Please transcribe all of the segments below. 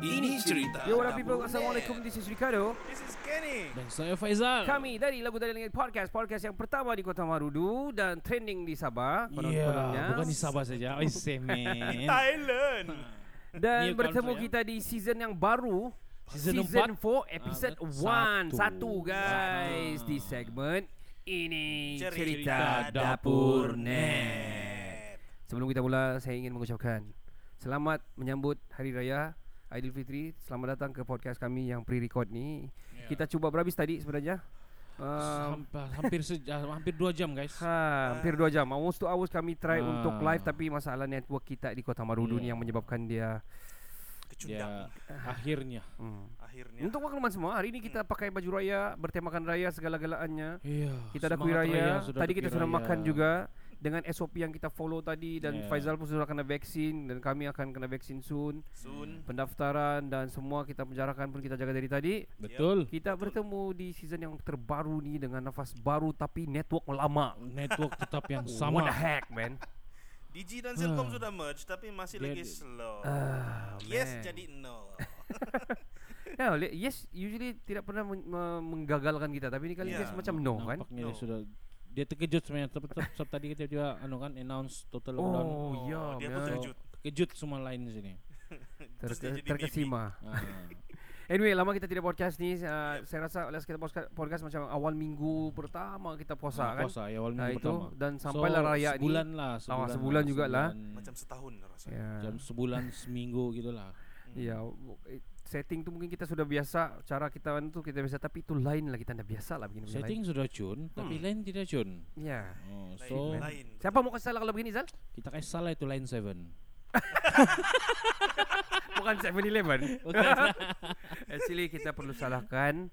Ini cerita Yo, what up people? Assalamualaikum. This is Ricardo. This is Kenny Dan saya Faizal. Kami dari Lagu Dari Langit Podcast. Podcast yang pertama di Kota Marudu dan trending di Sabah. Ya, bukan di Sabah saja. Oh, semen. Thailand Dan New bertemu country, kita di season yang baru. Season Season empat. 4 episode Ah, 1 satu. Satu guys Ah. Di segmen ini Cerita Cerita Dapur Dapur Net Sebelum kita mula Saya ingin mengucapkan Selamat menyambut Hari Raya Aidilfitri Selamat datang ke podcast kami Yang pre-record ni Ya. Kita cuba berhabis tadi sebenarnya uh, Hampir, hampir seja, hampir dua jam guys. Ha, hampir 2 jam. Almost 2 hours kami try Ah. untuk live tapi masalah network kita di Kota Marudu ni Ya. yang menyebabkan dia Kecundang Ya, akhirnya. hmm. Akhirnya Untuk makluman semua, hari ini kita pakai baju raya, bertemakan raya segala-galaannya. Iya. Kita ada kuih raya. sudah Tadi kita kuih sudah raya. makan juga dengan SOP yang kita follow tadi dan Ya. Faizal pun sudah kena vaksin dan kami akan kena vaksin soon. Soon Pendaftaran dan semua kita penjarakan pun kita jaga dari tadi. Betul. Kita bertemu di season yang terbaru ni dengan nafas baru tapi network lama. Network tetap yang What the sama. heck, man? Digi dan Selcom Ah. sudah merge Tapi masih lagi slow Ah, Yes man. jadi no Ya, li- yes usually tidak pernah men- me- menggagalkan kita tapi ni kali Ya, yes macam no kan. Nampaknya dia No. sudah dia terkejut sebenarnya tapi tetap sebab tadi kita juga anu kan announce total lockdown. Oh, ya, Dia pun So, terkejut terkejut semua lain di sini. Terke- jadi terkesima. Ah. Anyway, lama kita tidak podcast ni. Uh, saya rasa last kita podcast, podcast macam awal minggu pertama kita puasa Ah, kan. Puasa ya awal Nah, minggu itu pertama. dan sampailah raya ni. sebulan lah, sebulan, sebulan juga lah. Macam setahun rasanya Ya. jam sebulan seminggu gitulah. Ya, eh, setting tu mungkin kita sudah biasa, cara kita tu kita biasa tapi itu lain lah kita dah biasa lah begini. Setting sudah cun, tapi Hmm. lain tidak cun. Ya. Oh, Lain, so lain Siapa mau kasih salah kalau begini Zal? kita kasih salah itu line 7 Bukan 7-Eleven. Actually kita perlu salahkan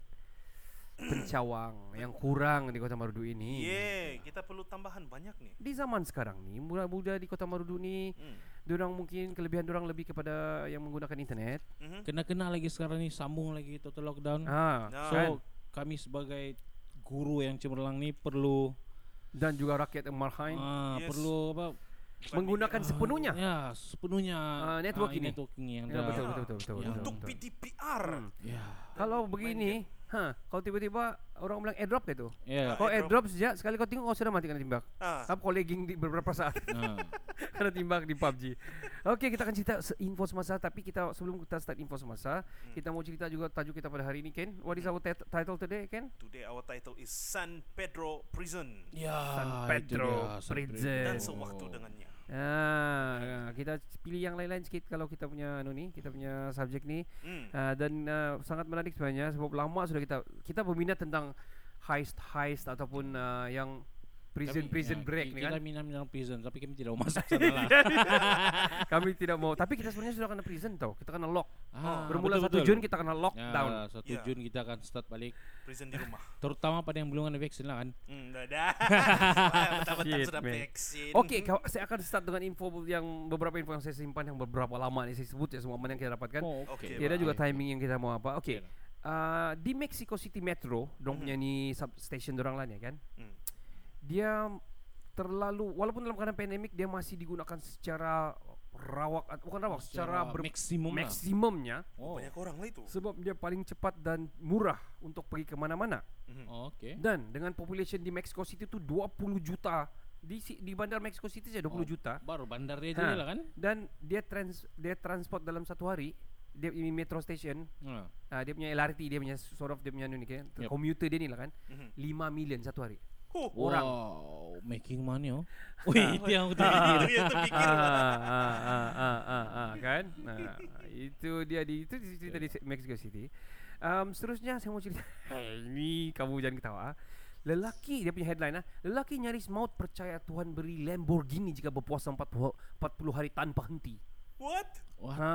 pencawang yang kurang di Kota Marudu ini. Yeah Kita perlu tambahan banyak nih Di zaman sekarang ni, muda-muda di Kota Marudu ni, hmm. Diorang mungkin kelebihan diorang lebih kepada yang menggunakan internet. Mhm. Kena-kena lagi sekarang ni sambung lagi total lockdown. Ah, Nah. So kan? kami sebagai guru yang cemerlang ni perlu Dan juga rakyat yang marhain ah, Yes. perlu apa menggunakan ah, sepenuhnya. Ya, sepenuhnya Ah, network ini. network ini yang Ya, betul, betul, betul, betul, Yang betul, Untuk betul. PDPR Hmm. Ya. Kalau begini, ha, kalau tiba-tiba orang bilang airdrop ke tu? Ya. Kau airdrop. airdrop sejak sekali kau tengok kau sudah mati kena timbak. Apa kau lagging di beberapa saat Ah. kena timbak di PUBG. Okey, kita akan cerita info semasa tapi kita sebelum kita start info semasa, kita mau cerita juga tajuk kita pada hari ini Ken. What is our tit- title today Ken? Today our title is San Pedro Prison Ya, San itu Pedro San Prison. Pedro. Dan sewaktu dengannya Ah, kita pilih yang lain-lain sikit kalau kita punya anu ni, kita punya subjek ni. hmm. Uh, dan uh, sangat menarik sebenarnya sebab lama sudah kita kita berminat tentang heist heist ataupun uh, yang prison Kami- prison ya, break ni kan. minat minat prison tapi kami tidak mau masuk sana lah. Kami tidak mau tapi kita sebenarnya sudah kena prison tau. Kita kena lock. Ah, Bermula betul, 1 betul. Jun kita kena lockdown. Ya, satu Ya. Jun kita akan start balik. Prison di rumah Terutama pada yang belum ada vaksin lah kan. Hmm, dah dah. Betul-betul Shit, sudah vaksin. Okey, kau- saya akan start dengan info yang beberapa info yang saya simpan yang beberapa lama ni saya sebut ya semua mana yang kita dapatkan. Oh, Okey, Ya, ada juga timing yang kita mau apa. Okey. Okey. Uh, di Mexico City Metro, dong punya ni substation dorang lah ni kan. Hmm. Dia terlalu walaupun dalam keadaan pandemik dia masih digunakan secara rawak bukan rawak secara, ber, maksimum lah. maksimumnya Oh, Banyak orang lah itu. sebab dia paling cepat dan murah untuk pergi ke mana-mana Mhm. oh, oke. dan dengan population di Mexico City itu 20 juta di di bandar Mexico City saja 20 Oh. juta Baru bandar dia Ha. ha. lah kan. dan dia trans dia transport dalam satu hari dia ini metro station Ha. uh, dia punya LRT dia punya sort of dia punya ni kan Yep. commuter dia ni lah kan Mhm. 5 million satu hari Huh. Orang. Wow, making money oh. Wih, itu yang aku terfikir. Itu yang terfikir. ah, ah, ah, ah, kan itu dia di itu cerita di Mexico City um, seterusnya saya mau cerita hey, ini kamu jangan ketawa lelaki dia punya headline ah lelaki nyaris maut percaya Tuhan beri Lamborghini jika berpuasa 40 40 hari tanpa henti What? Wah, ha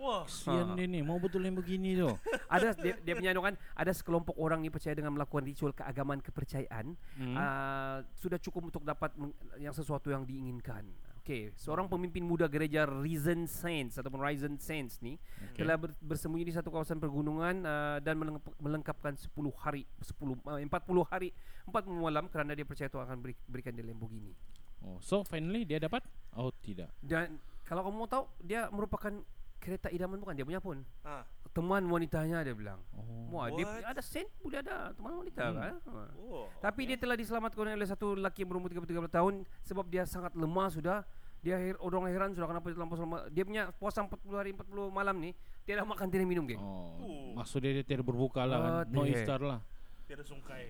Wah. kesian Ha. dia ni. Mau betul yang begini tu. ada dia, dia punya kan ada sekelompok orang ni percaya dengan melakukan ritual keagamaan kepercayaan Hmm. uh, sudah cukup untuk dapat meng, yang sesuatu yang diinginkan. Okey, seorang pemimpin muda gereja Risen Saints ataupun Risen Saints ni Okey. telah ber, bersembunyi di satu kawasan pergunungan uh, dan melengkap, melengkapkan 10 hari 10 uh, 40 hari 40 malam kerana dia percaya Tuhan akan beri, berikan dia Oh, so finally dia dapat? Oh, tidak. Dan kalau kamu mau tahu dia merupakan kereta idaman bukan dia punya pun. Ah. Teman wanitanya dia bilang. Oh. Wah, dia ada sen boleh ada teman wanita Hmm. kan. Ha. Oh. Tapi dia telah diselamatkan oleh satu lelaki berumur 33 tahun sebab dia sangat lemah sudah. Dia her, orang heran sudah kenapa dia terlampau selama dia punya puasa 40 hari 40 malam ni tiada makan tiada minum geng. Oh, Oh. maksud dia dia tidak berbuka lah, Oh, kan? no tidak. iftar lah. Tiada sungkai.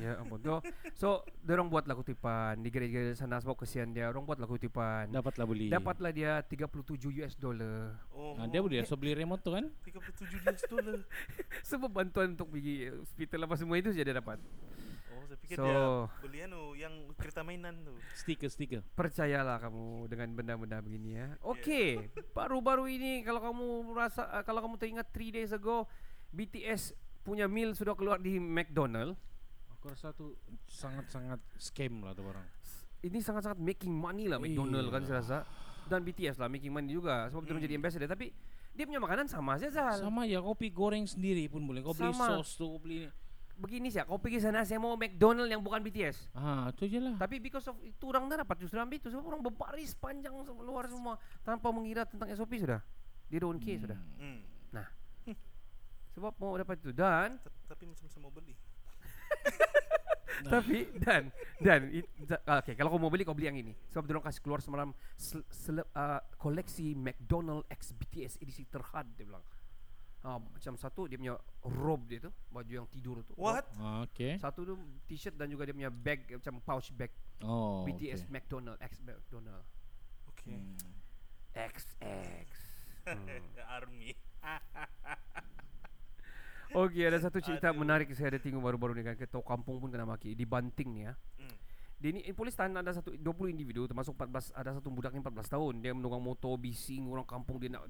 Ya ampun. So, so dia orang buatlah kutipan di gereja sana sebab kesian dia. Orang buatlah kutipan. Dapatlah beli. Dapatlah dia 37 US dollar. Oh. Ah, dia boleh so beli remote tu kan? 37 US dollar. Sebab bantuan untuk pergi hospital apa semua itu saja dia dapat. Oh, saya pikir So- dia beli anu yang kereta mainan tu. Stiker stiker. Percayalah kamu dengan benda-benda begini ya. Okey, baru-baru ini kalau kamu rasa uh, kalau kamu teringat 3 days ago BTS punya meal sudah keluar di McDonald. Aku rasa tu sangat-sangat scam lah tu orang. Ini sangat-sangat making money lah McDonald kan saya rasa. Dan BTS lah making money juga sebab dia Hmm. jadi ambassador tapi dia punya makanan sama saja Zal. Sama ya kopi goreng sendiri pun boleh. Kau beli Sama. sos tu, kau beli ni. Begini sih, kau pergi sana saya mau McDonald yang bukan BTS. Ah, tu je lah. Tapi because of itu orang dah dapat justru ambil itu sebab orang berbaris panjang luar semua tanpa mengira tentang SOP sudah. Dia don't care sudah. Hmm. Sebab mau dapat itu dan Ta- Tapi macam saya mau beli. tapi dan dan it, okay, kalau kau mau beli kau beli yang ini. Sebab dia orang kasih keluar semalam sel, sele, uh, koleksi McDonald X BTS edisi terhad dia bilang. Ah, macam satu dia punya robe dia tu, baju yang tidur tu. What? Ah, okay. Satu tu t-shirt dan juga dia punya bag macam pouch bag Oh, BTS okay. McDonald X McDonald Okay. Hmm. XX. Hmm. Army. Okey, ada satu cerita Aduh. menarik saya ada tengok baru-baru ni kan. Ketua kampung pun kena maki di Banting ni ya. Hmm. Dia ni eh, polis tahan ada satu 20 individu termasuk 14 ada satu budak ni 14 tahun. Dia menunggang motor bising orang kampung dia nak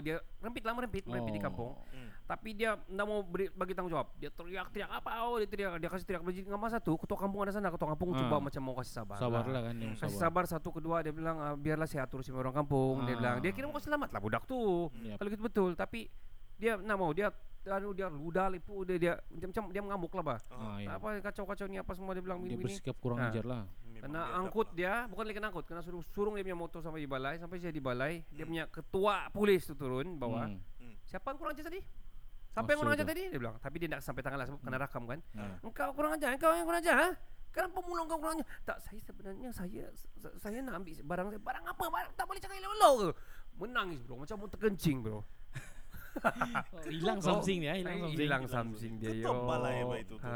dia, rempit lah merempit, merempit di kampung. Hmm. Tapi dia tak mau beri, bagi tanggungjawab. Dia teriak-teriak apa? Oh, dia teriak, dia kasih teriak bagi ngama satu. Ketua kampung ada sana, ketua kampung Ah. cuba macam mau kasih sabar. Sabar lah kan dia Kasih sabar. sabar satu kedua dia bilang ah, biarlah saya atur sama orang kampung. Dia Ah. bilang dia kira mau selamat lah budak tu. Yap. Kalau gitu betul tapi dia nak mau dia anu dia ludah lipu dia dia macam dia mengamuk lah bah. Ah, ya. Apa kacau-kacau ni apa semua dia bilang Dia begini. bersikap kurang Ah. ajar lah. Memang Kena angkut lah. dia, bukan lagi kena angkut, kena suruh surung dia punya motor sampai di balai, sampai saya di balai, dia Hmm. punya ketua polis tu turun bawah. Hmm. Hmm. Siapa yang kurang ajar tadi? Siapa yang Oh, kurang ajar tadi? Dia bilang. Tapi dia nak sampai tangan lah sebab kena rakam kan. Ah. Engkau kurang ajar, engkau yang kurang ajar. Ha? Kenapa mula engkau kurang ajar? Tak, saya sebenarnya saya sa- saya nak ambil barang saya. Barang apa? Barang tak boleh cakap elok-elok ke? Menangis bro, macam mau terkencing bro. Oh, Hilang something dia, hilang something. Hilang something dia. Yo. balai apa itu Ha,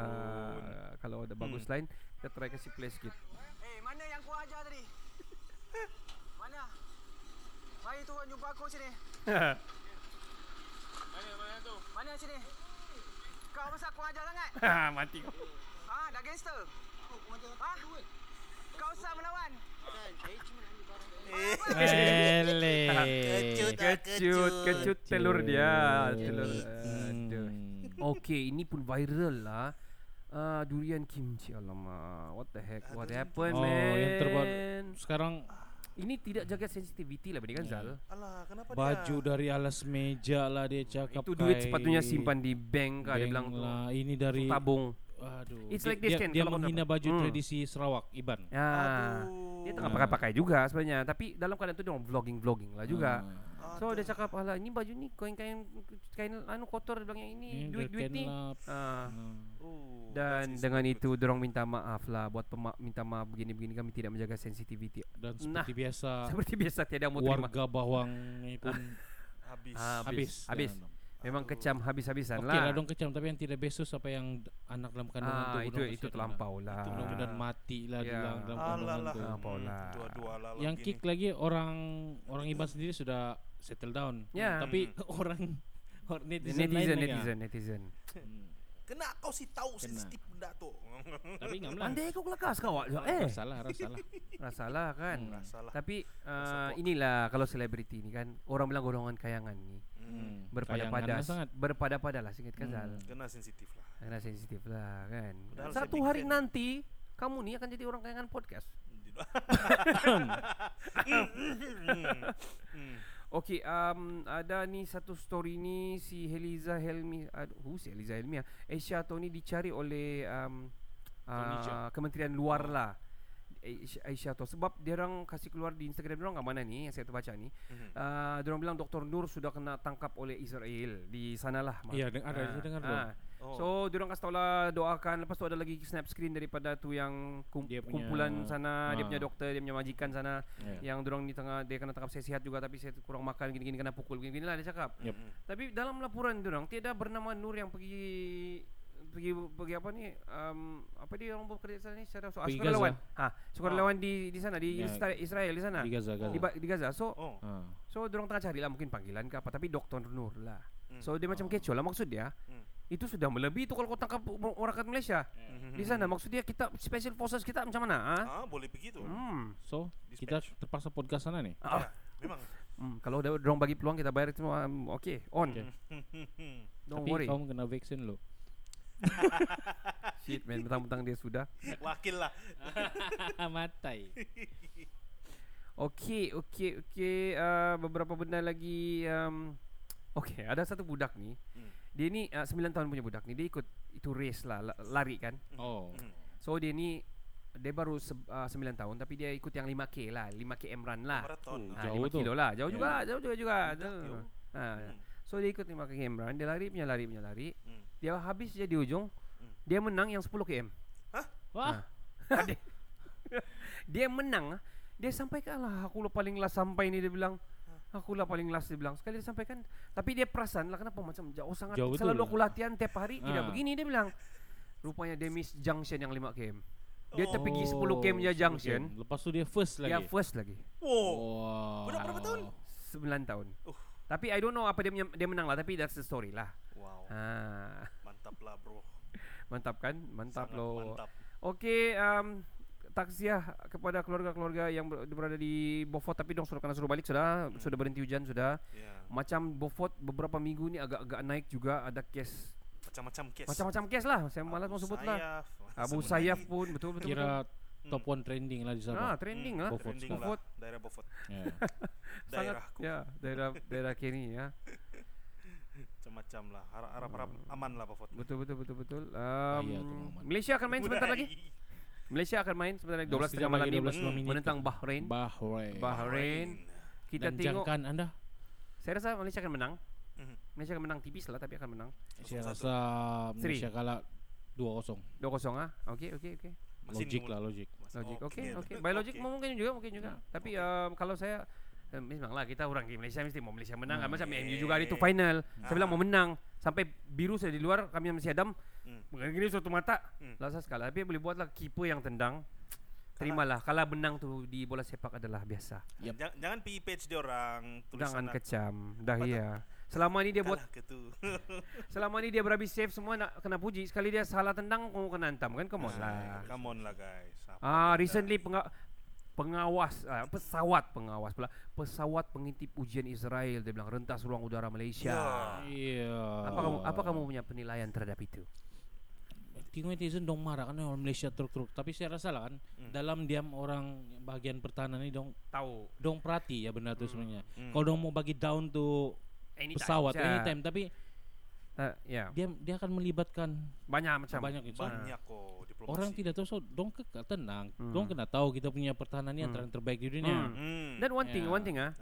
kalau ada bagus Hmm. lain, kita try kasih play sikit. Eh, mana yang kau ajar tadi? mana? Mari turun jumpa aku sini. Mana mana tu? Mana sini? Kau besar kau ajar sangat. Ha, Mati kau. Ha, dah gangster. Ha? Kau usah melawan. Ele. Kecut. Kecut, kecut telur dia. Telur. Hmm. Aduh. Okey, ini pun viral lah. Uh, durian kimchi alamak. What the heck? What happened, kimchi. man? Oh, yang terbaru. Sekarang Ini tidak jaga sensitivity lah, kan Zal? Alah, kenapa baju dia? dari alas meja lah dia cakap Itu duit kai sepatutnya simpan di bank kah dia bank bilang tu. lah. Ini dari Tabung. Aduh. It's dia, like this dia, kan, dia menghina dapat. baju Hmm. tradisi Sarawak Iban. Ya. Aduh. Dia tengah pakai-pakai juga sebenarnya, tapi dalam keadaan tu dia vlogging-vlogging lah juga. Ah. So dia cakap, "Alah, ini baju ni kain-kain kain anu kotor dia bilang yang ini Ini duit-duit ni." kenlap. Ah. Ah. Oh, Dan dengan his- itu dorong minta maaf lah buat pema- minta maaf begini-begini kami tidak menjaga sensitivity. Dan Nah. seperti biasa Seperti biasa tiada mau terima. warga Bawang ini pun habis. Ah, habis. habis. Memang Aduh. kecam habis-habisan Okey lah lah. dong kecam tapi yang tidak besus apa yang anak dalam kandungan Ah, tu itu itu terlampau lah. lah. Itu mudah-mudahan mati lah Ya. dalam dalam kandungan lah. tu. Terlampau lah. Dua-dua lah Yang kick lagi orang orang Iban sendiri sudah settle down. Ya. Tapi Hmm. orang orang netizen, Netizen, lain lagi, netizen, netizen. ah. Hmm. Kena kau sih tahu Kena. sensitif benda tu. Tapi ngam lah. Pandai kau kelekas kau awak. Eh, Rasalah, rasalah. rasalah kan. Hmm. Rasalah. Tapi uh, inilah kalau selebriti ni kan orang bilang golongan kayangan ni Hmm. berpada-pada sangat. berpada-pada lah singkat kan Hmm. Kena sensitif lah. Kena sensitif lah kan. Padahal Satu hari fan. nanti kamu ni akan jadi orang kayangan podcast. Hmm. Okey, um, ada ni satu story ni si Heliza Helmi, aduh, who si Heliza Helmi ah. Asia Tony dicari oleh um, uh. Kementerian Luar lah. Aisyah, Aisyah tu sebab dia orang kasih keluar di Instagram dia orang kat mana ni yang saya terbaca ni. Mhm. Uh, dia orang bilang Dr. Nur sudah kena tangkap oleh Israel di sanalah. Mak. Iya, deng- ada, Ah, saya dengar tu. ah. Oh. So dia orang kasih tahu lah doakan lepas tu ada lagi snap screen daripada tu yang kum, Dia punya- kumpulan sana dia ah. punya doktor dia punya majikan sana Ya. yang dia orang ni tengah dia kena tangkap saya sihat juga tapi saya kurang makan gini-gini kena pukul gini-gini lah dia cakap. Yep. Tapi dalam laporan dia orang tiada bernama Nur yang pergi pergi pergi apa ni um, apa dia orang bekerja sana ni secara so, Pergi sukarelawan. Ha, sukarelawan di di sana di Ya. Isra- Israel di sana. Di Gaza, Gaza. Di, di Gaza. So Oh. Ah. so dia orang tengah cari lah mungkin panggilan ke apa tapi Dr. Nur lah. Hmm. So dia macam kecoh lah maksud dia. Hmm. Itu sudah melebihi tu kalau kau tangkap orang kat Malaysia. Mhm. Di sana maksud dia kita special forces kita macam mana? Ha? Ah, boleh begitu. Hmm. So, kita terpaksa podcast sana nih. Ya, memang. hmm. Kalau dia orang bagi peluang kita bayar semua um, okay on. Okay. Don't Tapi worry. kamu kena vaksin lo. Shit man, mentang-mentang dia sudah. Wakil lah. Matai. Okey, okey, okey. Uh, beberapa benda lagi. Um, okey, ada satu budak ni. Hmm. Dia ni uh, 9 tahun punya budak ni. Dia ikut itu race lah, la- lari kan. Oh. Mhm. So dia ni dia baru se- uh, 9 tahun tapi dia ikut yang 5K lah, 5 km run lah. Marathon. Oh, Ah, jauh 5 tu. kilo lah, jauh Ya. juga, jauh juga juga. Tu. Ha. Hmm. So dia ikut 5 km run, dia lari punya lari punya lari. Hmm. Dia habis je di ujung, Hmm. dia menang yang 10 km. Wah. dia, dia menang ah. Dia sampaikan lah Aku lah paling last sampai ni Dia bilang Aku lah paling last Dia bilang Sekali dia sampaikan Tapi dia perasan lah Kenapa macam jauh sangat Jauh Selalu aku latihan Tiap hari Tidak Ah. begini Dia bilang Rupanya dia miss junction yang 5 km Dia Oh, terpergi 10 km 10 junction game. Lepas tu dia first lagi. Dia first lagi Wow. Wow. Budak berapa tahun? 9 tahun Uh. Tapi I don't know Apa dia, dia menang lah Tapi that's the story lah Wow. ha. Mantap lah bro. Mantap kan Mantap Sangat loh Mantap. Okey, um, takziah kepada keluarga-keluarga yang ber- berada di Beaufort tapi dong sudah kena suruh balik sudah, Hmm. sudah berhenti hujan sudah. Ya. Macam Beaufort beberapa minggu ni agak-agak naik juga ada kes Macam-macam kes. macam-macam kes lah. Saya malas mau sebut lah. Abu Sayyaf pun betul betul. Kira betul. Top one trending lah di Ah, sana. trending Hmm, lah. Beaufort. Trending Beaufort. lah. Daerah Beaufort. Sangat Daerahku. ya, daerah daerah kini ya. Macam-macam lah. Harap-harap aman lah Beaufort. Betul betul betul betul. Um, Muhammad. Malaysia akan main sebentar lagi. Malaysia akan main sebentar lagi 12 Sekejap setengah malam lagi, ni 12 Hmm. minit. menentang Bahrain. Bahrain. Bahrain. Kita Dan tengok jangkaan anda? saya rasa Malaysia akan menang. Mhm. Malaysia akan menang tipis lah tapi akan menang. Saya rasa. Malaysia kalah 2-0. 2-0 ah. Okey okey okey. Logik lah, logik. Masih- Logik. Okey okey. By logik Okey. mungkin juga mungkin juga. Hmm. Tapi um, kalau saya eh, memanglah kita orang di Malaysia mesti mau Malaysia menang. Hmm. Macam Eh. MU juga hari tu final. Saya bilang mau menang sampai biru saya di luar kami masih adam. Hmm. Begini suatu mata. Hmm. Lasa sekali. Tapi boleh buatlah keeper yang tendang. Terimalah Kalah menang tu di bola sepak adalah biasa Yep. Jangan, jangan pergi page dia orang tulis Jangan sana, kecam Dah ya Selama ni dia buat kalah ke tu. Selama ni dia berhabis save Semua nak kena puji Sekali dia salah tendang Kau kena hantam kan Come on lah Come on lah guys. Apa Ah, recently penga- pengawas ah, pesawat pengawas pula pesawat pengintip ujian Israel dia bilang rentas ruang udara Malaysia. Ya. Iya. Apa kamu apa kamu punya penilaian terhadap itu? Tengok netizen dong marah kan orang Malaysia truk-truk. Tapi saya rasa lah kan Hmm. dalam diam orang bagian pertahanan ni dong Tahu dong perhati ya benda tu sebenarnya. Hmm. Kalau dong mau bagi down tu anytime. pesawat je. anytime tapi Ah, ya, dia dia akan melibatkan banyak macam. banyak itu. banyak kok diplomasi. Orang tidak tahu so dong kekal tenang. Hmm. Dong kena tahu kita punya pertahanan ni Hmm. antara yang terbaik di dunia. Hmm. Hmm. Dan one thing, Ya. one thing ah,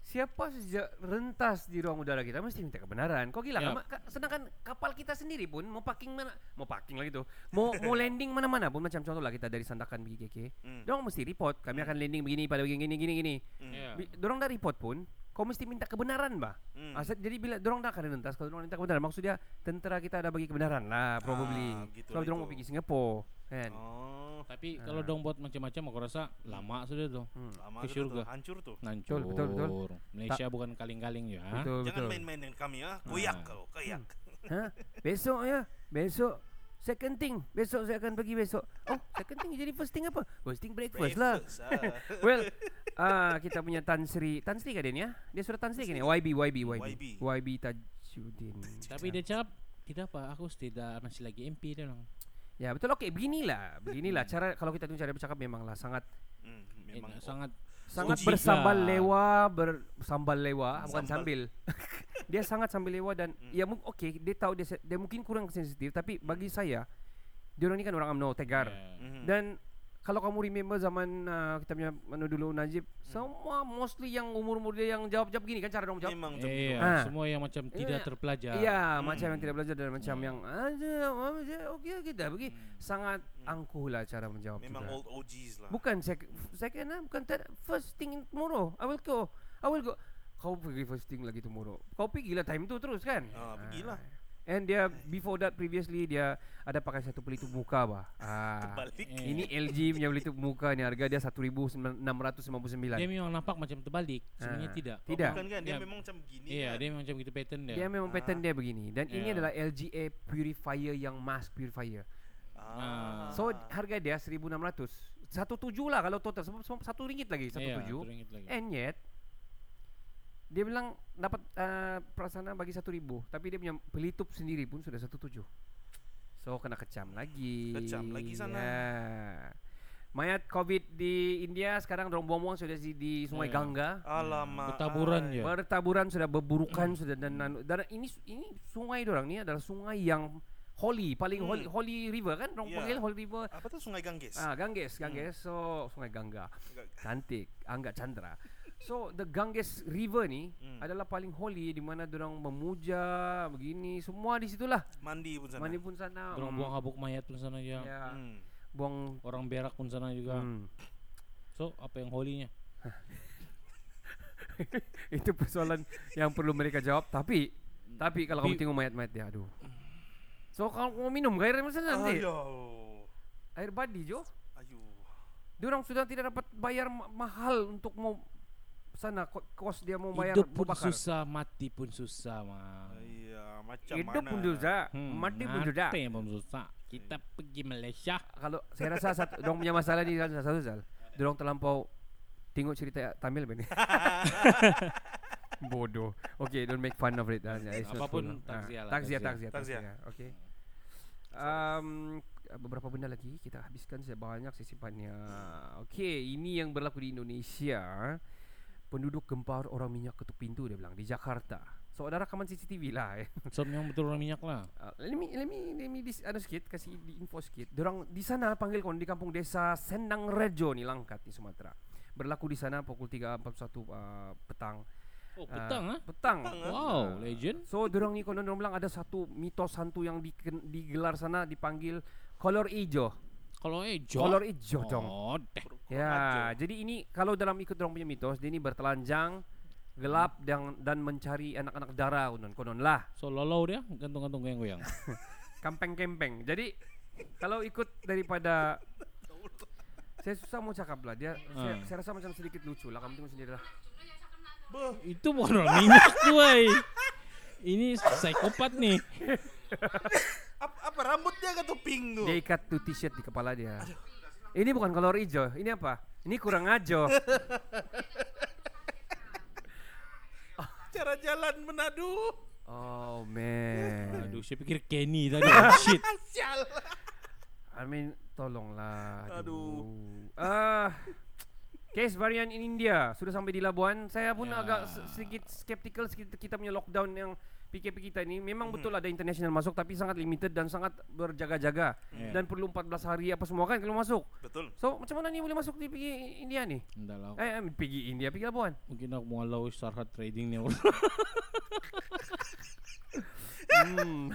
siapa sejak rentas di ruang udara kita mesti minta kebenaran. Kau gila Ya. kan? Ka- Sedangkan kapal kita sendiri pun mau parking mana, mau parking lagi tu, mau mau landing mana-mana pun macam contoh lah kita dari Sandakan pergi KK. Hmm. Dorang mesti report, kami akan landing begini pada begini gini gini gini. Hmm. Ya. Bi- Dorang dah report pun Kau mesti minta kebenaran bah. Hmm. Asal, jadi bila dorang dah akan rentas Kalau dorang minta kebenaran Maksud dia Tentera kita dah bagi kebenaran lah Probably Ah, gitu Kalau lah dorang itu. mau pergi Singapura Kan Oh. Tapi Ah. kalau dong buat macam-macam aku rasa lama sudah tu. hmm. Lama Ke tu syurga. hancur tuh. Hancur. betul, betul. Malaysia bukan kaling-kaling ya. Betul Jangan betul main-main dengan kami ya. Koyak Ah. kau, koyak. ha? Besok ya Besok Second thing Besok saya akan pergi besok. Oh second thing jadi first thing apa? First thing breakfast, lah. Breakfast, ah. Well ah Kita punya Tan Sri Tan Sri ke dia ni ya Dia sudah Tan Sri ke ni? YB YB YB YB. YB Tajuddin Tapi dia cakap tidak apa, aku tidak masih lagi MP dia bilang. Ya betul. Okey beginilah. Beginilah. Cara Kalau kita tengok cara bercakap Memanglah sangat Hmm, Eh, memang kok. sangat Sangat Uji bersambal lewa Bersambal lewa Bukan Sambal. sambil Dia sangat sambil lewa Dan Hmm. Ya mu- okey Dia tahu dia, dia mungkin kurang sensitif Tapi bagi saya Dia orang ni kan orang UMNO Tegar Ya. Mhm. Dan kalau kamu remember zaman uh, kita punya mana dulu Najib, semua mostly yang umur-umur dia yang jawab-jawab gini kan cara dong jawab. Memang macam Eh, iya, Ah. semua yang macam tidak Iya. terpelajar. Iya, Hmm. macam yang tidak belajar dan macam Hmm. yang aja, aja okey kita pergi sangat angkuh lah cara menjawab Memang juga. old OGs lah. Bukan sec- second lah, bukan third, first thing tomorrow. I will go. I will go. Kau pergi first thing lagi tomorrow. Kau pergilah time tu terus kan? Ah, pergilah. And dia before that previously dia ada pakai satu pelitup muka bah. Ah. Terbalik. Eh, Ini LG punya pelitup muka ni harga dia 1699. dia memang nampak macam terbalik, sebenarnya Ah. tidak. Oh, Tidak. Bukan kan? Dia Ya. memang macam gini Iya, kan? dia memang macam gitu pattern dia. Dia memang pattern Ah. dia begini dan ini Ya. adalah LGA purifier yang mask purifier. Ah. So harga dia 1600. Satu tujuh lah kalau total sebab satu ringgit lagi satu Iya, tujuh. ringgit lagi. And yet dia bilang dapat uh, perasaan bagi satu ribu tapi dia punya pelitup sendiri pun sudah satu tujuh. So kena kecam lagi. Kecam lagi sana. Ya. Mayat COVID di India sekarang dorong buang-buang sudah di, di Sungai Ya. Gangga. Alamak. Bertaburan je. Bertaburan sudah berburukan sudah dan, dan, dan ini ini sungai dorang ni adalah sungai yang holy, paling Hmm. holy, holy river kan? Dorang Ya. panggil holy river. Apa tu Sungai Ganges? Ah, Ganges, Ganges. So, Sungai Gangga. Cantik, Angga Chandra. So, the Ganges River ni Hmm. adalah paling holy di mana dorang memuja begini, semua di situlah. Mandi pun sana. Mandi pun sana. Orang mm, buang habuk mayat pun sana juga. Ya, Hmm. buang Orang berak pun sana juga. hmm. So, apa yang holinya? Itu persoalan yang perlu mereka jawab tapi tapi kalau kamu tengok mayat-mayat dia aduh. So kalau kamu minum air dari mana nanti? Air badi jo. Ayo. Diorang sudah tidak dapat bayar ma- mahal untuk mau sana ko- kos dia mau bayar Hidup pun bakar. susah, mati pun susah, mah. Iya, macam Hidup mana? pun susah, Hmm, mati pun susah. mati pun susah. Kita pergi Malaysia. Kalau saya rasa satu dong punya masalah ni kan satu sal. Dorong terlampau tengok cerita Tamil bani. Bodoh. Okay, don't make fun of it. Uh, Apapun, takziah Ah, lah, Takziah, takziah. takziah. Okay. Um, beberapa benda lagi kita habiskan saya banyak saya simpannya. Okay, ini yang berlaku di Indonesia. Penduduk gempar orang minyak ketuk pintu dia bilang di Jakarta. So ada rakaman CCTV lah. Eh. So, memang betul orang minyak lah. Uh, let me let me let me dis, ano sikit kasih di info sikit. Dorang di sana panggil kon di kampung desa Sendang Rejo ni Langkat di Sumatera. Berlaku di sana pukul 3.41 uh, petang. Oh, Ah, petang ah. Petang. Wow, legend. So dorang ni konon dorang bilang ada satu mitos hantu yang di, digelar sana dipanggil kolor ijo. Kalau hijau. Kolor dong. Oh, deh. Ya, jadi ini kalau dalam ikut dorang punya mitos dia ini bertelanjang gelap dan dan mencari anak-anak dara konon konon lah. So, lolau dia gantung-gantung goyang-goyang. Kampeng-kempeng. Jadi kalau ikut daripada saya susah mau cakap lah dia saya, Ah. saya rasa macam sedikit lucu lah kamu tengok sendiri lah. Itu bukan orang minyak tu, wey. Ini psikopat nih. Apa rambut dia kata pink tu? Dia ikat tu t-shirt di kepala dia. Ini bukan kolor hijau, ini apa? Ini kurang ajo. Cara jalan menadu. Oh man. Aduh, saya pikir Kenny tadi. Oh, shit. Sial. I mean tolonglah. Aduh. Ah. Case varian in India sudah sampai di Labuan. Saya pun Ya. agak se- sedikit skeptical kita punya lockdown yang PKP kita ini memang Mhm. betul ada international masuk tapi sangat limited dan sangat berjaga-jaga Ya. dan perlu 14 hari apa semua kan kalau masuk. Betul. So macam mana ni boleh masuk di pergi India ni? Enggak lah. Eh, eh pergi India, pergi Labuan. Mungkin aku mau lalu Starhard trading ni. Hmm.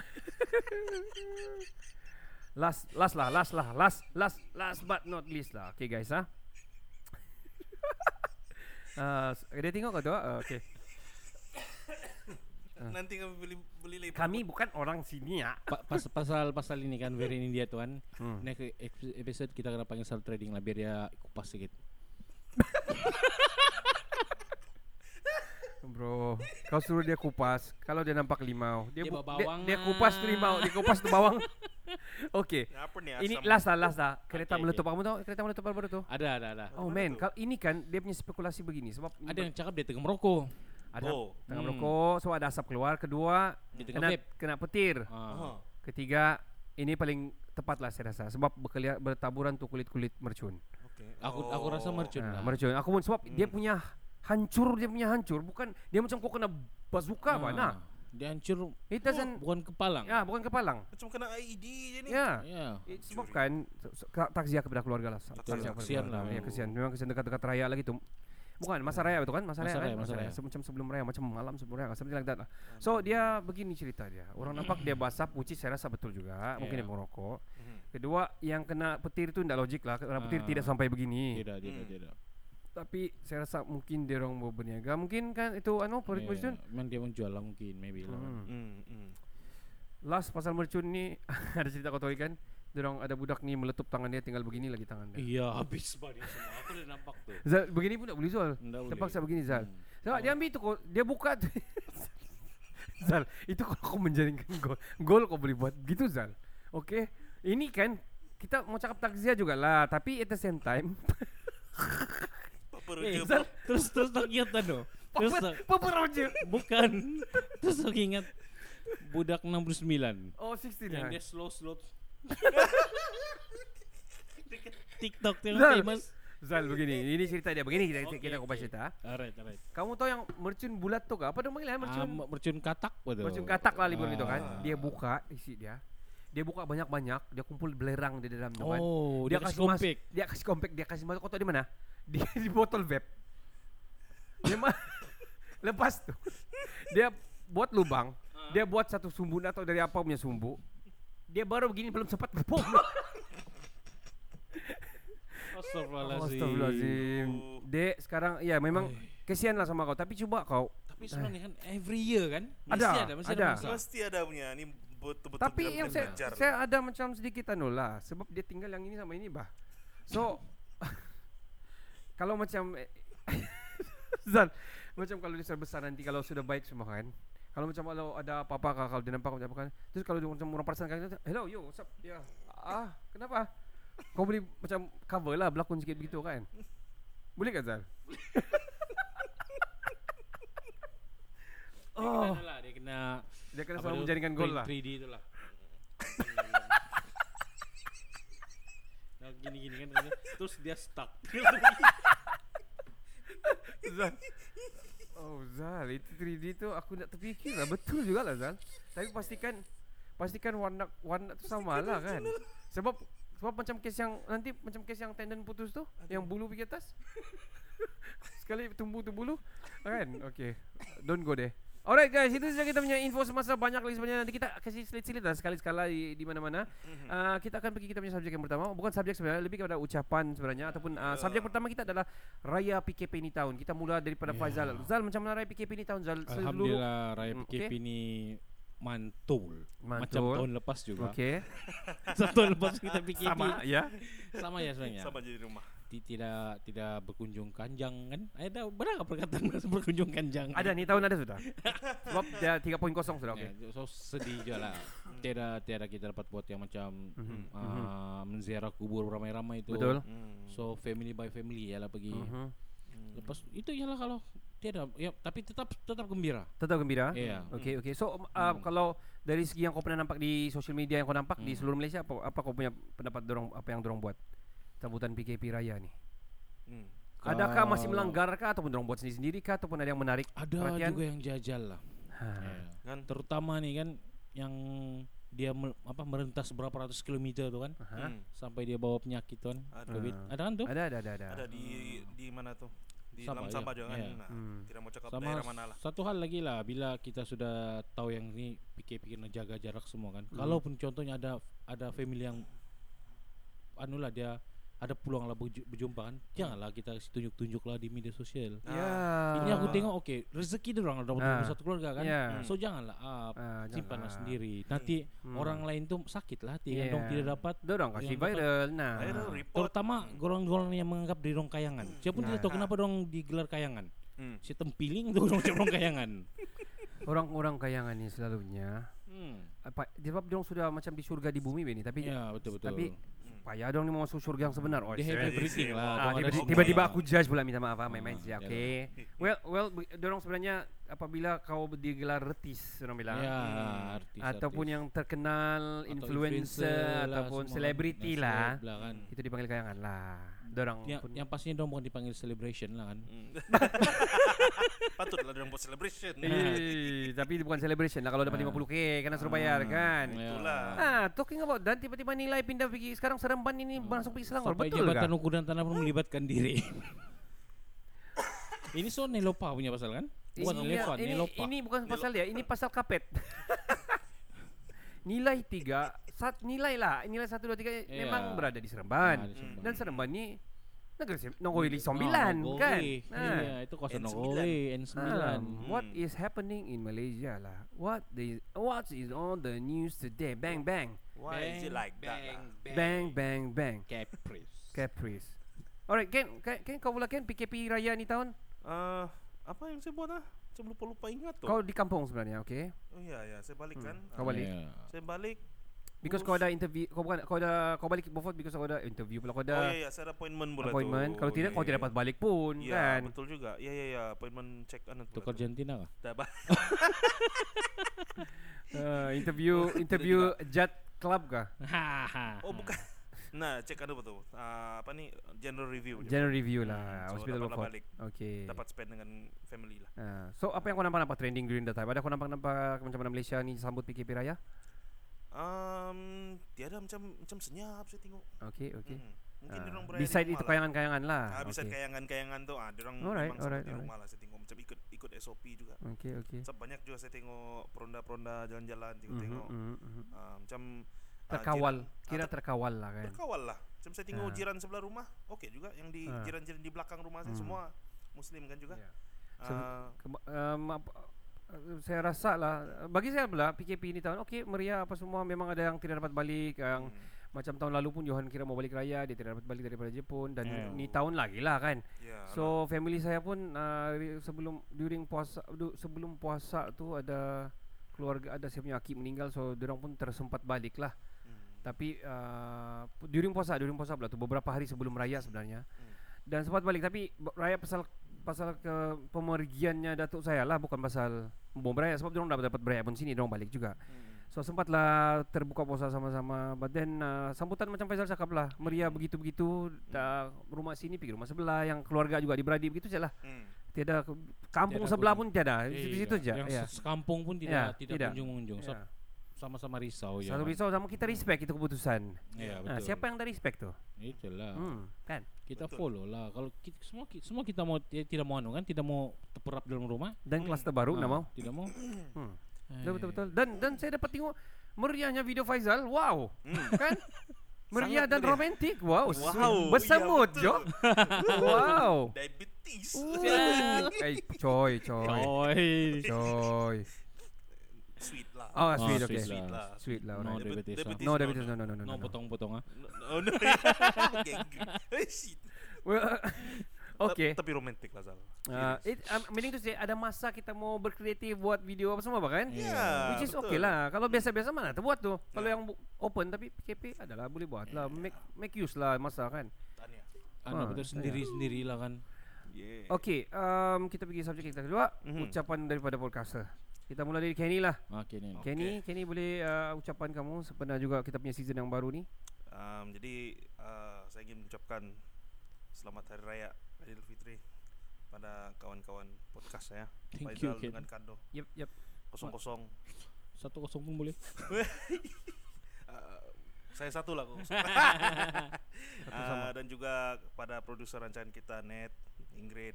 last last lah, last lah, last last last but not least lah. Okay guys, ah. Uh, dia tengok kau tu? Uh, okay. Nanti kami beli beli label. Kami bukan orang sini ya. Pa- pas, pasal pasal ini kan very in India tuan. Hmm. Next ep- episode kita akan panggil Starhard trading lah biar dia kupas sedikit. Bro, kau suruh dia kupas. Kalau dia nampak limau, dia Dia bu- dia, dia lah. kupas tu limau, dia kupas tu bawang. okay. Apa ni Ini last lah, last lah. Kereta Okay, meletup. Kamu tahu kereta meletup baru tu? Ada ada ada. Oh man, kalau ini kan dia punya spekulasi begini sebab Ada ber- yang cakap dia tengah merokok. Ada Oh. tengah Hmm. merokok, so ada asap keluar. Kedua, Dia kena vape. kena petir. Ah. Oh. Ketiga, ini paling tepat lah saya rasa sebab berkelia, bertaburan tu kulit-kulit mercun. Okay. Aku aku rasa mercun Nah, lah. mercun. Aku pun sebab dia Hmm. punya hancur dia punya hancur bukan dia macam kau kena bazooka apa Ah. nah. Dia hancur It doesn't bukan kepalang. Ya, bukan kepalang. Macam kena IED je ni. Ya. Ya. It sebabkan se- se- ka- takziah kepada keluarga lah. Takziah kepada kesian keluarga. lah. Ya, kesian. Memang kesian dekat-dekat raya lagi tu. Bukan masa raya betul kan? Masa, Masa raya, raya, kan? masa raya. Se- Macam sebelum raya, macam malam sebelum raya, something like that lah. So dia begini cerita dia. Orang nampak dia basah, is saya rasa betul juga. Mungkin Yeah. dia merokok. Mhm. Kedua, yang kena petir tu tidak logik lah. Karena petir Ah. tidak sampai begini. Tidak, tidak, Hmm. tidak. Tapi saya rasa mungkin dia orang mau berniaga. Mungkin kan itu anu Ya, percussion. Memang dia menjual lah mungkin maybe lah. Hmm. Hmm, hmm. Last pasal mercun ni ada cerita kau tahu kan? Dia orang ada budak ni meletup tangan dia tinggal begini lagi tangan dia. Iya, habis bah dia semua. Aku dah nampak tu. Zal, begini pun tak boleh Zal. Terpaksa begini Zal. Hmm. Sebab dia ambil tu dia buka tu. Zal, itu kalau kau menjaringkan gol. Gol kau boleh buat gitu Zal. Okey. Ini kan kita mau cakap takziah juga lah, tapi at the same time Apa Eh, raja Zal, terus terus tak ingat tu. Terus tak- Peperoja. bukan. terus aku ingat budak 69 Oh, 16 yang ya. dia slow slow. TikTok tu yang Zal. famous. Zal begini, ini cerita dia. Begini kita Okey, kita kau okey. cerita. Alright, alright. Kamu tahu yang mercun bulat tu kah? Apa dia panggil eh, mercun? Ah, mercun katak betul. Mercun katak lah libur gitu kan. Ah. Dia buka isi dia. Dia buka banyak-banyak, dia kumpul belerang di dalam tu kan. Oh, dia, dia, kasih compact. dia kasih compact, dia kasih masuk tahu di mana? Di, di botol vape. Dia ma- lepas tu dia buat lubang, dia buat satu sumbu atau dari apa punya sumbu. Dia baru begini belum sempat pum. Astagfirullahalazim. Astagfirullahalazim. Dek sekarang ya memang kesian lah sama kau, tapi coba kau Tapi sebenarnya kan every year kan mesti Ada, ada, mesti ada. ada. Pasti ada punya Ni betul-betul Tapi yang saya, belajar. saya ada macam sedikit anu lah Sebab dia tinggal yang ini sama ini bah So Kalau macam Zal Macam kalau dia besar nanti Kalau sudah baik semua kan Kalau macam kalau ada apa-apa kah, Kalau dia nampak macam apa kan. Terus kalau dia macam orang perasan kan Hello yo what's up? Ya. Ah kenapa? Kau boleh macam cover lah Berlakon sikit begitu kan. Boleh kan Zal? Dia Oh. kena lah, dia kena Dia kena selalu tu, menjaringkan gol lah. 3D tu lah. Nah, gini-gini kan. terus dia stuck. Zal Oh Zal Itu 3D tu Aku nak terfikir lah Betul juga lah Zal. Tapi pastikan Pastikan warna Warna tu sama lah kan? Sebab Sebab macam kes yang Nanti macam kes yang tendon putus tu Yang bulu pergi atas Sekali tumbuh tu bulu Kan? Okay Don't go there Alright guys, itu saja kita punya info semasa banyak lagi sebenarnya nanti kita kasih selit-selit lah sekali sekala di, di mana-mana. Uh, kita akan pergi kita punya subjek yang pertama, bukan subjek sebenarnya, lebih kepada ucapan sebenarnya ataupun uh, subjek pertama kita adalah Raya PKP ini tahun. Kita mula daripada Ya. Faizal. Zal macam mana Raya PKP ini tahun Zal? Seluruh- Alhamdulillah raya Hmm, PKP okey. ni mantul. Macam Mantul. tahun lepas juga. Okey. Satu tahun lepas kita PKP. Sama ya. Sama ya sebenarnya. Sama je di rumah Tidak tidak berkunjung kanjang kan? Ada benar perkataan berkunjung kanjang? Ada ni tahun ada sudah. Sebab dia 3.0 sudah okey. Ya, so sedih je lah. Tiada tiada kita dapat buat yang macam Mhm, uh, menziarah kubur ramai-ramai itu. Betul. hmm. So family by family ya lah pergi. Mhm. Lepas itu ialah kalau tiada ya tapi tetap tetap gembira. Tetap gembira. Iya. Okey okey. So um, Hmm. kalau dari segi yang kau pernah nampak di social media yang kau nampak di seluruh Malaysia apa apa kau punya pendapat dorong apa yang dorong buat sambutan PKP raya ni? Hmm. Adakah masih Kalau- melanggar kah ataupun dorong buat sendiri-sendiri kah ataupun ada yang menarik Ada perhatian? juga yang jajal lah. Ha. Ya. Kan Terutama nih kan yang dia me- apa merentas berapa ratus kilometer tu kan. Hmm. sampai dia bawa penyakit tu kan Ada. covid ada kan tuh Ada ada ada ada. Ada di di mana tuh? Di Sabah, dalam Sabah ya. juga kan. Ya. Nah, Hmm. Tidak mau cakap sama daerah mana lah. satu hal lagi lah bila kita sudah tahu yang ini PKP kena jaga jarak semua kan Hmm. kalaupun contohnya ada ada family yang anu lah dia ada peluang lah berju- berjumpa kan janganlah kita tunjuk-tunjuk lah di media sosial Ya. ini aku tengok oke rezeki dia orang dapat Ah. satu keluarga kan Ya. so janganlah ah, Ah, simpanlah jangan. sendiri nanti Hmm. orang lain tuh sakit lah hati Ya. kan dong tidak dapat Dorong kasih yang dapat- viral. Nah. Viral report. terutama golongan-golongan yang menganggap diri dong kayangan siapa pun Nah. tidak tahu kenapa dong digelar kayangan Hmm. si tempiling tuh dong dong kayangan Orang-orang kayangan ni selalunya hmm. apa sebab dia sudah macam di surga di bumi ni tapi ya betul betul tapi payah dong ni mau masuk surga yang sebenar. Oh, dia serius. everything lah Ah, tiba-tiba lah. aku judge pula minta maaf ah, main-main saja. ya Oke. Well, well, dorong sebenarnya apabila kau digelar retis orang bilang. ya Hmm. artis ataupun artis. yang terkenal Atau influencer, lah, ataupun selebriti lah. seleb lah kan Itu dipanggil kayangan lah. Dorang yang, pun yang pastinya dong bukan dipanggil celebration lah kan Hmm. Patutlah dia buat celebration. Eh, tapi bukan celebration lah kalau dapat Ah. 50k kena suruh bayar Ah, kan. Itulah. Ah, talking about dan tiba-tiba nilai pindah pergi sekarang Seremban ini langsung pergi Selangor. Sampai Betul Jabatan ke? Ukur dan Tanah pun melibatkan diri. ini so Nelopa punya pasal kan? Bukan Ini, Nelopa, ini, Nelopa. ini bukan pasal dia, ini pasal kapet. nilai tiga, sat, nilai lah, nilai satu dua tiga memang berada di Ah, Seremban. di Seremban. Dan Seremban ni negara Sem- Nogori Ah, Sembilan Nogori. kan. Iya, itu kawasan N9. Nogori, N9. Um, what Hmm. is happening in Malaysia lah? What the what is on the news today? Bang bang, Why is it like that? lah? bang bang bang. Caprice. Caprice. Alright, Ken, Ken, Ken kau pula Ken PKP Raya ni tahun? Ah, apa yang saya buat ah? Saya lupa-lupa ingat tuh. Kau di kampung sebenarnya, okay? Oh iya ya, saya balik Hmm, kan. kau balik. Ya. Saya balik. Because kau ada interview, kau bukan kau ada kau balik Beaufort because kau ada interview pula kau Oh ada iya, iya, saya ada appointment pula appointment. tuh. Kalau tidak Iya, kau tidak iya. dapat balik pun Iya, kan. betul juga. Iya iya iya, appointment check anu Itu pula ke Argentina kah? Dah ba- Uh, interview interview Jet Club kah? Haha. Oh bukan. Nah, cek anu betul. Ah, apa nih? General review. je. General review Hmm, lah, so Hospital dapatlah Beaufort. balik. Okay. Dapat spend dengan family lah. Uh, so apa yang kau nampak nampak trending during that time? Ada kau nampak nampak macam mana Malaysia ni sambut PKP Raya? Um, tiada macam macam senyap saya tengok. Okay, okay. Hmm. Mungkin dia orang berada di beside rumah itu lah. kayangan-kayangan lah. Ah, bisa okay. kayangan-kayangan tu ah, orang Alright, memang alright, sampai di alright. rumah lah saya tengok macam ikut ikut SOP juga. Okay, okay. Sebab banyak juga saya tengok peronda-peronda jalan-jalan tengok-tengok. mhm, mhm. Ah, macam ah, Terkawal, jiran- kira ter- terkawal lah kan. terkawal lah. Macam saya tengok Ah. jiran sebelah rumah, okey juga yang di Ah. jiran-jiran di belakang rumah saya Hmm. semua muslim kan juga. Ya. Sebe- Ah, Keba- um, apa- uh, saya rasa lah bagi saya pula PKP ni tahun okey meriah apa semua memang ada yang tidak dapat balik yang hmm, macam tahun lalu pun Johan kira mau balik raya dia tidak dapat balik daripada Jepun dan Ya. ni tahun lagi lah kan. Ya, so family saya pun uh, sebelum during puasa du, sebelum puasa tu ada keluarga ada saya punya akik meninggal so orang pun tersempat balik lah. Hmm, tapi uh, during puasa during puasa pula tu beberapa hari sebelum raya sebenarnya. Hmm. dan sempat balik tapi raya pasal pasal ke pemergiannya datuk saya lah bukan pasal bom beraya sebab dia orang dah dapat beraya pun sini dia orang balik juga hmm. so sempatlah terbuka puasa sama-sama but then uh, sambutan macam Faizal cakap lah meriah begitu-begitu dah rumah sini pergi rumah sebelah yang keluarga juga diberadik begitu je lah Hmm. tiada kampung Tiada sebelah kunjung. pun tiada Iya, situ-situ je Yang ya sekampung pun tidak Ya, tidak tidak. kunjung mengunjung. Ya. Sama-sama risau ya. Satu kan? risau sama kita respect itu keputusan. Ya, Nah, betul. siapa yang dah respect tu? Itulah. Hmm, kan? Kita Betul. follow lah. Kalau kita, semua semua kita mau ti- tidak mau anu kan, tidak mau terperap dalam rumah. Dan Hmm. kelas terbaru Ah, nak mau? Tidak mau. Hmm. Eh, Betul betul betul. Dan dan saya dapat tengok meriahnya video Faizal. Wow. Hmm. Kan? Meriah Sangat dan meriah. romantik. Wow. Wow, sweet. Bersamut, ya, Jo. wow. Diabetes. Eh, coy, coy. Coy. Coy. Sweet. Oh, Ah, sweet, sweet okay. lah. lah. Sweet lah, No diabetes. ah. No diabetes, no, no, no, no, No no. potong-potong ah. No, oh, no. Gangrene. Eh, shit. Well, okay. Ta- Tapi romantik lah Zal. Uh, it, um, meaning to say ada masa kita mau berkreatif buat video apa semua bahkan Ya, Ya, Which is betul. okay lah Kalau biasa-biasa mana terbuat tu Kalau Ya. yang open tapi PKP adalah boleh buat lah Make make use lah masa kan Tanya. Anu Ah, betul saya. sendiri-sendiri lah kan. Yeah. Okay um, Kita pergi subjek kita kedua Mhm. Ucapan daripada podcaster Kita mula dari Kenny lah Okay ni. Okay. Kenny Kenny boleh uh, ucapan kamu Sebenarnya juga kita punya season yang baru ni Um, jadi uh, saya ingin mengucapkan selamat hari raya Idul Fitri pada kawan-kawan podcast saya Thank you, Faizal Ken. dengan Kando Yep yep kosong kosong Satu kosong pun boleh. Uh, saya satu lah kok uh, dan juga pada produser rancangan kita Net Ingrid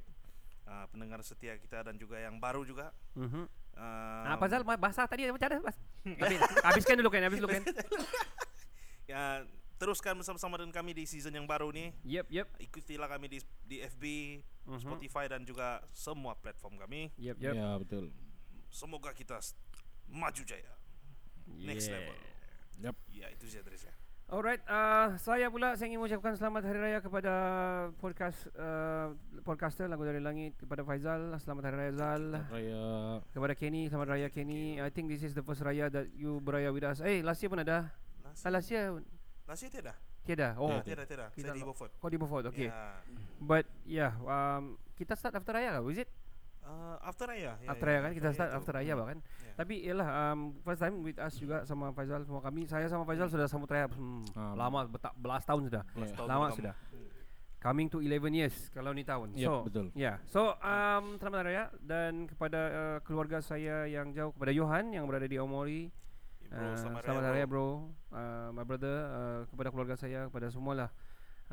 uh, pendengar setia kita dan juga yang baru juga mm-hmm. Um, Ah, ma- bahasa tadi macam mana? Bas- Habis, habiskan dulu kan, habis dulu kan. ya, teruskan bersama-sama dengan kami di season yang baru nih Yep, yep. ikutilah kami di di FB Mhm. Spotify dan juga semua platform kami Yep, yep. Ya betul. semoga kita maju jaya next Yeah. level Yep. ya itu saja dari saya Alright, uh, saya pula saya ingin mengucapkan selamat hari raya kepada podcast uh, podcaster Lagu dari Langit kepada Faizal, selamat hari raya Zal. Raya Kepada Kenny, selamat raya Kenny. I think this is the first raya that you beraya with us. Eh, last year pun ada. nasi Ah, last year nasi tiada tiada. Oh, oh tiada tiada Kita saya di Beaufort kau di Beaufort. Okay. Ya. But yeah, um, kita start after raya kah? Is it? Uh, after raya ya, after ya, raya kan kita start itu. after raya bahkan. Ya. Tapi ialah um, first time with us juga sama Faizal semua kami. Saya sama Faizal sudah sambut raya hmm, Ah, lama betak belas tahun sudah. Ya. Tahun Lama pertama. sudah. Hmm. coming to 11 years kalau ni tahun. Yep, so betul. Yeah. So um selamat raya dan kepada uh, keluarga saya yang jauh kepada Johan yang berada di Omori. Bro, Uh, selamat, raya, raya bro. Uh, my brother uh, kepada keluarga saya kepada semualah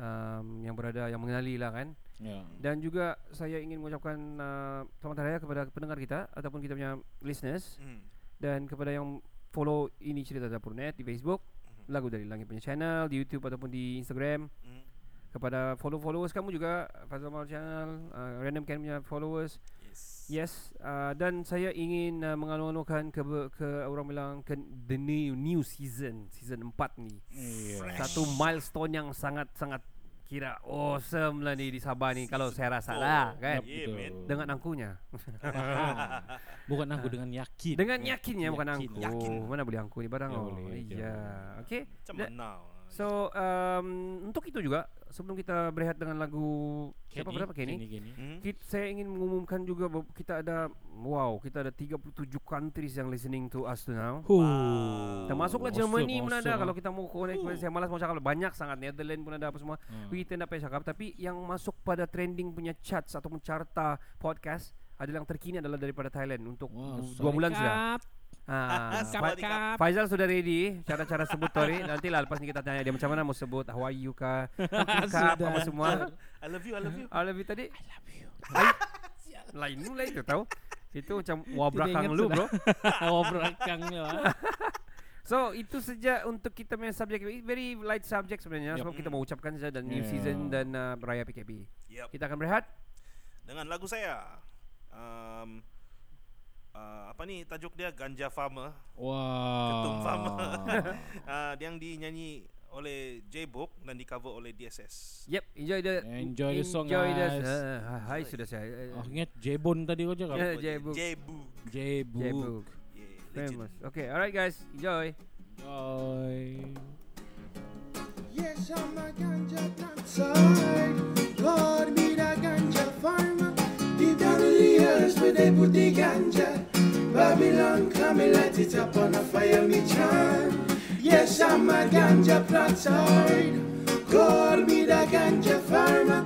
um, yang berada yang mengenali lah kan. Ya. Dan juga saya ingin mengucapkan uh, selamat hari raya kepada pendengar kita ataupun kita punya listeners Hmm. dan kepada yang follow ini cerita dapur net di Facebook, Mhm. lagu dari langit punya channel di YouTube ataupun di Instagram Hmm. kepada follow followers kamu juga Fazal Mal channel, uh, Random Can punya followers. Yes. Yes, uh, dan saya ingin uh, mengalu-alukan ke ke orang bilang ke the new new season, season 4 ni. Iya. Satu milestone yang sangat-sangat kira awesome lah ni di Sabah ni kalau saya rasa lah kan. Yep, Yeah, man. Dengan angkunya. Bukan aku dengan yakin. Dengan yakinnya bukan Yakin. angku. Yakin. Mana boleh angku ni barang Ya, oh. boleh, Iya. Okey. Macam mana? So um, untuk itu juga sebelum kita berehat dengan lagu siapa Kenny, berapa Kenny? Kenny, Kenny. Hmm? Kita, saya ingin mengumumkan juga kita ada wow kita ada 37 countries yang listening to us to now. Huh. Termasuklah Awesome, Germany pun ada awesome, kalau kita mau connect Uh. saya malas mau cakap banyak sangat Netherlands pun ada apa semua. Hmm. We tak payah cakap tapi yang masuk pada trending punya charts ataupun carta podcast adalah yang terkini adalah daripada Thailand untuk Wow, dua bulan sudah. Kap. Ha, Kap, Fa- Kap. Faizal sudah ready cara-cara sebut Tori nanti lah lepas ni kita tanya dia macam mana mau sebut how are you kah you, kah apa semua I love you, I love you. I love you tadi I love you. lain nu lah itu tahu itu macam wah Tidak belakang ingat lu bro oh belakangnya lah. So itu saja untuk kita punya subjek very light subject sebenarnya Yup. sebab kita mau ucapkan saja dan new Yeah. season dan uh, raya PKP. Yep. Kita akan berehat. Dengan lagu saya. Um, uh, apa ni tajuk dia Ganja Farmer. Wah. Ketum Farmer. uh, yang dinyanyi oleh J-Book dan di cover oleh DSS. Yep, enjoy the Enjoy the song, enjoy the guys. uh, hai sudah saya. Oh, ingat Jebon tadi kau cakap. Yeah, J-Book. J-Book. Jebook. J-Book. Yeah, legend. Famous. Okay, alright guys, enjoy. Joy. Yes, I'm a ganja outside. Lord, the earth where they put the ganja. Babylon, come and light it up on a fire, me child. Yes, I'm a ganja outside. God, be the ganja farmer.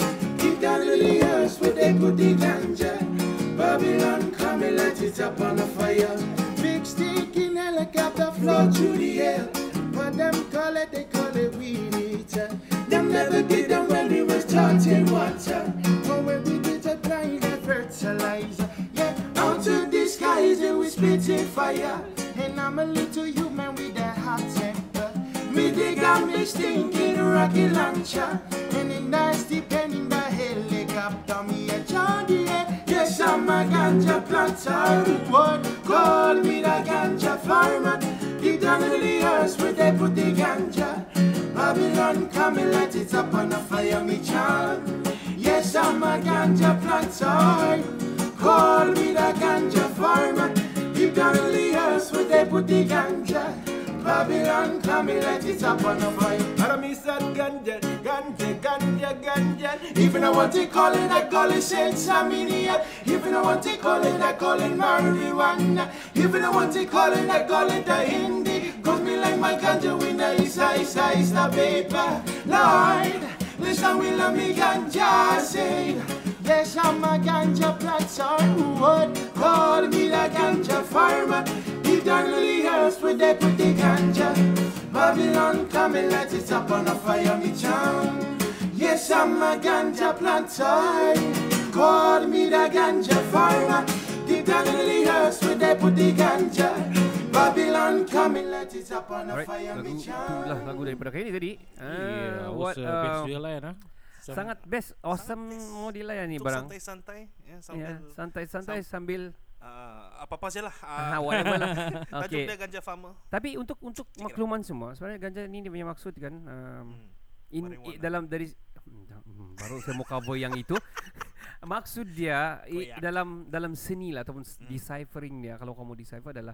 The earth where they put the ganja. Babylon, come and light it up on a fire. Big stinking helicopter flow through the air. What them call it, they call it weed eater. Them never did them when we was taught in water. Fertilizer, yeah, out to the skies and we spitting fire. And I'm a little human with that hot temper. Me dig on me stinking rocket launcher. And in nasty pen in the helicopter, me a Johnny. Yes, I'm a ganja planter. What call me the ganja farmer? Deep down in the earth where they put the ganja. Babylon come and light it up on a fire, me child. Yes, I'm a ganja planter. Call me the ganja farmer. Deep down in the earth where they put the ganja. Babylon come and light it up on a fire. And I miss that ganja, ganja, ganja, ganja. Even I want to call it, I call it Sensaminia. Even I want to call it, I call it marijuana. Even I want to call it, I call it the Hindi. Cause me like my ganja with the isa, isa, isa, paper. Lord, listen, we love me ganja, say. Yes, I'm a ganja planter would call me the ganja farmer. Deep down in the earth where they put the ganja. Babylon come and light it up on a fire, me town. Yes, I'm a ganja planter. Call me the ganja farmer. Deep down in the earth where they put the ganja. Babylon come and light it up on a fire, lagu me itulah town. lagu daripada kali ni tadi. Yeah, Uh, what what uh, uh, lain ah. sangat best awesome model lah ni barang. santai-santai ya, sambil santai-santai sambil uh, apa-apa je lah. ah, Uh, whatever lah. Tajuk Okay. dia Ganja Farmer. Tapi untuk untuk makluman semua, sebenarnya ganja ni dia punya maksud kan um, Hmm. in, i, dalam dari Hmm, baru saya mau cover yang itu. Maksud dia i, dalam dalam seni lah ataupun Hmm. deciphering dia kalau kamu decipher adalah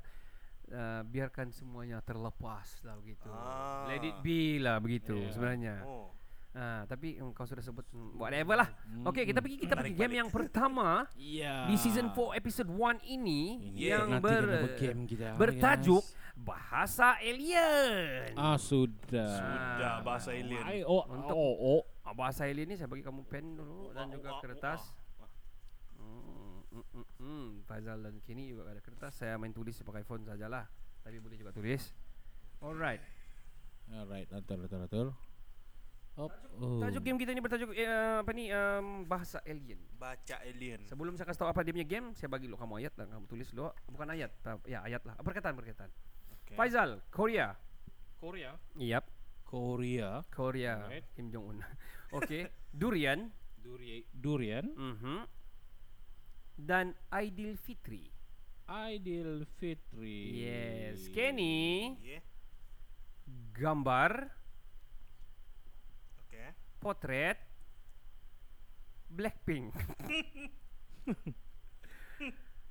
uh, biarkan semuanya terlepas lah begitu. Ah. Let it be lah begitu Ya. sebenarnya. Oh. Ah, tapi um, kau sudah sebut hmm, whatever lah. Okey, kita pergi kita pergi game balik. yang pertama Iya. di season 4 episode 1 ini Ini yang ber, kita game kita, bertajuk guys. bahasa alien. Ah sudah. Sudah bahasa alien. Oh, Untuk- oh, oh. Ah, bahasa alien ni saya bagi kamu pen dulu dan Wah, juga wah, kertas. Wah. Hmm, hmm, hmm, hmm. Faizal dan Kini juga ada kertas. Saya main tulis pakai phone sajalah. Tapi boleh juga tulis. Alright. Alright, atur, atur, atur. Op. Oh. Tajuk game kita ni bertajuk eh, apa ni um, bahasa alien. Baca alien. Sebelum saya kasih tahu apa dia punya game, saya bagi dulu kamu ayat dan kamu tulis dulu. Bukan ayat, ya ayat lah. Perkataan perkataan. Okay. Faizal, Korea. Korea. Yap, Korea. Korea. Alright. Kim Jong Un. Okey, durian. Durian. Durian. Mhm. Dan Aidilfitri. Aidil Fitri. Yes, Kenny. Yeah. Gambar, Okay. potret, Blackpink.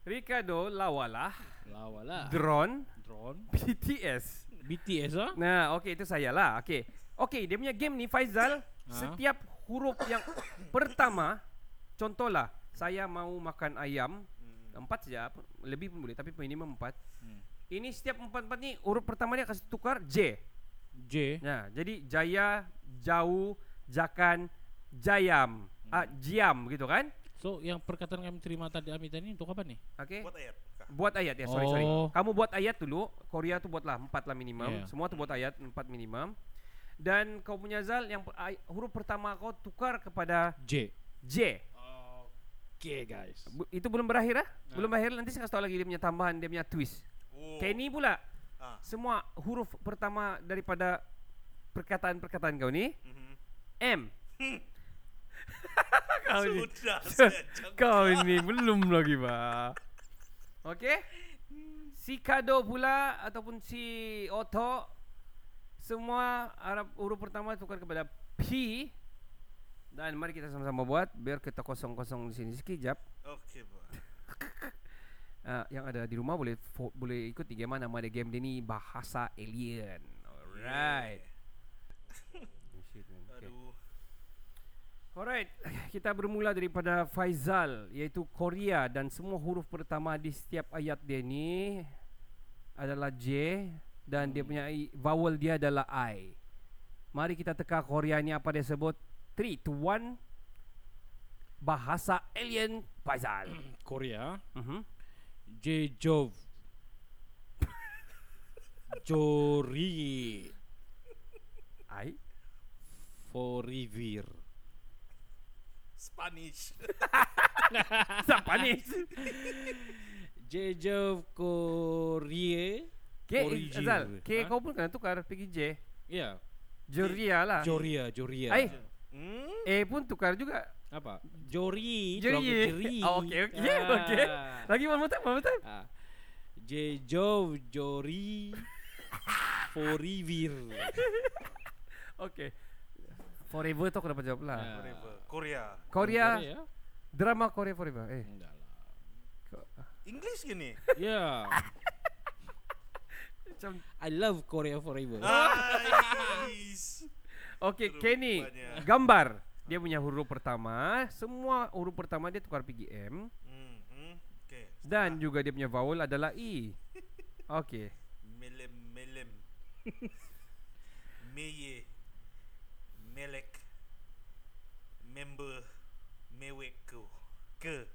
Ricardo Lawalah, Lawalah. drone, Drone. BTS. BTS ah? Nah, okey itu saya lah. Okey. Okey, dia punya game ni Faizal, setiap huruf yang pertama, contohlah, saya mau makan ayam, empat saja, lebih pun boleh, tapi minimum empat. Hmm. Ini setiap empat-empat ni huruf pertama dia kasih tukar J. J. Nah, jadi jaya, jauh, jakan, jayam, ah, jiam gitu kan? So yang perkataan kami terima tadi Amit tadi untuk apa nih? Okey. Buat ayat. Buat ayat ya, sorry sorry. Oh. Kamu buat ayat dulu. Korea tu buatlah empat lah minimum. Yeah. Semua tu buat ayat empat minimum. Dan kau punya Zal yang huruf pertama kau tukar kepada J. J. Oke guys. Itu belum berakhir ah? Belum berakhir nanti saya kasih tahu lagi dia punya tambahan, dia punya twist. Oh. Kenny pula Ah. semua huruf pertama daripada perkataan-perkataan kau ni Mhm. M. kau ni Sudah. Kau ini belum lagi, Pak. Okey? Si Kado pula ataupun si Otto semua Arab huruf pertama tukar kepada P dan mari kita sama-sama buat biar kita kosong-kosong di sini sekejap. Okey, Pak. Uh, yang ada di rumah boleh fo- boleh ikut game nama dia game dia ni bahasa alien. Alright. Shit, man. Okay. Aduh. Alright, kita bermula daripada Faizal iaitu Korea dan semua huruf pertama di setiap ayat dia ni adalah J dan dia punya vowel dia adalah I. Mari kita teka Korea ni apa dia sebut. 3 to 1 Bahasa alien Faizal. Korea. Mhm. J Jov. Jori. I. Forivir. Spanish. Ni? J Jov Korea. K Origin. Azal, K Ha? kau pun kena tukar pergi J. Ya. Joria lah. Joria, Joria. Ai, Hmm? A pun tukar juga. Apa? Jori. Jori. Jeri. Oh, okey, okey, okey. Lagi one more time, one more time. Ah. J Jov Jori. Forivir. Okay. Forever tu aku dapat jawab lah. Ah. Forever. Korea. Korea, Korea? drama Korea Forever. Eh. Enggak lah. English gini. Ya. Macam I love Korea forever. Nice. Okay, Terus Kenny. Gambar. Dia punya huruf pertama, semua huruf pertama dia tukar pergi M Mhm. Okey. dan juga dia punya vowel adalah E. Okay. melem melem. Meye. Melek. Member. Mewekku. Ke.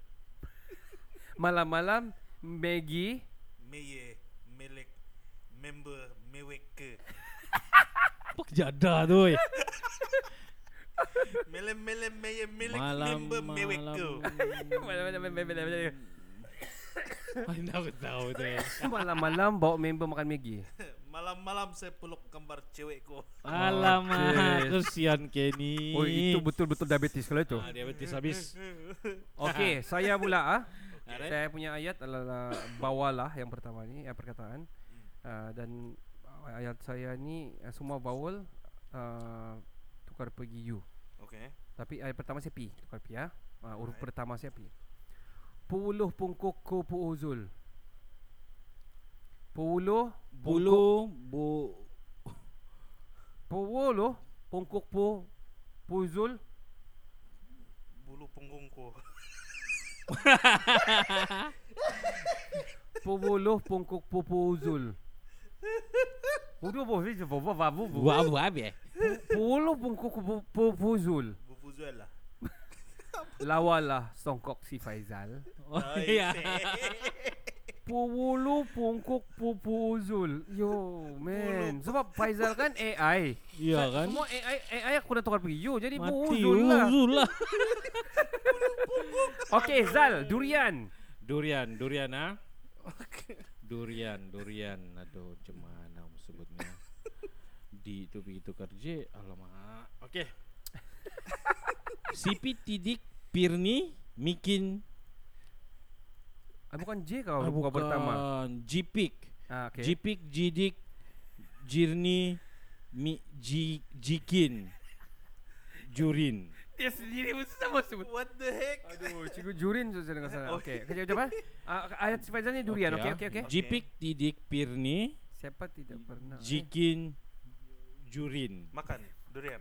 Malam-malam Maggie Meye. Melek. Member. Mewek ke. Apa kejada tu? oi? Melem melem meye melek Malam member mewek ke. Malam-malam Mana aku tahu tu. ya. Malam-malam bawa member makan Maggie. Malam-malam saya peluk gambar cewekku. Alamak, kesian Kenny. Oh, itu betul-betul diabetes kalau itu. Ah, diabetes habis. Okey, saya pula ah. Alright. Saya punya ayat adalah bawalah yang pertama ni, yang perkataan. Uh, dan ayat saya ni uh, semua vowel uh, tukar pergi U. Okey. Tapi ayat pertama saya P, tukar P ya. Uh, huruf Alright. pertama saya P. Puluh pungkuk ko puuzul. Puluh Bulu bu Puluh pungkuk pu Puzul. Bulu punggungku. Pubuluh pungkuk pupuzul. Udah bos, ini bawa bawa bawa. Buat apa habis? Puluh pungkuk pu- pupuzul. Bubuzul lah. Lawalah songkok si Faizal. Oh iya. Pulu pungkuk pupuzul. Yo, man. Sebab Faizal kan AI. Iya kan? Semua AI AI aku dah tukar pergi. Yo, jadi Mati pupuzul lah. uzul lah. Okey, Zal, durian. Durian, durian ah. Durian, durian. Aduh, mau sebutnya? Di itu begitu kerja, alamak. Okey. Sipi tidik pirni mikin Ah, bukan J kau ah, bukan pertama. Jipik. Ah, okey. Jipik jidik jirni mi ji jikin jurin. Dia sendiri pun sama sebut. What the heck? Aduh, cikgu Jurin susah dengan sana. Okey, kerja macam apa? Ah, ayat si Faizal ni durian. Okey, ah. okey, okey. Jipik tidik pirni Siapa tidak pernah? eh? jikin jurin. Makan durian.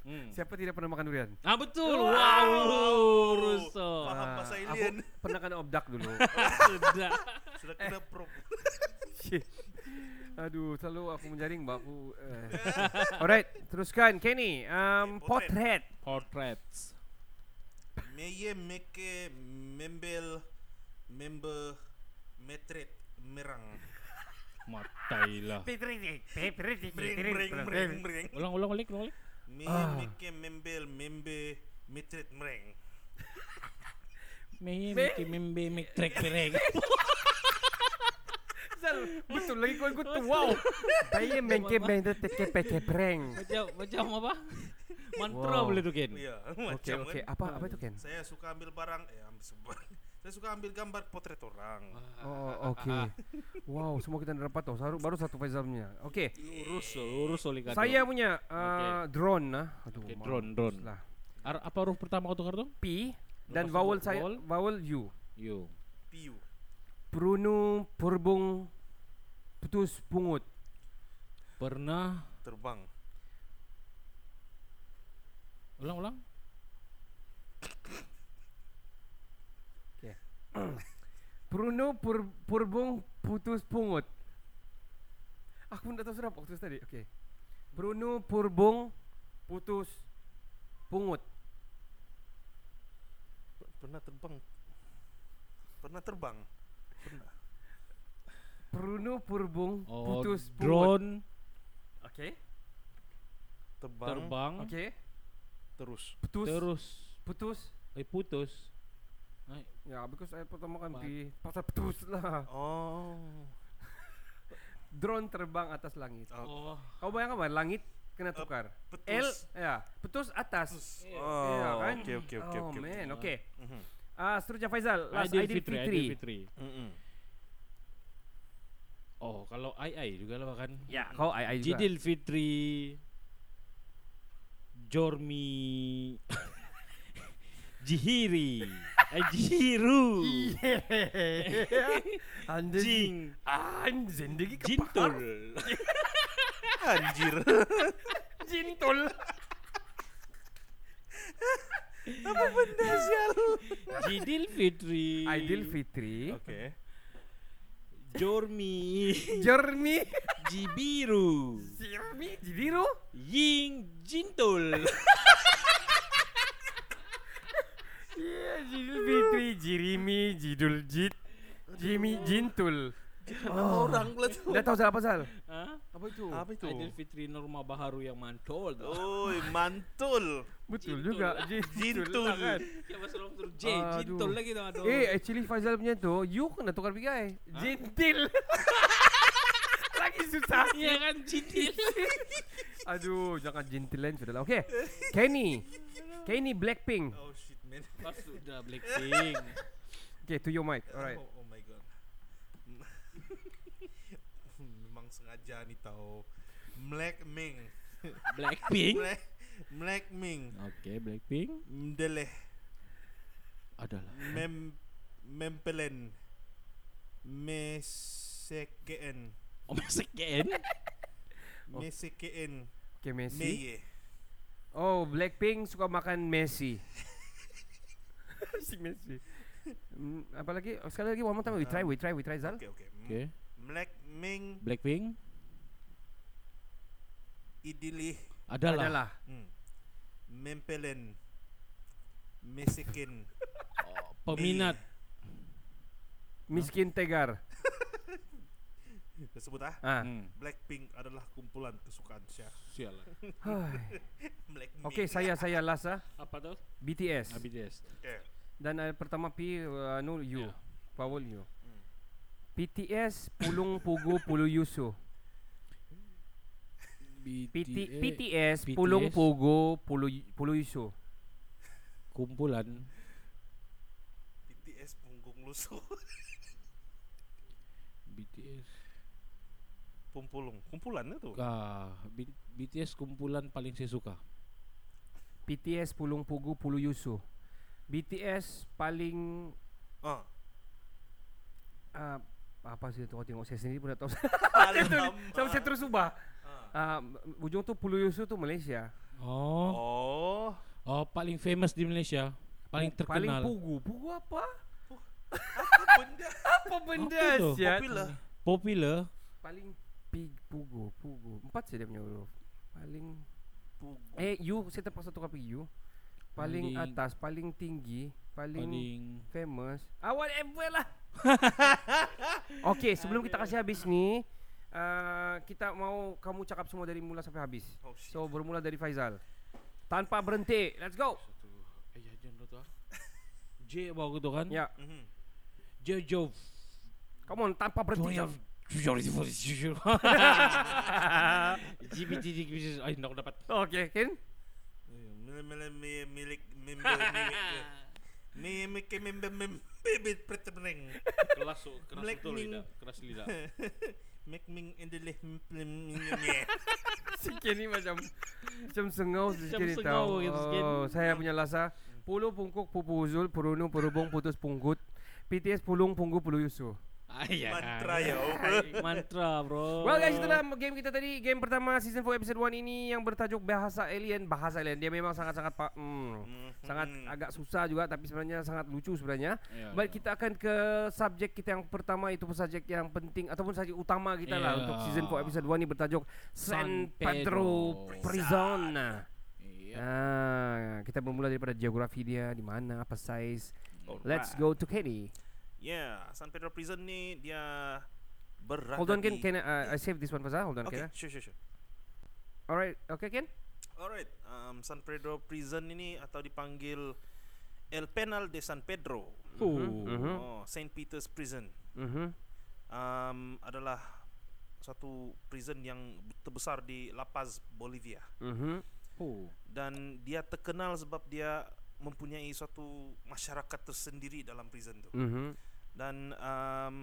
Hmm. Siapa tidak pernah makan durian? Ah betul. Wow. Wow, Russo. Faham Ah, bahasa aku alien. pernah kena obdak dulu. Sudah. Sudah kena pro. Shit. Aduh, selalu aku menjaring mbak aku. Eh. Alright, teruskan Kenny. Um, Okay, potret. Portraits. Meye meke membel member metret merang. Matailah. Bring bring. Ulang ulang ulang ulang. Ah. meke membel membe metret mereng. Me me membe me trek pereng. Zal, betul lagi kau ikut tu. Wow. Bayi mengke mengke teke peke preng. Macam macam apa? Mantra Wow. boleh tu Ken. Iya, Okey, macam okey. Apa apa itu Ken? Saya suka ambil barang eh ambil sebar. Saya suka ambil gambar potret orang. Oh, okey. Wow, semua kita dapat tahu. Baru baru satu Faizal punya. Okey. Lurus lurus oleh kado. Saya punya uh, drone nah. Aduh, mampus drone, drone. Lah. Ar- apa huruf pertama kau tukar tu? P dan Lepas vowel saya vowel? vowel U. You. Piu. Prunu purbung putus pungut. Pernah Terbang. ulang ulang. Pruno pur, purbung putus pungut. Aku tak tahu sudah waktu tadi. Okey. Bruno purbung putus pungut. Pernah terbang. Pernah terbang. Pernah. Bruno purbung Oh, putus pungut. drone Okey. Terbang. terbang Okey. Terus. Putus. terus Putus. eh putus. Ya, because saya pertama kan pergi pasal putus lah. Oh. Drone terbang atas langit. Oh. oh. Kau bayangkan apa? Langit kena tukar. L Petus. ya, putus atas. Oh, Ya, kan? Oke oke oke oh oke. man, okey. Mhm. Ah, seterusnya Faizal, last Aidil Fitri, Fitri. Aidil Fitri. Mm-mm. Oh, kalau ai ai juga lah kan. Ya, kau ai ai juga. Jidil Fitri Jormi Jihiri eh, Jihiru Anda Jing An zindagi ka Jintul Anjir. Jintul. Jidil Fitri Aidil Fitri. Oke. Jormi Jermi. Jibiru Jermi. Jidiru. Ying Jintul Iya, Jidil Fitri. Jirimi. Jidul Jid. Jimmy Jintul. Nama orang pula tu. Dah tahu Zal apa Zal? Hah? Apa itu? Apa itu? Aidil Fitri Norma Baharu yang mantul tu. Oi, mantul. Betul Jintul. juga. Jintul. Jintul. lah kan. Ya pasal orang suruh J Aduh. Jintul lagi tu aduh. Eh, actually Faizal punya tu, you kena tukar pigai. Jintil. Lagi susah. Ya kan Jintil Aduh, jangan jintilan sudah lah. Okay. Kenny. Kenny Blackpink. Oh shit man. Pas sudah Blackpink Okay, to your mic. Alright. Oh, oh my god. Memang sengaja nih tahu. Black Ming. Blackpink Black Black Ming. Oke Blackpink Mdeleh. adalah Mem Mempelen. Mesekeen. Oh masih Ken Mesekeen. Okay, Messi. Meye. Oh, Blackpink suka makan Messi. si Messi. Hmm, apa lagi? Oh, sekali lagi one more time we try we try we try Zal. Oke oke. Oke. Black Ming Blackpink idilih adalah, Adalah hmm. mempelen mesikin peminat miskin tegar. tersebut ah. Ah. Hmm. Blackpink adalah kumpulan kesukaan Syah. Sialan. Hai. Black Okey, saya saya last ah. Apa tuh? BTS. Ah, BTS. Okay. Dan uh, pertama P uh, anu you. Ya. Power you. Hmm. BTS Pulung Pugu Pulu Yusu. PT, PTS BTS. Pulung Pugu Pulu Pulu Yusu. kumpulan BTS punggung lusuh. BTS. Pumpulung. Kumpulan itu. Ah, B- BTS kumpulan paling saya suka. BTS Pulung Pugu Pulu Yusu. BTS paling Ah. uh, apa sih tu tengok saya sendiri pun tak tahu. Sama saya terus ubah. Ah. Uh, ujung tu Pulu Yusu tu Malaysia. Oh. Oh. Oh, paling famous di Malaysia. Paling Pu- Paling terkenal. pugu. Pugu apa? Apa benda? Apa benda Apa? Popular. Popular. Paling pig pugu, pugu. Empat saja dia punya huruf. Paling Pugu. eh you saya terpaksa tukar pergi you. Paling, Paling- atas, paling tinggi, paling, Paling famous. Ah whatever lah. Okey, sebelum kita kasih habis ni, uh, kita mau kamu cakap semua dari mula sampai habis. Oh shit. So bermula dari Faizal. Tanpa berhenti. Let's go. satu. Eh, jangan tu ah. J bawa gitu kan? Ya, Mhm. Jojo. come on tanpa berhenti. Jojo. GPT Ay, nak dapat. Okey, Ken. Milik milik mi- milik member milik. Milik member member pretending. Kelas keras Black betul lidah. Keras lidah. Make ming indelih Si Ken ni macam macam sengau sikit ni tau. Oh, saya punya lasa. Pulu pungkuk pupu uzul purunu purubung putus punggut. PTS pulung punggu pulu yusu. Ay, ya. Mantra ya. Mantra, bro. Well guys, itulah game kita tadi. Game pertama season 4 episode 1 ini yang bertajuk bahasa alien. Bahasa alien. Dia memang sangat-sangat pa- hmm, sangat agak susah juga tapi sebenarnya sangat lucu sebenarnya. Ya, Baik ya. kita akan ke subjek kita yang pertama itu pun subjek yang penting ataupun subjek utama kita lah Ya. untuk season 4 episode 1 ini bertajuk San San Pedro Pedro Prison. Iya. Ah, kita bermula daripada geografi dia di mana, apa size. Let's go to Kenny. Yeah, San Pedro Prison ni dia berada Hold on Ken, di Ken uh, I save this one first ah. Hold on Okay, Ken. ah. sure sure sure. Alright, okay Ken. Alright, um, San Pedro Prison ini atau dipanggil El Penal de San Pedro. Oh. Mhm. Oh, Saint Peter's Prison. Mhm. Um, adalah satu prison yang terbesar di La Paz, Bolivia. Mhm. Oh. Dan dia terkenal sebab dia mempunyai suatu masyarakat tersendiri dalam prison tu. Mhm. Dan um,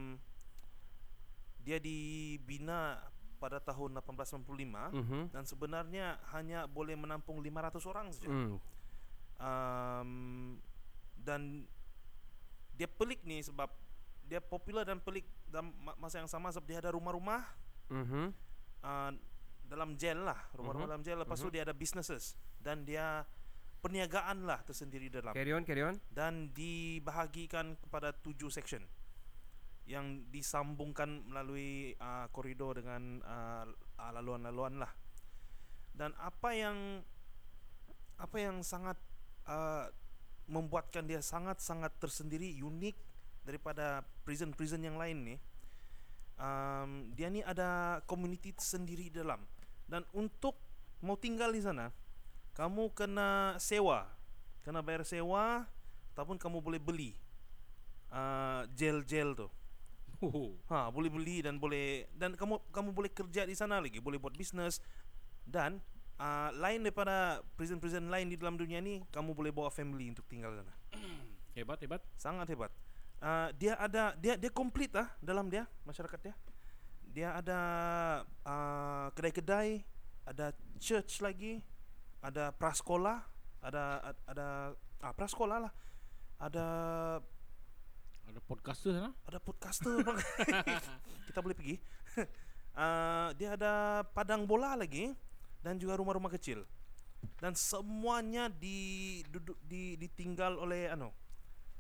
dia dibina pada tahun 1895 Mhm. dan sebenarnya hanya boleh menampung 500 orang saja. Mm. um, dan dia pelik ni sebab dia popular dan pelik dalam ma- masa yang sama sebab dia ada rumah-rumah Mhm. uh, dalam jail lah rumah-rumah Mhm. dalam jail lepas tu dia ada businesses dan dia perniagaan lah tersendiri dalam. Carry on, carry on. dan dibahagikan kepada tujuh section yang disambungkan melalui uh, koridor dengan uh, uh, laluan-laluan lah. Dan apa yang apa yang sangat uh, membuatkan dia sangat-sangat tersendiri unik daripada prison-prison yang lain ni um, dia ni ada community sendiri dalam. Dan untuk mau tinggal di sana kamu kena sewa. Kena bayar sewa ataupun kamu boleh beli uh, gel-gel tu. Oh. ha boleh beli dan boleh dan kamu kamu boleh kerja di sana lagi. Boleh buat bisnes dan uh, lain daripada prison-prison lain di dalam dunia ni kamu boleh bawa family untuk tinggal sana. Hebat, hebat. sangat hebat. Uh, dia ada dia dia komplit lah dalam dia masyarakat dia. Dia ada uh, kedai-kedai ada church lagi ada prasekolah ada ad- ada ah prasekolah lah ada Ada podcaster sana? ada podcaster bang. kita boleh pergi uh, dia ada padang bola lagi dan juga rumah-rumah kecil dan semuanya di duduk di ditinggal oleh ano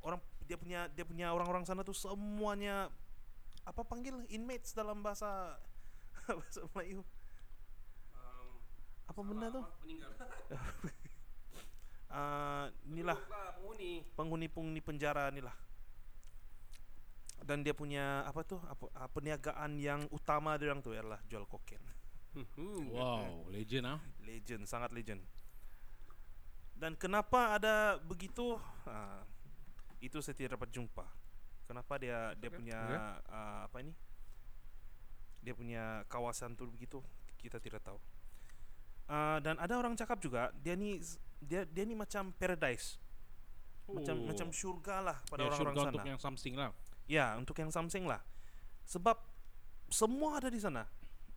orang dia punya dia punya orang-orang sana tuh semuanya apa panggil inmates dalam bahasa bahasa Melayu apa benda tuh Meninggal. Ah, inilah penghuni. penghuni-penghuni penjara inilah. Dan dia punya apa tuh apa, ah, perniagaan yang utama dia orang tuh adalah jual kokain. Wow, legend ah. legend sangat legend. Dan kenapa ada begitu? Ah, itu saya tidak dapat jumpa. Kenapa dia dia punya oke. ah, apa ini? Dia punya kawasan tuh begitu? Kita tidak tahu Ah, dan ada orang cakap juga dia ni dia dia ni macam paradise macam Oh. macam syurga lah pada Ya, orang-orang syurga sana untuk yang something lah. Ya, untuk yang Samsung lah. Sebab semua ada di sana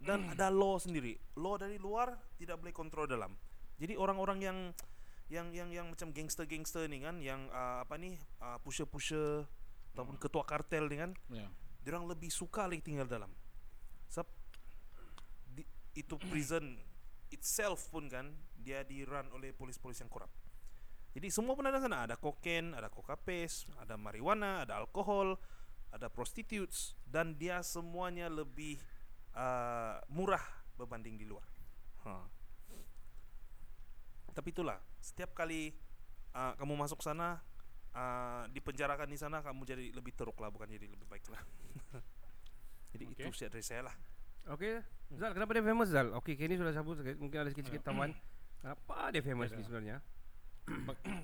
dan ada law sendiri. Law dari luar tidak boleh kontrol dalam. Jadi orang-orang yang yang yang yang macam gangster-gangster ni kan, yang uh, apa ni, uh, pusher-pusher ataupun ketua kartel ni kan, Ya. diorang lebih suka lagi tinggal dalam. Sebab di, itu prison itself pun kan dia di run oleh polis-polis yang korup. Jadi semua pun ada sana, ada kokain, ada coca paste, ada marijuana, ada alkohol, ada prostitutes dan dia semuanya lebih uh, murah berbanding di luar. Ha. Tapi itulah, setiap kali uh, kamu masuk sana uh, dipenjarakan di sana kamu jadi lebih teruk lah bukan jadi lebih baik lah. jadi Okey. itu sih dari saya lah. Okey. Zal, kenapa dia famous Zal? Okey, Kenny sudah sebut sikit. Mungkin ada sikit-sikit taman. Kenapa dia famous ni sebenarnya?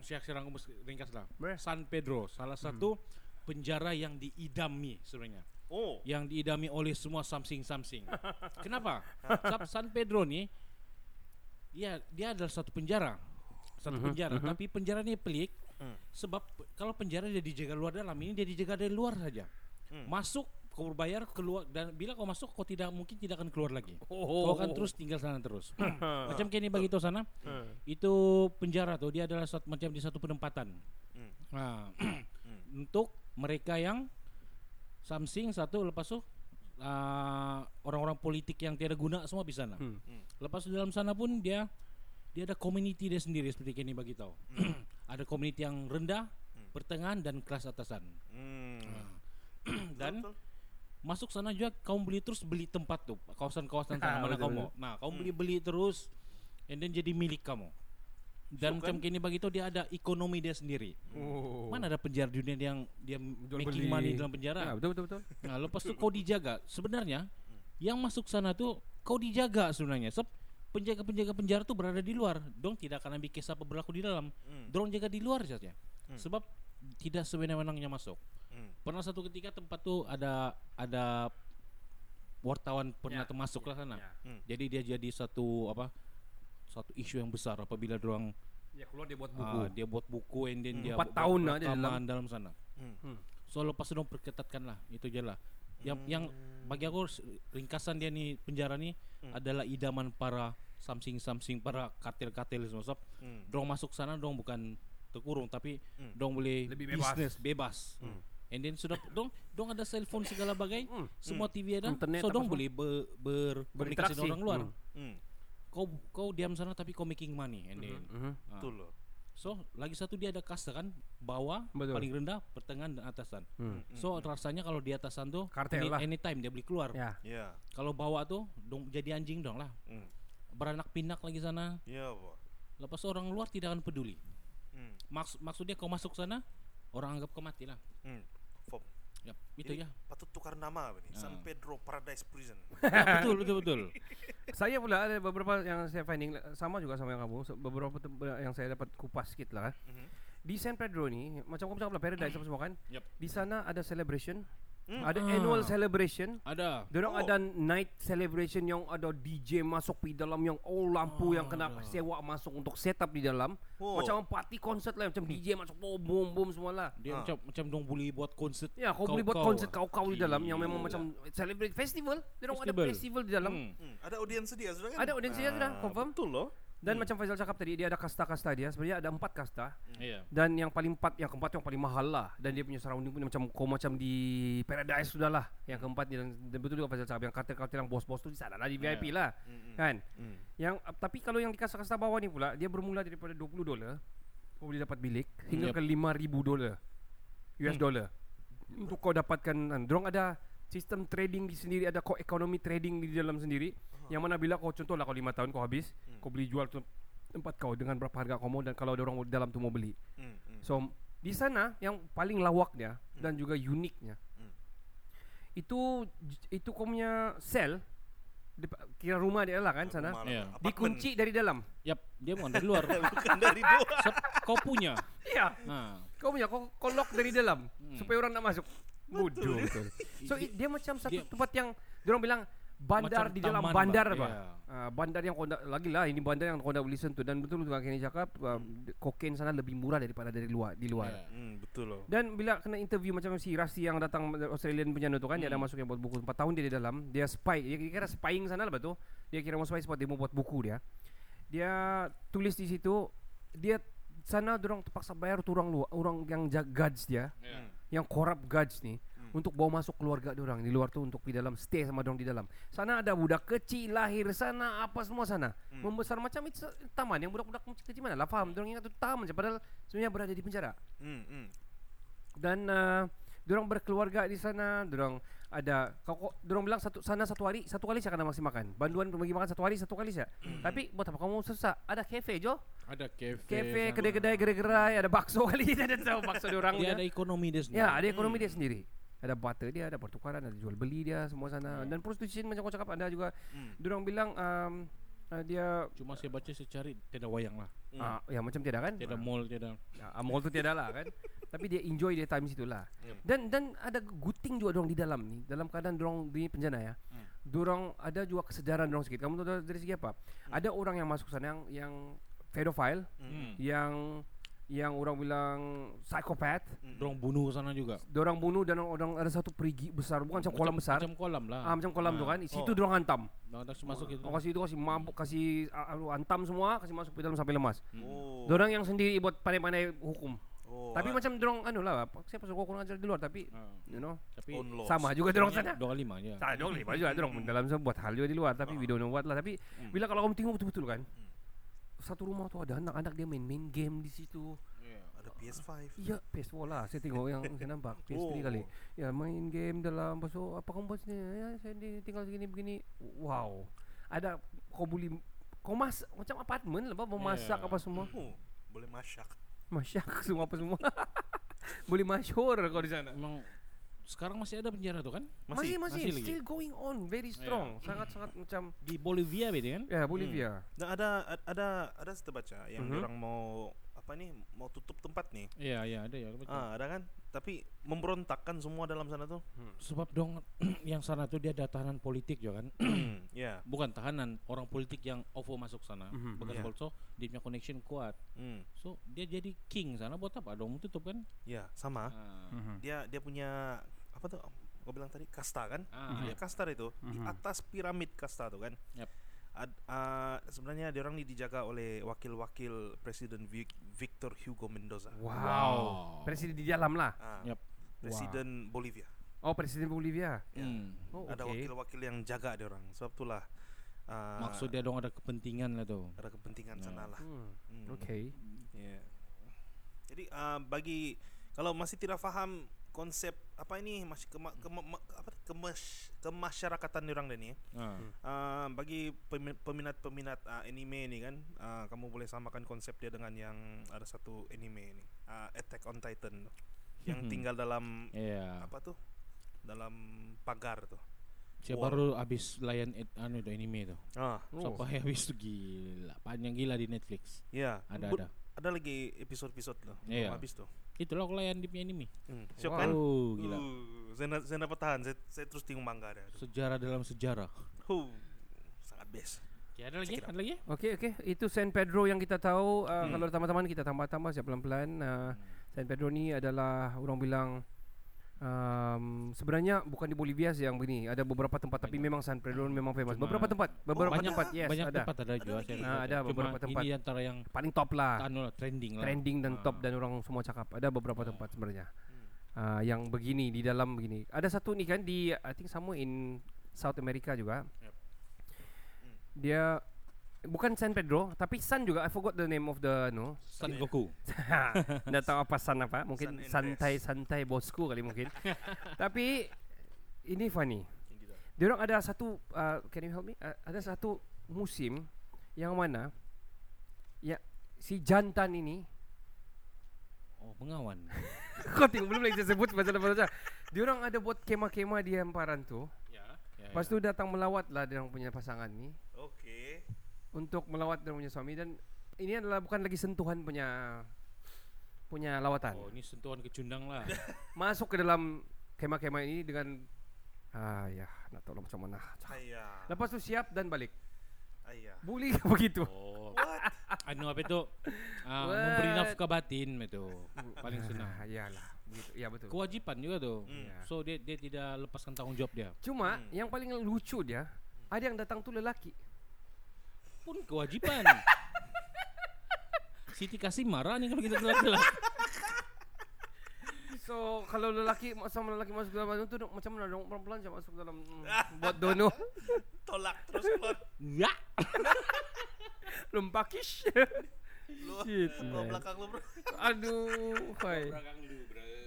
Siak-siak aku mesti ringkas lah. San Pedro, salah satu penjara yang diidami sebenarnya. Oh, Yang diidami oleh semua something-something. Kenapa? Sebab San Pedro ni, ya dia adalah satu penjara. Satu penjara. Tapi penjara ni pelik. Hmm. Sebab kalau penjara dia dijaga luar dalam, ini dia dijaga dari luar saja. Hmm. Masuk, kau berbayar, keluar. Dan bila kau masuk, kau tidak mungkin tidak akan keluar lagi. Oh. Kau akan terus tinggal sana terus. macam Kenny bagi tahu sana, Hmm. itu penjara tuh dia adalah suatu, macam di satu penempatan. Hmm. Nah, untuk mereka yang something satu lepas tu uh, orang-orang politik yang tiada guna semua di sana. Hmm. Lepas tu dalam sana pun dia dia ada community dia sendiri seperti Kenny bagi tahu. ada community yang rendah, pertengahan dan kelas atasan. Hmm. dan Betul, betul. Masuk sana juga kamu beli terus beli tempat tuh kawasan-kawasan sana mana Betul, kamu. Nah, kamu beli beli terus and then jadi milik kamu. Dan So, macam kan- Kenny bagi tahu dia ada ekonomi dia sendiri. Oh. Mana ada penjara dunia yang dia Jual beli. making money dalam penjara. Ya, betul betul betul. Nah, lepas tu kau dijaga. Sebenarnya yang masuk sana tuh kau dijaga sebenarnya. Sebab penjaga-penjaga penjara tuh berada di luar. Dong tidak akan ambil kes apa berlaku di dalam. Hmm. Dorong jaga di luar saja. Hmm. Sebab tidak sewenang-wenangnya masuk. Hmm. Pernah satu ketika tempat tuh ada ada wartawan pernah Ya, termasuk lah sana. Ya. Hmm. Jadi dia jadi satu apa? Satu isu yang besar apabila dorang Ya keluar dia buat buku. ah, dia buat buku and then Hmm. dia Empat buat tahun lah dia rekaman dalam sana. Hmm. Hmm. So lepas itu dong perketatkan lah Itu je lah Yang yang bagi aku ringkasan dia ni penjara ni Hmm. adalah idaman para something-something para kartel-kartel semua sebab Hmm. dong masuk sana dong bukan terkurung tapi Hmm. dong boleh Lebih bebas. business bebas. Hmm. And then sudah dong dong ada cellphone segala bagai Hmm. semua TV ada Internet so dong semua. boleh ber, berkomunikasi Berinteraksi. dengan orang luar. Hmm. Hmm. Kau kau diam sana tapi kau making money and then Mhm. ah. Betul loh. So lagi satu dia ada kasta kan bawah Betul. paling rendah pertengahan dan atasan. Hmm. So rasanya kalau di atasan tuh Kartel any- lah. anytime dia boleh keluar. Ya. Ya. Kalau bawah tuh dong jadi anjing dong lah. Hmm. Beranak pinak lagi sana. Ya, Pak. Lepas orang luar tidak akan peduli. Maksud maksud dia kau masuk sana orang anggap kau mati lah. Hmm. Fom. Yap, itu Jadi, ya. Patut tukar nama apa ni? San Ah. Pedro Paradise Prison. ya. betul betul betul. Saya pula ada beberapa yang saya finding sama juga sama yang kamu. Beberapa tem- yang saya dapat kupas sikit lah. kan. Mhm. Di San Pedro ni macam kamu cakap lah paradise apa semua kan. Yep. Di sana ada celebration, Hmm. ada Ah. annual celebration. Ada. Diorang Oh. ada night celebration yang ada DJ masuk di dalam yang oh lampu yang kena sewa masuk untuk set up di dalam. Oh. Macam party concert lah macam DJ masuk boom boom boom semua lah. Dia Ah. macam macam dong boleh buat konsert. Ya, kau boleh buat Kau-kau konsert ah. kau-kau di dalam yang memang macam celebrate festival. Diorang ada Festival. festival di dalam. Hmm. Hmm. Ada audiens dia sudah kan? Ada audiens dia sudah, Ah, confirm. Betul loh. Dan macam Faizal cakap tadi dia ada kasta-kasta dia. Sebenarnya ada empat kasta Iya. dan yang paling empat yang keempat yang paling mahal lah dan dia punya surrounding pun macam kau macam di paradise sudah lah. Yang keempat dan, dan betul juga Faizal cakap yang katil-katil yang bos-bos tu di sana lah di VIP lah. Kan? Hmm. Yang tapi kalau yang di kasta-kasta bawah ni pula dia bermula daripada 20 dolar kau boleh dapat bilik hingga Yep. ke 5000 dolar US dollar untuk kau dapatkan kan. Dorang ada sistem trading di sendiri ada kau ekonomi trading di dalam sendiri yang mana bila kau contoh lah kau 5 tahun kau habis kau beli jual tu tempat kau dengan berapa harga kau mau dan kalau ada orang dalam tu mau beli Hmm. Hmm. So di sana yang paling lawaknya dan juga uniknya Hmm. itu itu kau punya sel di, kira rumah dia lah kan sana apartmen. dikunci dari dalam. Yap, dia bukan dari luar. Bukan dari luar. Sep, kau punya. Iya. Ha. Kau punya kau, kau lock dari dalam supaya orang tak masuk. Bodoh betul. So Dia- i- dia macam satu dia- tempat yang dia orang bilang bandar Macam di dalam bandar Pak. apa? Ya. Ah, bandar yang kau nak lagi lah ini bandar yang kau nak listen tu dan betul betul Kenny cakap uh, kokain sana lebih murah daripada dari luar di luar. Ya. Hmm, betul loh. Dan bila kena interview macam si Rasti yang datang Australian punya tu kan dia ada masuk yang buat buku 4 tahun dia di dalam dia spy dia kira spying sana lah betul dia kira mau spy spot dia mau buat buku dia dia tulis di situ dia sana orang terpaksa bayar tu orang luar orang yang jaga guards dia Ya. Yang corrupt guards ni untuk bawa masuk keluarga dia orang di luar tu untuk di dalam stay sama orang di dalam. Sana ada budak kecil lahir sana apa semua sana. Membesar macam itu taman yang budak-budak kecil mana lah faham. Orang ingat tu taman je padahal sebenarnya berada di penjara Hmm. Hmm. dan uh, dorang berkeluarga di sana dorang ada kau kau dorang bilang satu sana satu hari satu kali saya akan masih makan. Banduan bagi makan satu hari satu kali saya tapi buat apa? Kamu susah. Ada cafe jo? Ada kafe. cafe sana. kedai-kedai gerai-gerai ada bakso kali. Dia ada tahu bakso dorang Dia dia ada ekonomi dia sendiri. ya ada ekonomi dia sendiri. Ada butter dia ada pertukaran ada jual beli dia semua sana. Dan prostitution macam kau cakap ada juga. Dorang bilang um, uh, dia Cuma saya baca saya cari tiada wayang lah. ah, ya macam tiada kan Tiada mall, tiada. Ya, ah, mall tu tiada lah kan. Tapi dia enjoy dia time situ lah. Dan dan ada guting juga dorang di dalam ni. Dalam keadaan dorang di penjara ya. Dorang ada juga kesedaran dorang sikit. Kamu tahu dari segi apa? Ada orang yang masuk sana yang yang pedophile, Hmm. yang yang orang bilang psikopat. Dorang bunuh sana juga. Dorang bunuh dan orang ada satu perigi besar, bukan macam kolam besar. Macam kolam lah. ah, macam kolam tu kan. Di situ Oh. dorang hantam. Dah masuk itu. Oh, kasih itu kasih mabuk, kasih ah, ah, hantam semua, kasih masuk ke dalam sampai lemas. Oh. Dorang yang sendiri buat pandai-pandai hukum. Oh, Tapi ah, macam dorong anu lah, apa- saya pasal kurang ajar di luar tapi Ha. you know Tapi sama juga dorong sana. Dua lima je. Tak dorong lima juga dorong dalam sana buat hal juga di luar tapi we don't know what lah tapi bila kalau kamu tengok betul-betul kan satu rumah tu ada anak-anak dia main-main game di situ. ada PS5. Ya, PS4 lah. Saya tengok yang saya nampak PS3 Oh. kali. Ya, main game dalam lepas tu apa kamu buat sini? Ya, saya di, tinggal begini begini. Wow. Ada kau boleh kau masak macam apartmen lah, apa memasak Yeah. apa semua. Oh, boleh masak. Masak semua apa semua. boleh masyhur kau di sana. Emang sekarang masih ada penjara tu kan? Masih masih, masih lagi. still going on very strong. Sangat-sangat macam Di Bolivia beda kan? ya Bolivia. Dan ada ada ada saya baca yang Mhm. orang mau apa nih mau tutup tempat nih. Iya, iya ada ya. betul. Ah, ada kan? Tapi memberontakkan semua dalam sana tuh. Sebab dong yang sana tuh dia ada tahanan politik juga kan. ya. Bukan tahanan, orang politik yang OVO masuk sana. Mhm. Bekas Yeah. also dia punya connection kuat. Hmm. So dia jadi king sana buat apa? Dong tutup kan? Ya, sama. Ah. Dia dia punya apa tuh? Gue bilang tadi kasta kan? Ah, Ya, kasta itu di atas piramid kasta tuh kan. Yap. Ad- ah, sebenarnya dia orang ini dijaga oleh wakil-wakil Presiden Vic- Victor Hugo Mendoza. Wow. Presiden di dalam lah. Ah, Yap. Presiden Bolivia. Oh, Presiden Bolivia. Hmm. Oh, Ada okay. wakil-wakil yang jaga dia orang. Sebab itulah ah, Maksud dia dong ada kepentingan lah tuh. ada kepentingan sana lah. Hmm. Hmm. Okay. Ya. Jadi ah, bagi kalau masih tidak faham konsep apa ini masih kema, kema, ma- apa kemas, kemasyarakatan orang dan ni eh. Ah. Ah, bagi pemi- peminat-peminat ah, anime ni kan ah, kamu boleh samakan konsep dia dengan yang ada satu anime ni ah, Attack on Titan tu. yang Mhm. tinggal dalam Iya. apa tuh dalam pagar tuh Saya Wow. baru habis layan it, anu itu anime tuh. ah Oh. Sampai habis tuh gila, panjang gila di Netflix. ya Ada Ber- ada. ada lagi episode-episode loh Iya. belum habis tuh Itulah aku layan di punya anime. hmm. siap Wow. kan Oh, gila. Uh, saya, saya dapat tahan saya, saya terus tengok manga dia Sejarah dalam sejarah. huh, sangat best Ya, ada lagi? Ada lagi? Okay, okay. Itu San Pedro yang kita tahu. Uh, Kalau teman-teman kita tambah-tambah siap pelan-pelan. Uh, San Pedro ni adalah orang bilang Um, sebenarnya bukan di Bolivia sih yang begini. Ada beberapa tempat tapi memang San Pedro memang famous. Cuma- beberapa tempat, beberapa banyak tempat yes banyak ada. tempat ada juga ada ya. Cuma beberapa tempat. Ini antara yang Paling top lah. anu lah, trending lah. Trending dan Ah. top dan orang semua cakap. Ada beberapa Oh. tempat sebenarnya. Uh, yang begini di dalam begini. Ada satu ni kan di I think somewhere in South America juga. Yep. Dia bukan San Pedro tapi San juga I forgot the name of the no. San Goku. Dah tahu apa San apa? Mungkin San Andreas. santai-santai bosku kali mungkin. Tapi ini funny. Dia orang ada satu uh, can you help me? Uh, ada satu musim yang mana ya si jantan ini Oh, bengawan. kau tengok belum lagi saya sebut apa saja. Dia orang ada buat kemah-kemah di hamparan tu. ya. ya, Lepas tu datang melawat lah dia orang punya pasangan ni Okey. Untuk melawat orang punya suami dan ini adalah bukan lagi sentuhan punya punya lawatan. Oh, ini sentuhan kecundang lah. Masuk ke dalam kemah-kemah ini dengan ah ya, nak tahu lah macam mana. Ayah. Lepas tu siap dan balik. Ayah. Boleh ke begitu? Oh. Anu apa itu? Ah, What? memberi nafkah batin itu. Paling senang. Ah, Iyalah, begitu. Ya betul. Kewajipan juga tuh. Hmm. Ya. So dia dia tidak lepaskan tanggung jawab dia. Cuma Hmm. yang paling lucu dia ada yang datang tu lelaki. Pun kewajiban. Siti kasih marah nih kalau kita telat-telat. So kalau lelaki sama lelaki masuk dalam itu dong, macam mana dong pelan-pelan je masuk dalam mm, buat dono Tolak terus keluar. Ya. lempakish. Lu Shit, lu belakang lu, Bro. Aduh, hai.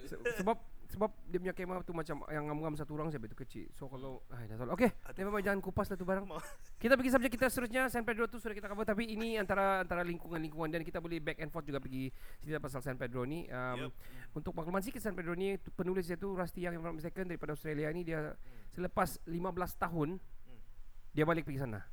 Se- sebab sebab dia punya kemah tu macam yang ngam-ngam satu orang siapa itu kecil. So kalau ah dah tahu. Okey, never mind jangan kupas lah tu barang. Kita pergi subjek kita seterusnya San Pedro tu sudah kita cover tapi ini antara antara lingkungan-lingkungan dan kita boleh back and forth juga pergi cerita pasal San Pedro ni. Um, Yup. Untuk makluman sikit San Pedro ni penulis dia tu Rusty Young not mistaken daripada Australia ni dia selepas 15 tahun dia balik pergi sana.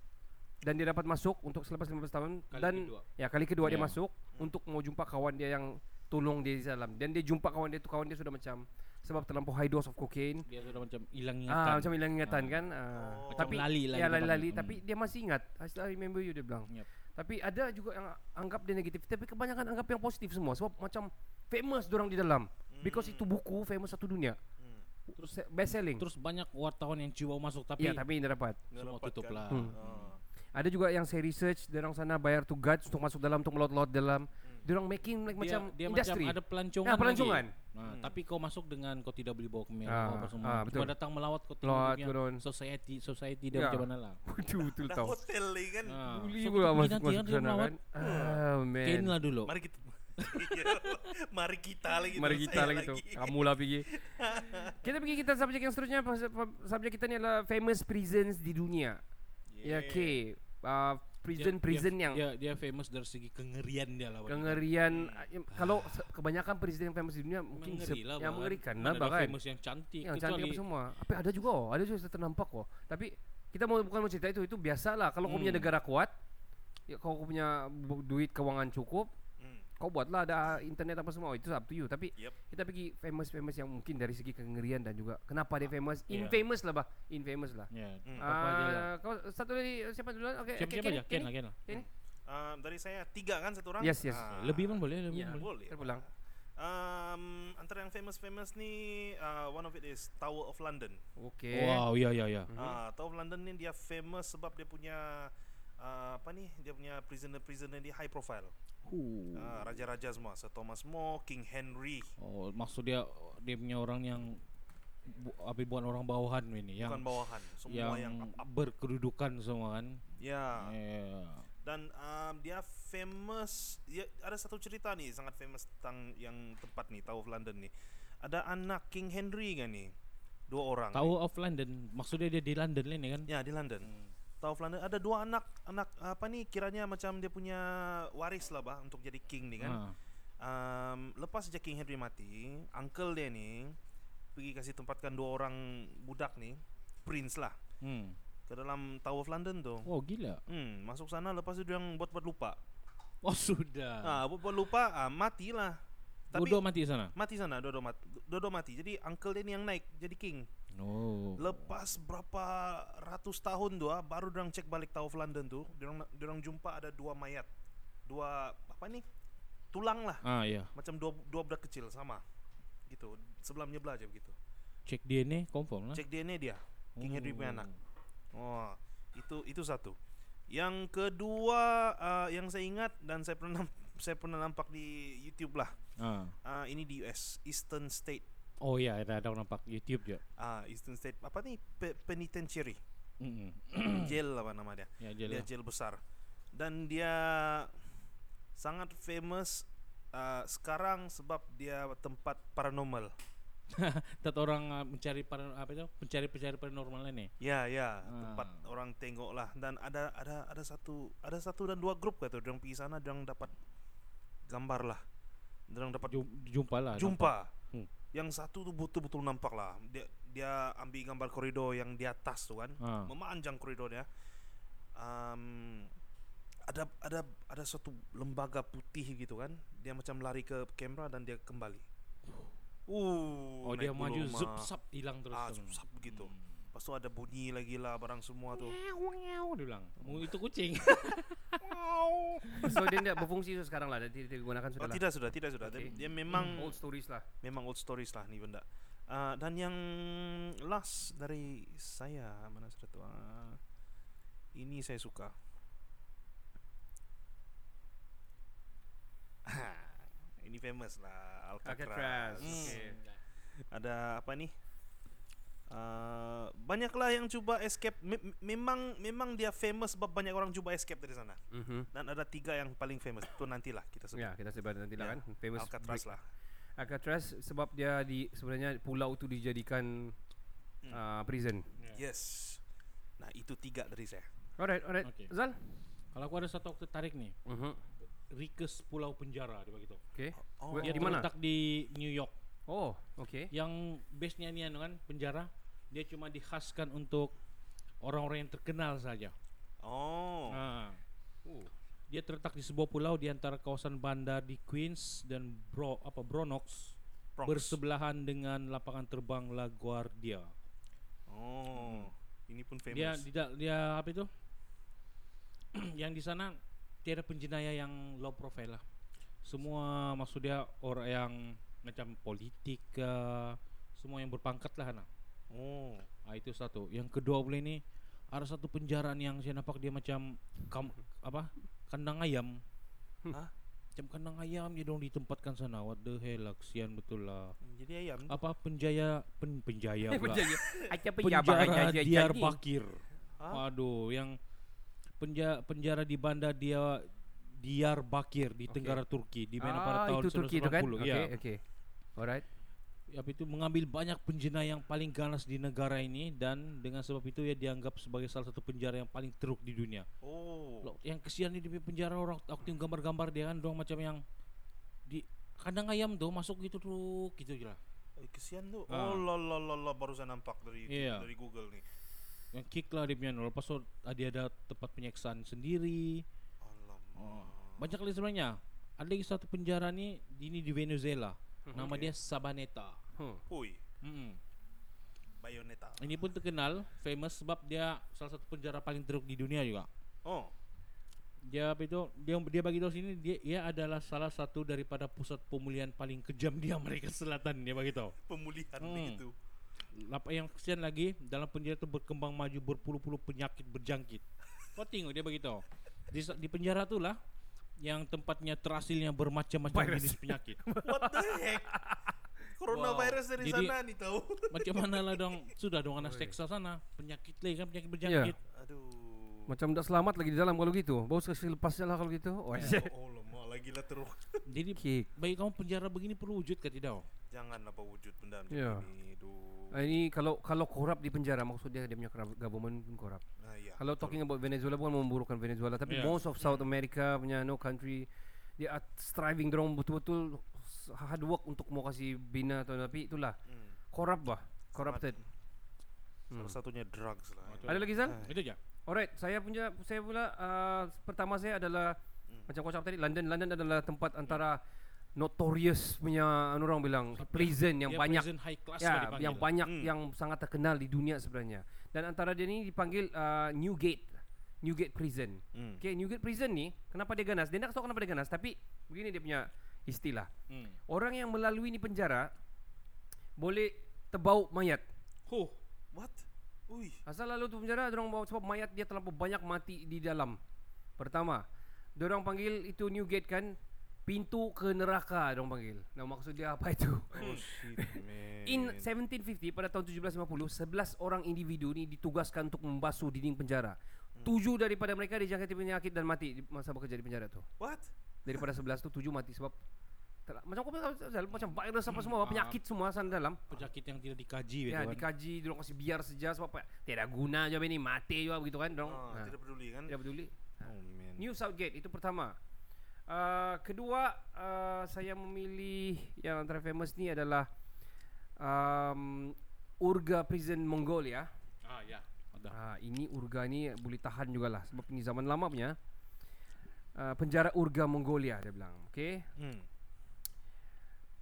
Dan dia dapat masuk untuk selepas 15 tahun Kali dan kedua. ya kali kedua dia Ya. masuk untuk mau jumpa kawan dia yang tolong dia di dalam dan dia jumpa kawan dia tu kawan dia sudah macam sebab terlampau high dose of cocaine Dia sudah macam hilang ingatan. Ah, macam hilang ingatan Ah. kan. Ah, Oh. Macam tapi lali lah Ya kita lali-lali panggil. tapi dia masih ingat. I still remember you dia bilang. Yep. Tapi ada juga yang anggap dia negatif tapi kebanyakan anggap yang positif semua sebab macam famous orang di dalam. Because itu buku famous satu dunia. Hmm. Terus best selling. Terus banyak wartawan yang cuba masuk tapi ya tapi tidak dapat. semua tutup kan? lah. Hmm. Oh. Ada juga yang saya research dia orang sana bayar to guards untuk masuk dalam untuk melot-lot dalam. Dia orang making like Dia, macam dia industri. macam ada pelancongan. Ya, pelancongan. Lagi. Nah, tapi kau masuk dengan kau tidak boleh bawa kamera Ah, apa semua. ah, betul. Kau datang melawat kau turun. punya society society dia Ya. macam mana lah. Betul betul tahu. hotel ni kan. Ah, Boleh so pula masuk kan dia sana melawat. kan. Ah man. Ken lah dulu. Mari kita Mari kita lagi Mari kita lagi tu. Kamu lah pergi. kita pergi kita subjek yang seterusnya. Subjek kita ni adalah famous prisons di dunia. Ya, okay. Uh, prison Dia- prison dia, yang dia, dia famous dari segi kengerian dia lah. kengerian. uh, Kalau se- kebanyakan prison yang famous di dunia mungkin Mengeri lah, yang mengerikan lah ada bahkan. famous yang cantik Yang cantik apa semua. Tapi ada juga oh, ada juga ternampak oh. Tapi kita mau bukan mau cerita itu itu biasalah kalau kau punya Hmm. negara kuat ya kau punya duit keuangan cukup Hmm. Kau buatlah ada internet apa semua oh, itu up to you tapi Yep. kita pergi famous famous yang mungkin dari segi kengerian dan juga kenapa dia famous Yeah. infamous lah bah infamous lah Ya, Hmm. apa aja lah. Ah, kau satu lagi siapa duluan okey Siapa okey, siapa aja? Ken lah, Ken lah. Um, dari saya tiga kan satu orang. Yes, yes. Ah, Lebih pun boleh, lebih Ya. pun boleh. boleh. terpulang Um, antara yang famous-famous ni, uh, one of it is Tower of London. okey Wow, ya ya ya. Mhm. Ah, Tower of London ni dia famous sebab dia punya uh, apa ni? Dia punya prisoner-prisoner dia high profile. Huh. Ah, raja-raja semua, Sir Thomas More, King Henry. Oh, maksud dia dia punya orang yang bu, apa buat orang bawahan ini yang bukan bawahan, semua yang, yang, up, up. berkedudukan semua kan. Ya. Ya. Dan um, dia famous dia ada satu cerita ni sangat famous tentang yang tempat ni Tower of London ni. Ada anak King Henry kan ni. Dua orang. ni. Tower of London, maksudnya dia di London ni kan. Ya di London. Tower of London ada dua anak anak apa ni kiranya macam dia punya waris lah bah untuk jadi king ni kan. Ha. Um, lepas je King Henry mati, uncle dia ni pergi kasih tempatkan dua orang budak ni, prince lah Hmm. ke dalam Tower of London tu. Oh, gila. Hmm, masuk sana lepas tu dia orang buat-buat lupa. Oh, sudah. Ah, buat-buat lupa, ah, matilah. Tapi Dua mati sana. mati sana, dua-dua mati. Dua-dua mati. Jadi uncle dia ni yang naik jadi king. Oh. Lepas berapa ratus tahun tu ah, baru orang cek balik Tower of London tu, orang orang jumpa ada dua mayat. Dua apa ni? Tulang lah. Ah, ya. Macam dua dua budak kecil sama. Gitu. Sebelah menyebelah aja begitu. Cek DNA confirm lah. Cek DNA dia. King Henry punya anak. Oh, itu itu satu. Yang kedua uh, yang saya ingat dan saya pernah saya pernah nampak di YouTube lah. Ah. Uh, ini di US, Eastern State. Oh ya, ada ada orang nampak YouTube je. Ah, Eastern State apa? Pe- penitentiary. Mm jail apa nama dia? ya je Dia lah. jail besar. Dan dia sangat famous uh, sekarang sebab dia tempat paranormal. Tat orang ah, mencari para, apa itu? Pencari-pencari paranormal ni. Ya, ya, Ah. tempat orang tengok lah dan ada ada ada satu ada satu dan dua grup kata orang pergi sana orang dapat gambar lah. Orang dapat Jum, jumpa lah. jumpa. Hmm. Yang satu tu betul-betul nampak lah. Dia dia ambil gambar koridor yang di atas tu kan. Ah. Memanjang koridornya. Um, ada ada ada satu lembaga putih gitu kan. Dia macam lari ke kamera dan dia kembali. Uh, Oh dia maju zup sap hilang terus. Ah, zup sap begitu. Hmm. Lepas tu ada bunyi lagi lah barang semua tu. Ngeau, dia bilang. Mu itu kucing. so dia tidak berfungsi so sekarang lah. Dia tidak digunakan sudah Oh, lah. tidak sudah, tidak sudah. Dia, Okay. dia memang old stories lah. memang old stories lah ni benda. Uh, dan yang last dari saya mana sudah tu? Uh, ini saya suka. ini famous lah Alcatraz. Alcatraz. Hmm. Okay. Ada apa ni? Uh, banyaklah yang cuba escape. Me- me- memang memang dia famous sebab banyak orang cuba escape dari sana. Mhm. Dan ada tiga yang paling famous. Itu nantilah kita sebut. Ya, kita sebut nanti lah Ya, kan. Famous Alcatraz break- lah. Alcatraz sebab dia di sebenarnya pulau tu dijadikan Hmm. uh, prison. Yes. Nah, itu tiga dari saya. Alright, alright. Okay. Zal? Kalau aku ada satu aku tertarik nih. Mhm. Rikes Pulau Penjara dia begitu. Okay. Oh, Dia di mana? terletak di New York. Oh, okay. Yang base-nya ni anu kan penjara. Dia cuma dikhaskan untuk orang-orang yang terkenal saja. Oh. Ah. Oh. Dia terletak di sebuah pulau di antara kawasan bandar di Queens dan Bro apa Bronx, Bronx. bersebelahan dengan lapangan terbang LaGuardia. Oh. Ini pun famous. Dia dia dia apa itu? yang di sana tiada penjenayah yang low profile lah. Semua maksud dia orang yang macam politik ke, semua yang berpangkat lah nah. oh. Ah itu satu. Yang kedua boleh ni ada satu penjaraan yang saya nampak dia macam kam, apa? kandang ayam. Hah? Macam kandang ayam je dong ditempatkan sana. What the hell lah, kesian betul lah. Jadi ayam. Apa penjaya pen, penjaya pula. Penjaya. Acap penjara Diyarbakir. Hah? Waduh, yang penjara penjara di bandar dia Diyarbakir di Okey. Tenggara Turki di mana pada Ah, tahun itu Turki itu kan? 1980. Okay, Ya. okay. Alright. Apa itu mengambil banyak penjena yang paling ganas di negara ini dan dengan sebab itu ia dianggap sebagai salah satu penjara yang paling teruk di dunia. Oh. Loh, yang kesian ni di penjara orang aku tengok gambar-gambar dia kan dong macam yang di kandang ayam tuh masuk gitu tuh gitu je lah. Eh, kesian tu. Ah. Oh, la la la la baru saya nampak dari Iya. dari Google nih. Yang kick lah dia punya lepas tu ah, dia ada tempat penyeksaan sendiri. Alamak. Banyak kali sebenarnya. Ada lagi satu penjara ni di ini di Venezuela. Nama Okey. dia Sabaneta. Hmm. Hui, Mm. Bayonetta. Ini pun terkenal, famous sebab dia salah satu penjara paling teruk di dunia juga. Oh. Dia apa itu? Dia dia bagi tahu sini dia ia adalah salah satu daripada pusat pemulihan paling kejam di Amerika Selatan dia bagi tahu. Pemulihan Hmm. begitu. Lapa yang kesian lagi dalam penjara itu berkembang maju berpuluh-puluh penyakit berjangkit. Kau tengok dia bagi tahu. Di, di penjara tu lah yang tempatnya terhasilnya bermacam-macam jenis penyakit. What the heck? Coronavirus dari Jadi- sana nih tahu. Macam mana lah dong Sudah dong anak seksa sana Penyakit lagi kan Penyakit berjangkit Aduh. Macam tak selamat lagi di dalam kalau gitu. Baru sekali lepasnya lah kalau gitu. Oh, Ya, oh, lama lagi lah teruk. Jadi Kick. bagi kamu penjara begini perlu wujud ke tidak? Jangan apa wujud benda macam Ya. ini. Duh. Ah, ini kalau kalau korup di penjara maksudnya dia punya korap- government pun korup. Kalau talking about Venezuela bukan memburukkan Venezuela tapi Yeah. most of South America punya no country dia are striving dorong betul-betul hard work untuk mau kasih bina atau tapi itulah Hmm. korup bah corrupted. Hmm. Salah satunya drugs lah. Betul. Ada lagi Zal? Itu aja. Alright, saya punya saya pula uh, pertama saya adalah Hmm. macam kau cakap tadi London London adalah tempat antara notorious punya anu orang bilang prison yang Dia banyak prison high class lah ya yang banyak Hmm. yang sangat terkenal di dunia sebenarnya. Dan antara dia ni dipanggil uh, Newgate Newgate Prison. Hmm. Okay, Newgate Prison ni kenapa dia ganas? Dia nak tahu kenapa dia ganas tapi begini dia punya istilah. Hmm. Orang yang melalui ni penjara boleh terbau mayat. Huh. What? Ui. Asal lalu tu penjara orang bawa sebab mayat dia terlalu banyak mati di dalam. Pertama, orang panggil itu New Gate kan pintu ke neraka orang panggil. Nah maksud dia apa itu? Oh shit, man. In 1750 pada tahun 1750 11 orang individu ni ditugaskan untuk membasuh dinding penjara. Tujuh daripada mereka dijangkiti penyakit dan mati di masa bekerja di penjara tu. What? Daripada 11 tu tujuh mati sebab macam apa macam virus apa semua Ah. penyakit semua sana dalam. Penyakit yang tidak dikaji Ya, kan. dikaji, diorang kasih biar saja sebab apa? Tiada guna je ini, mati juga begitu kan, dong. Ah, Ha, tidak peduli kan? tidak peduli. Oh man. New Southgate itu pertama. Uh, kedua, uh, saya memilih yang antara famous ni adalah um, Urga Prison Mongolia. Ah ya, ada. Ah, ini Urga ni boleh tahan jugalah sebab ini zaman lama punya. Uh, penjara Urga Mongolia dia bilang. Okey. Hmm.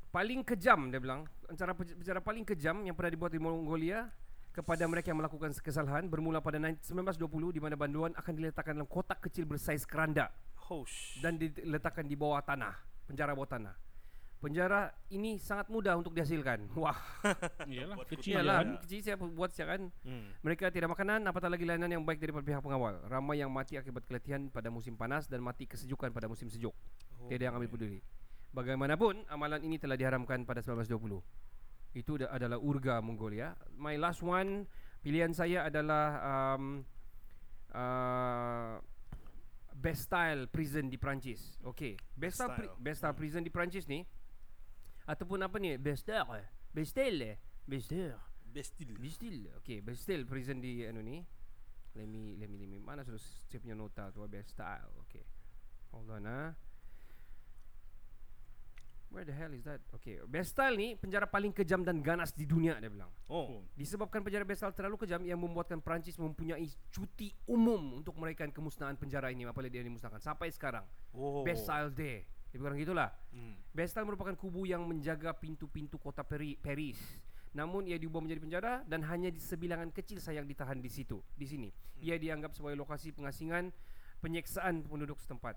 Paling kejam dia bilang, antara penj- penjara paling kejam yang pernah dibuat di Mongolia kepada mereka yang melakukan kesalahan bermula pada 1920 di mana banduan akan diletakkan dalam kotak kecil bersaiz keranda Hosh. dan diletakkan di bawah tanah, penjara bawah tanah. Penjara ini sangat mudah untuk dihasilkan. Wah, Iyalah, kecil kan. kecil saya buat siap kan. Hmm. Mereka tidak makanan apatah lagi layanan yang baik daripada pihak pengawal. Ramai yang mati akibat keletihan pada musim panas dan mati kesejukan pada musim sejuk. Oh, Tiada yang ambil peduli. Bagaimanapun amalan ini telah diharamkan pada 1920. Itu da- adalah Urga Mongolia. My last one pilihan saya adalah um, uh, Bastille Prison di Perancis. Okey, Bastille pri- Bastille. Bastille Prison di Perancis ni ataupun apa ni? Bastille. Bastille. Bastille. Bestil. Bastille. Okey, Bastille prison di anu ni. Let me let me let me. Mana sudah saya punya nota tu Bastille. Okey. Hold on ah. Where the hell is that? Okay, Bastille ni penjara paling kejam dan ganas di dunia dia bilang. Oh. Disebabkan penjara Bastille terlalu kejam yang membuatkan Perancis mempunyai cuti umum untuk merayakan kemusnahan penjara ini apabila dia dimusnahkan sampai sekarang. Oh. Bastille Day. Lebih kurang gitulah. Hmm. Bastille merupakan kubu yang menjaga pintu-pintu kota Peri- Paris. Namun ia diubah menjadi penjara dan hanya di sebilangan kecil saya yang ditahan di situ, di sini. Ia dianggap sebagai lokasi pengasingan penyeksaan penduduk setempat.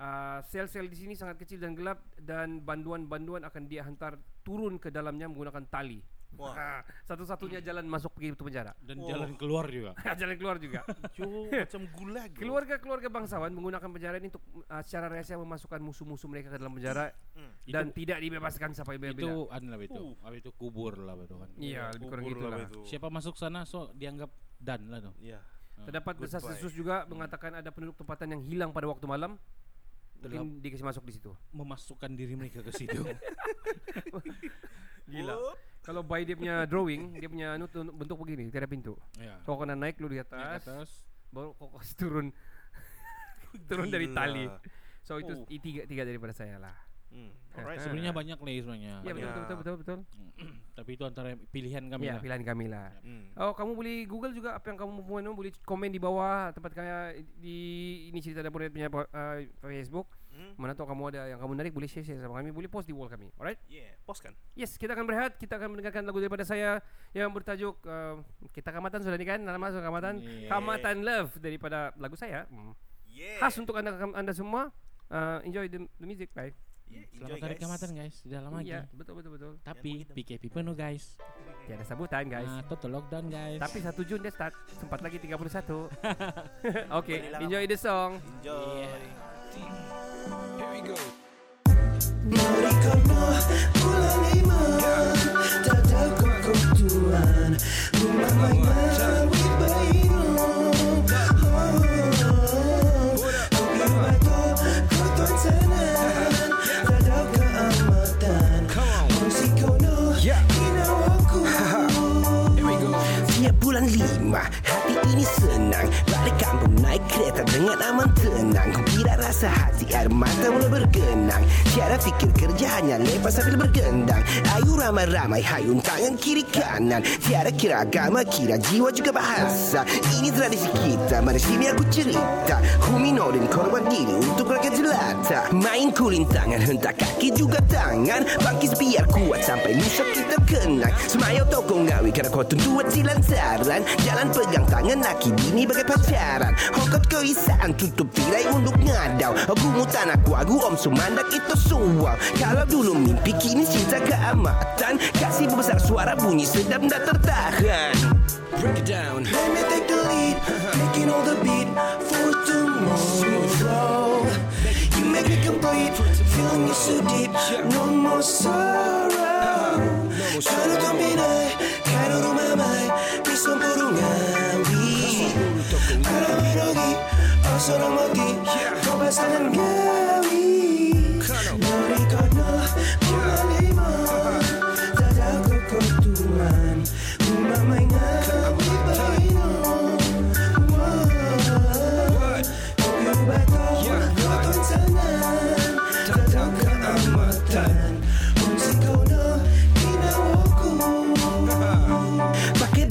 Uh, sel-sel di sini sangat kecil dan gelap dan banduan-banduan akan dia hantar turun ke dalamnya menggunakan tali. Wah. Ah, Satu-satunya jalan masuk pergi itu penjara. Dan Wow. jalan keluar juga. jalan keluar juga. Jo, macam gulag. Keluarga-keluarga bangsawan menggunakan penjara ini untuk uh, secara rahasia memasukkan musuh-musuh mereka ke dalam penjara Hmm. dan tidak dibebaskan sampai bila-bila. Itu adalah itu. Uh. Habis itu kubur lah betul kan. Iya, lebih kurang Kubur gitu lah itu. Siapa masuk sana so dianggap dan lah tuh. Ya. Terdapat Goodbye. desas-desus juga mengatakan ada penduduk tempatan yang hilang pada waktu malam. Mungkin dikasih masuk di situ. Memasukkan diri mereka ke situ. Gila. Kalau by dia punya drawing, dia punya anu tu bentuk begini, tiada pintu. ya. So kau kena naik lu di Naik atas, ke atas. baru kau turun turun dari Gila. tali. So itu Oh. tiga tiga daripada saya lah. Hmm. Ah. Alright. Sebenarnya banyak nih sebenarnya. Ya betul betul betul betul betul. Tapi itu antara pilihan kami Ya, lah. pilihan kami lah. Hmm. Oh, kamu boleh Google juga apa yang kamu mau anu, boleh komen di bawah tempat kayak di ini cerita dapur punya uh, Facebook. Hmm. Mana tahu kamu ada yang kamu menarik boleh share, share sama kami, boleh post di wall kami. Alright? Yeah, pos kan? Yes, kita akan berehat. Kita akan mendengarkan lagu daripada saya yang bertajuk uh, Kita Kamatan sudah ni kan? Nama sudah Kamatan. Yeah. Kamatan Love daripada lagu saya. Hmm. Yeah. Khas untuk anda anda semua. Uh, enjoy the, the music, bye. Yeah, Selamat hari guys. guys. Di dalam lagi. Iya, betul betul betul. Tapi PKP penuh guys. Tiada sabutan, guys. Nah, total lockdown guys. Tapi 1 Jun dia start. Sempat lagi 31. okay, Balilah enjoy the song. Enjoy. Morikono bulan lima Dada koko tuan Rumah maya wibaino Kopi lima Hati ini senang Balik kampung naik kereta dengan aman tenang Kira rasa hati air mata mulai bergenang. Tiada fikir kerja hanya lepas sambil bergendang. Ayo ramai-ramai hayun tangan kiri kanan. Tiada kira agama kira jiwa juga bahasa. Ini tradisi kita mari sini aku cerita. Humino dan korban diri untuk rakyat jelata. Main kulintangan hentak kaki juga tangan. Bangkis biar kuat sampai lusa kita kenang. Semayau toko ngawi karena kau tunduan si lantaran. Jalan pegang tangan lelaki bini bagai pacaran. Hokot keisaan tutup tirai untuk ngadau. Aku mutan aku aku om sumandak itu suam. Kalau dulu mimpi kini cinta keamatan. Kasih besar suara bunyi sedap tak tertahan. Break it down. Let me take the lead. Taking all the beat. For tomorrow You make me complete. Feeling you so deep. No more sorrow. Kalau kau minai Karo rumah mai Pisau burungawi Kalau birogi Sorong mogi Kau pasangan gawi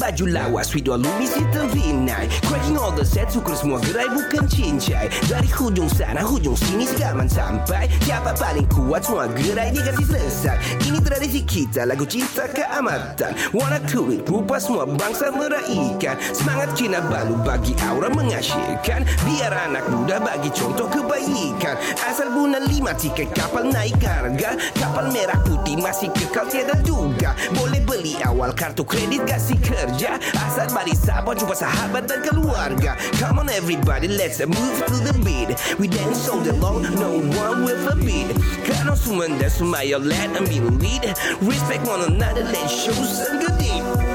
Baju lawas With all Louis Vuitton Cracking all the sets Ukur semua gerai bukan cincai. Dari hujung sana Hujung sini Segaman sampai. Siapa paling kuat Semua gerai dikasih selesai Ini tradisi kita Lagu cinta keamatan. Warna kulit Rupa semua bangsa meraihkan Semangat Cina balu Bagi aura mengasyikkan Biar anak muda Bagi contoh kebaikan. Asal guna lima Tiket kapal naik harga. Kapal merah putih Masih kekal tiada duga Boleh beli awal Kartu kredit kasih kerja Asal balik sabar Jumpa sahabat dan keluarga Come on everybody Let's move to the beat. We dance all day long No one will forbid. Karena semua dan semua Yo let ambil lead. Respect one another Let's show some good deed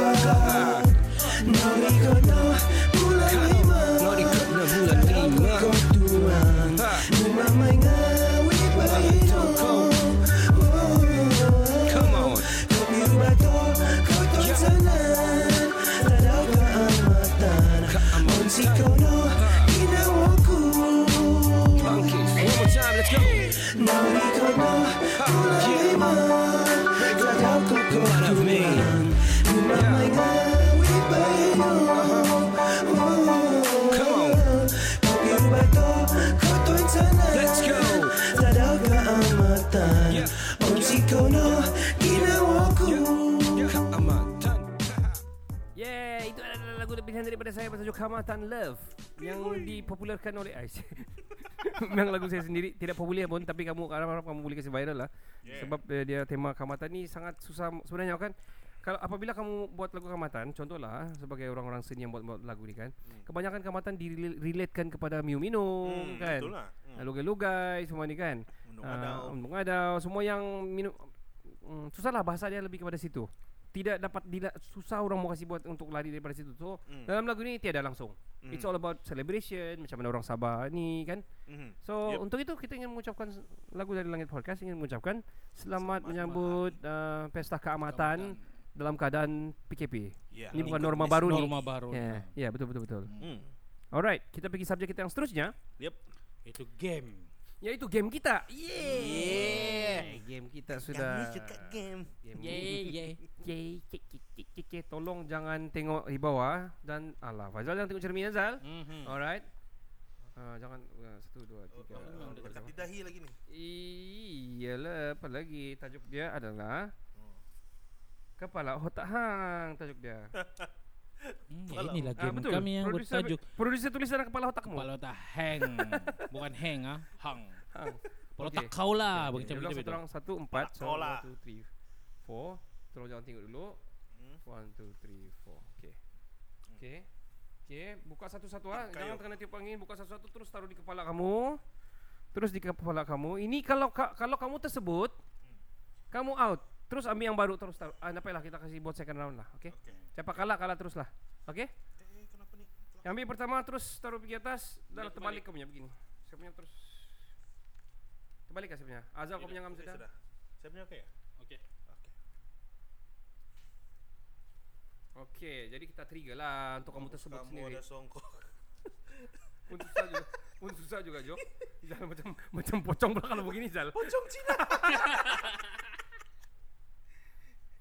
daripada saya bertajuk Kamatan Love yang dipopularkan oleh Ais. Memang lagu saya sendiri tidak popular pun tapi kamu harap kamu boleh kasih viral lah. Yeah. Sebab uh, dia tema Kamatan ni sangat susah sebenarnya kan. Kalau apabila kamu buat lagu Kamatan, contohlah sebagai orang-orang seni yang buat, buat lagu ni kan, kebanyakan Kamatan direlatekan kepada Miu Minum Hmm, kan. betul lah. Hmm. Hmm. Lugai-lugai semua ni kan. Undung Ah, adau. Undung adau Semua yang minum mm, Susahlah bahasa dia lebih kepada situ Tidak dapat dila, Susah orang mau kasih buat Untuk lari daripada situ So Hmm. dalam lagu ni tiada langsung Hmm. It's all about celebration Macam mana orang Sabah ni kan Mhm. So Yep. untuk itu kita ingin mengucapkan Lagu dari Langit Podcast Ingin mengucapkan Selamat, Selamat menyambut uh, Pesta Keamatan Dalam keadaan PKP Ya. Ini bukan norma baru ni Norma baru. Ya, yeah, yeah, betul betul betul. Hmm. Alright, kita pergi subjek kita yang seterusnya Yep. Itu game. Yaitu game kita. Yeah. Game kita sudah. Kami suka game. Game Yeay, yeay. Yeay, cik, cik, cik, cik, cik. Tolong jangan tengok di bawah dan alah Fazal jangan tengok cermin Azal. Mhm. Alright. Uh, jangan uh, satu dua tiga. Oh, dekat di dahi lagi ni. Iyalah, apa lagi tajuk dia adalah Kepala otak hang tajuk dia. Hmm, Kepala. inilah Ah, game betul. kami yang Producer- bertajuk Producer tulisan kepala otakmu. Kepala otak hang. Bukan hang ah, hang. Hang. Kepala Okey. otak kau lah, Okay, macam okay. itu Satu orang satu empat. So, Kau one, lah. two, three, four. Tolong jangan tengok dulu. Hmm. One, two, three, four. Okay. Okay. Okay. Buka satu-satu ah. Kayu. Jangan kena tiup angin. Buka satu-satu terus taruh di kepala kamu. Terus di kepala kamu. Ini kalau ka- kalau kamu tersebut, kamu out. Terus ambil yang baru terus taruh. Ah, nampaklah kita kasih buat second round lah. Okay. Okey. Siapa kalah kalah terus lah. Okay. Eh, kenapa ni? Yang ambil pertama terus taruh pergi atas. Balik, terbalik kau punya begini. Saya punya terus. Terbalik kan saya punya. Azal kau punya ngam sudah. sudah. Saya punya okey ya? Okey. Okey. Okey, jadi kita trigger lah untuk kamu tersebut Kamu sendiri. ada songkok. Pun susah juga. Pun susah juga, Jo. Zal macam macam pocong pula kalau begini, Zal. Pocong Cina.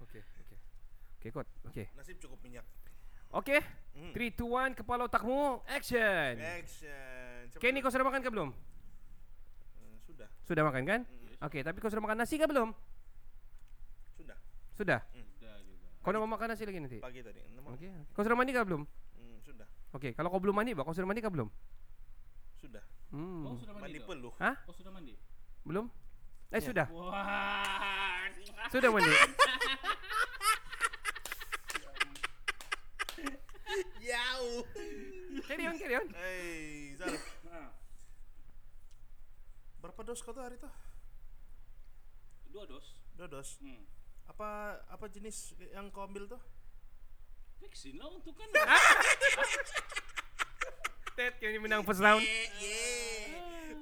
Okey, okey. Okey, kot. Okey. Nasib cukup minyak. Okey. Hmm. 3 2 1 kepala otakmu. Action. Action. Cepat. Kenny kau sudah makan ke belum? Sudah. Sudah makan kan? Hmm. Okey, tapi kau sudah makan nasi ke belum? Sudah. Sudah. Sudah juga. Kau nak mau makan nasi lagi nanti? Pagi tadi. Okey. Kau sudah mandi ke belum? Hmm, sudah. Okey, kalau kau belum mandi, bah, kau sudah mandi kah belum? Sudah. Hmm. Oh, sudah mandi. Mandi peluh. Hah? Oh, sudah mandi. Belum? Eh, Ya. sudah. Wah. Sudah mandi. Jauh. carry on, carry on. Hei, Zal. Berapa dos kau tuh hari itu? dua dos. Dua dos. Hmm. Apa apa jenis yang kau ambil tuh? Vaksin lah untuk kan. Ted, ni menang first round.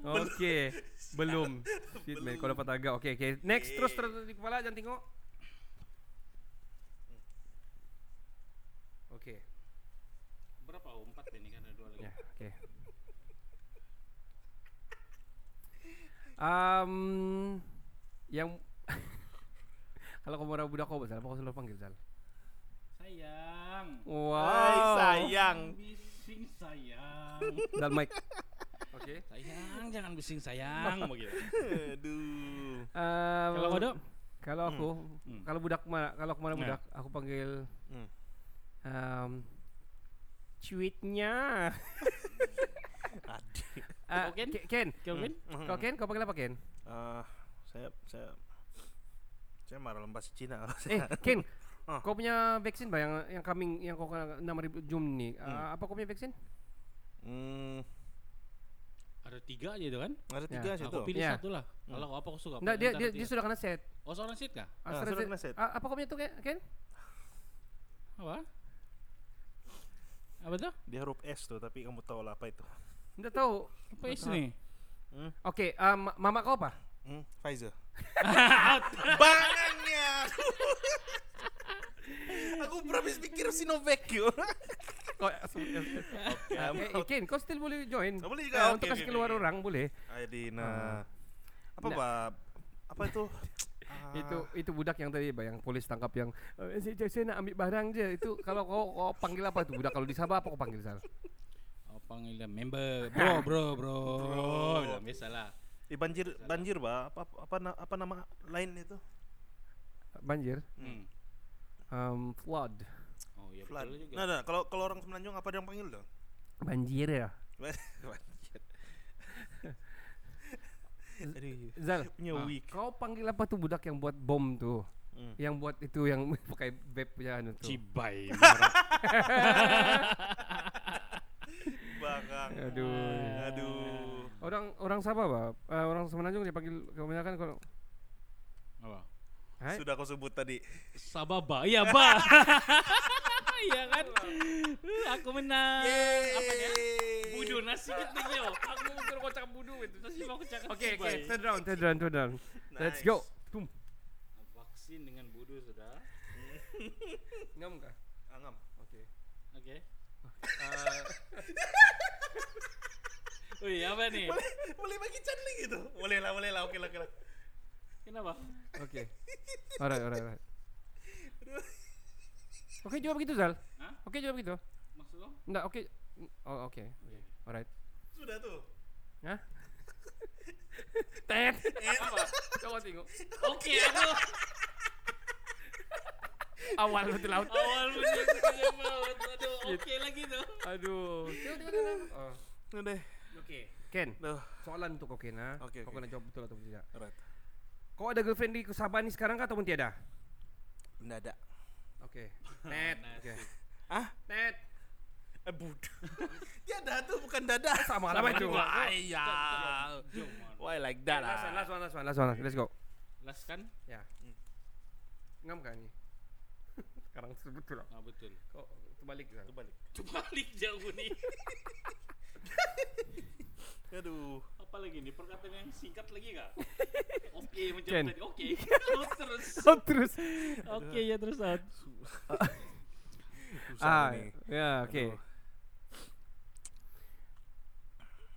Okey. Belum. Shit man, kau dapat agak. Okey, okey. Next, terus terus di kepala jangan tengok. Um, yang kalau kau marah budak kau Zal, apa kau selalu panggil Zal? Sayang. Wow. Hai, sayang. Bising sayang. Zal mic. Okey. sayang, jangan bising sayang begitu. Aduh. Um, Kalau kau? Kalau aku, Hmm. kalau budak ma- kalau aku marah Ya. budak, aku panggil Hmm. um, cuitnya. Uh, Ken? Ke- Ken. Kelvin? Kau Ken, kau panggil apa Ken? Ah, saya saya saya marah lembas Cina. Eh, Ken. Ah. Kau punya vaksin bah yang yang coming yang kau kena 6000 Jum ni. Uh, apa kau punya vaksin? Hmm, Ada tiga aja itu kan? ada Ya. tiga situ. Aku pilih Ya. satu lah. Kalau kau apa kau suka? Enggak, dia dia, dia sudah kena set. Oh seorang seat kah? Ah, sudah set. kena set. Ah, apa kau punya tu Ken? Ken? Apa? Apa tuh? Dia huruf S tuh, tapi kamu tahu lah apa itu. Tidak tahu. Apa is nih? Hmm, Okey, um, mama kau apa? hmm Pfizer. Bangangnya. Aku berhabis pikir Sinovac yuk. Kau eh, eh, Ken, kau still boleh join. Oh, boleh juga. Ah, Oke, untuk oke, kasih keluar oke. orang boleh. Aidina. Apa Nah. bab? Apa itu? Ah, Itu itu budak yang tadi yang polis tangkap yang "Eh, saya, saya nak ambil barang je. Itu kalau kau, kau panggil apa tu budak kalau di Sabah apa kau panggil Sal? Panggil dia member. Bro, bro, bro. Bilang biasalah. Eh, banjir banjir ba apa apa na- apa nama lain itu Banjir, Hmm. um, flood. Oh iya flood betul juga. nah, nah kalau kalau orang semenanjung apa dia yang panggil dong Banjir ya. banjir Aduh, Zal, punya Ah. weak kau panggil apa tu budak yang buat bom tu? Hmm. Yang buat itu yang pakai vape punya anu tu. Cibai. Bakang. Aduh. Aduh. Orang orang Sabah bah, uh, orang Semenanjung dia panggil kebanyakan kalau Apa? Hai? Sudah kau sebut tadi. Sababa. Iya, Ba. Iya kan? Aku menang. Apa dia? Budu nasi gitu yo. Aku mau kau cakap budu itu. Nasi mau aku cakap Okay, cibai. okay, third round, third round, third round. Let's Nice. go. Tum. Vaksin dengan budu sudah. Ngam kah? Angam. Okay. Oke. Uh, Wih, apa nih? Boleh boleh bagi Chanli gitu. Boleh lah, boleh lah. Oke lah, oke lah. Kenapa? okay. Alright, alright, alright. Okay, jawab begitu Zal. Hah? Okay, jawab begitu. Maksud lo? Enggak, okay. Oh, okay. okay. Alright. Sudah tuh. Hah? Tet. Apa? Coba tengok. Oke, aku Awal betul laut. awal punya punya maut. Aduh, oke lagi tuh. Aduh. Tengok, tengok, tengok. Udah. Okay. Ken, Duh. soalan untuk kau Ken ha. Okey, Kau okey. kena jawab betul atau tidak. Alright. Kau ada girlfriend di Sabah ni sekarang kah ataupun tiada? Enggak ada. Okay. Net. Okay. Ah? Net. Eh, bud. Tiada tuh bukan dada. Sama lah itu. Jom, man. Why like that? Last one, ah? last one, last one, last one. Let's go. Last kan? Ya. Ngam kan ni? Sekarang tu lah. Ah, betul. Kau terbalik kan? Terbalik. Terbalik jauh nih. Aduh. Apa lagi nih? Perkataan yang singkat lagi kak? Oke, macam Ken. tadi. Oke. Oh, terus. Oh terus. Oke, ya terus. Susah Ah, nih. ya, okay. Aduh.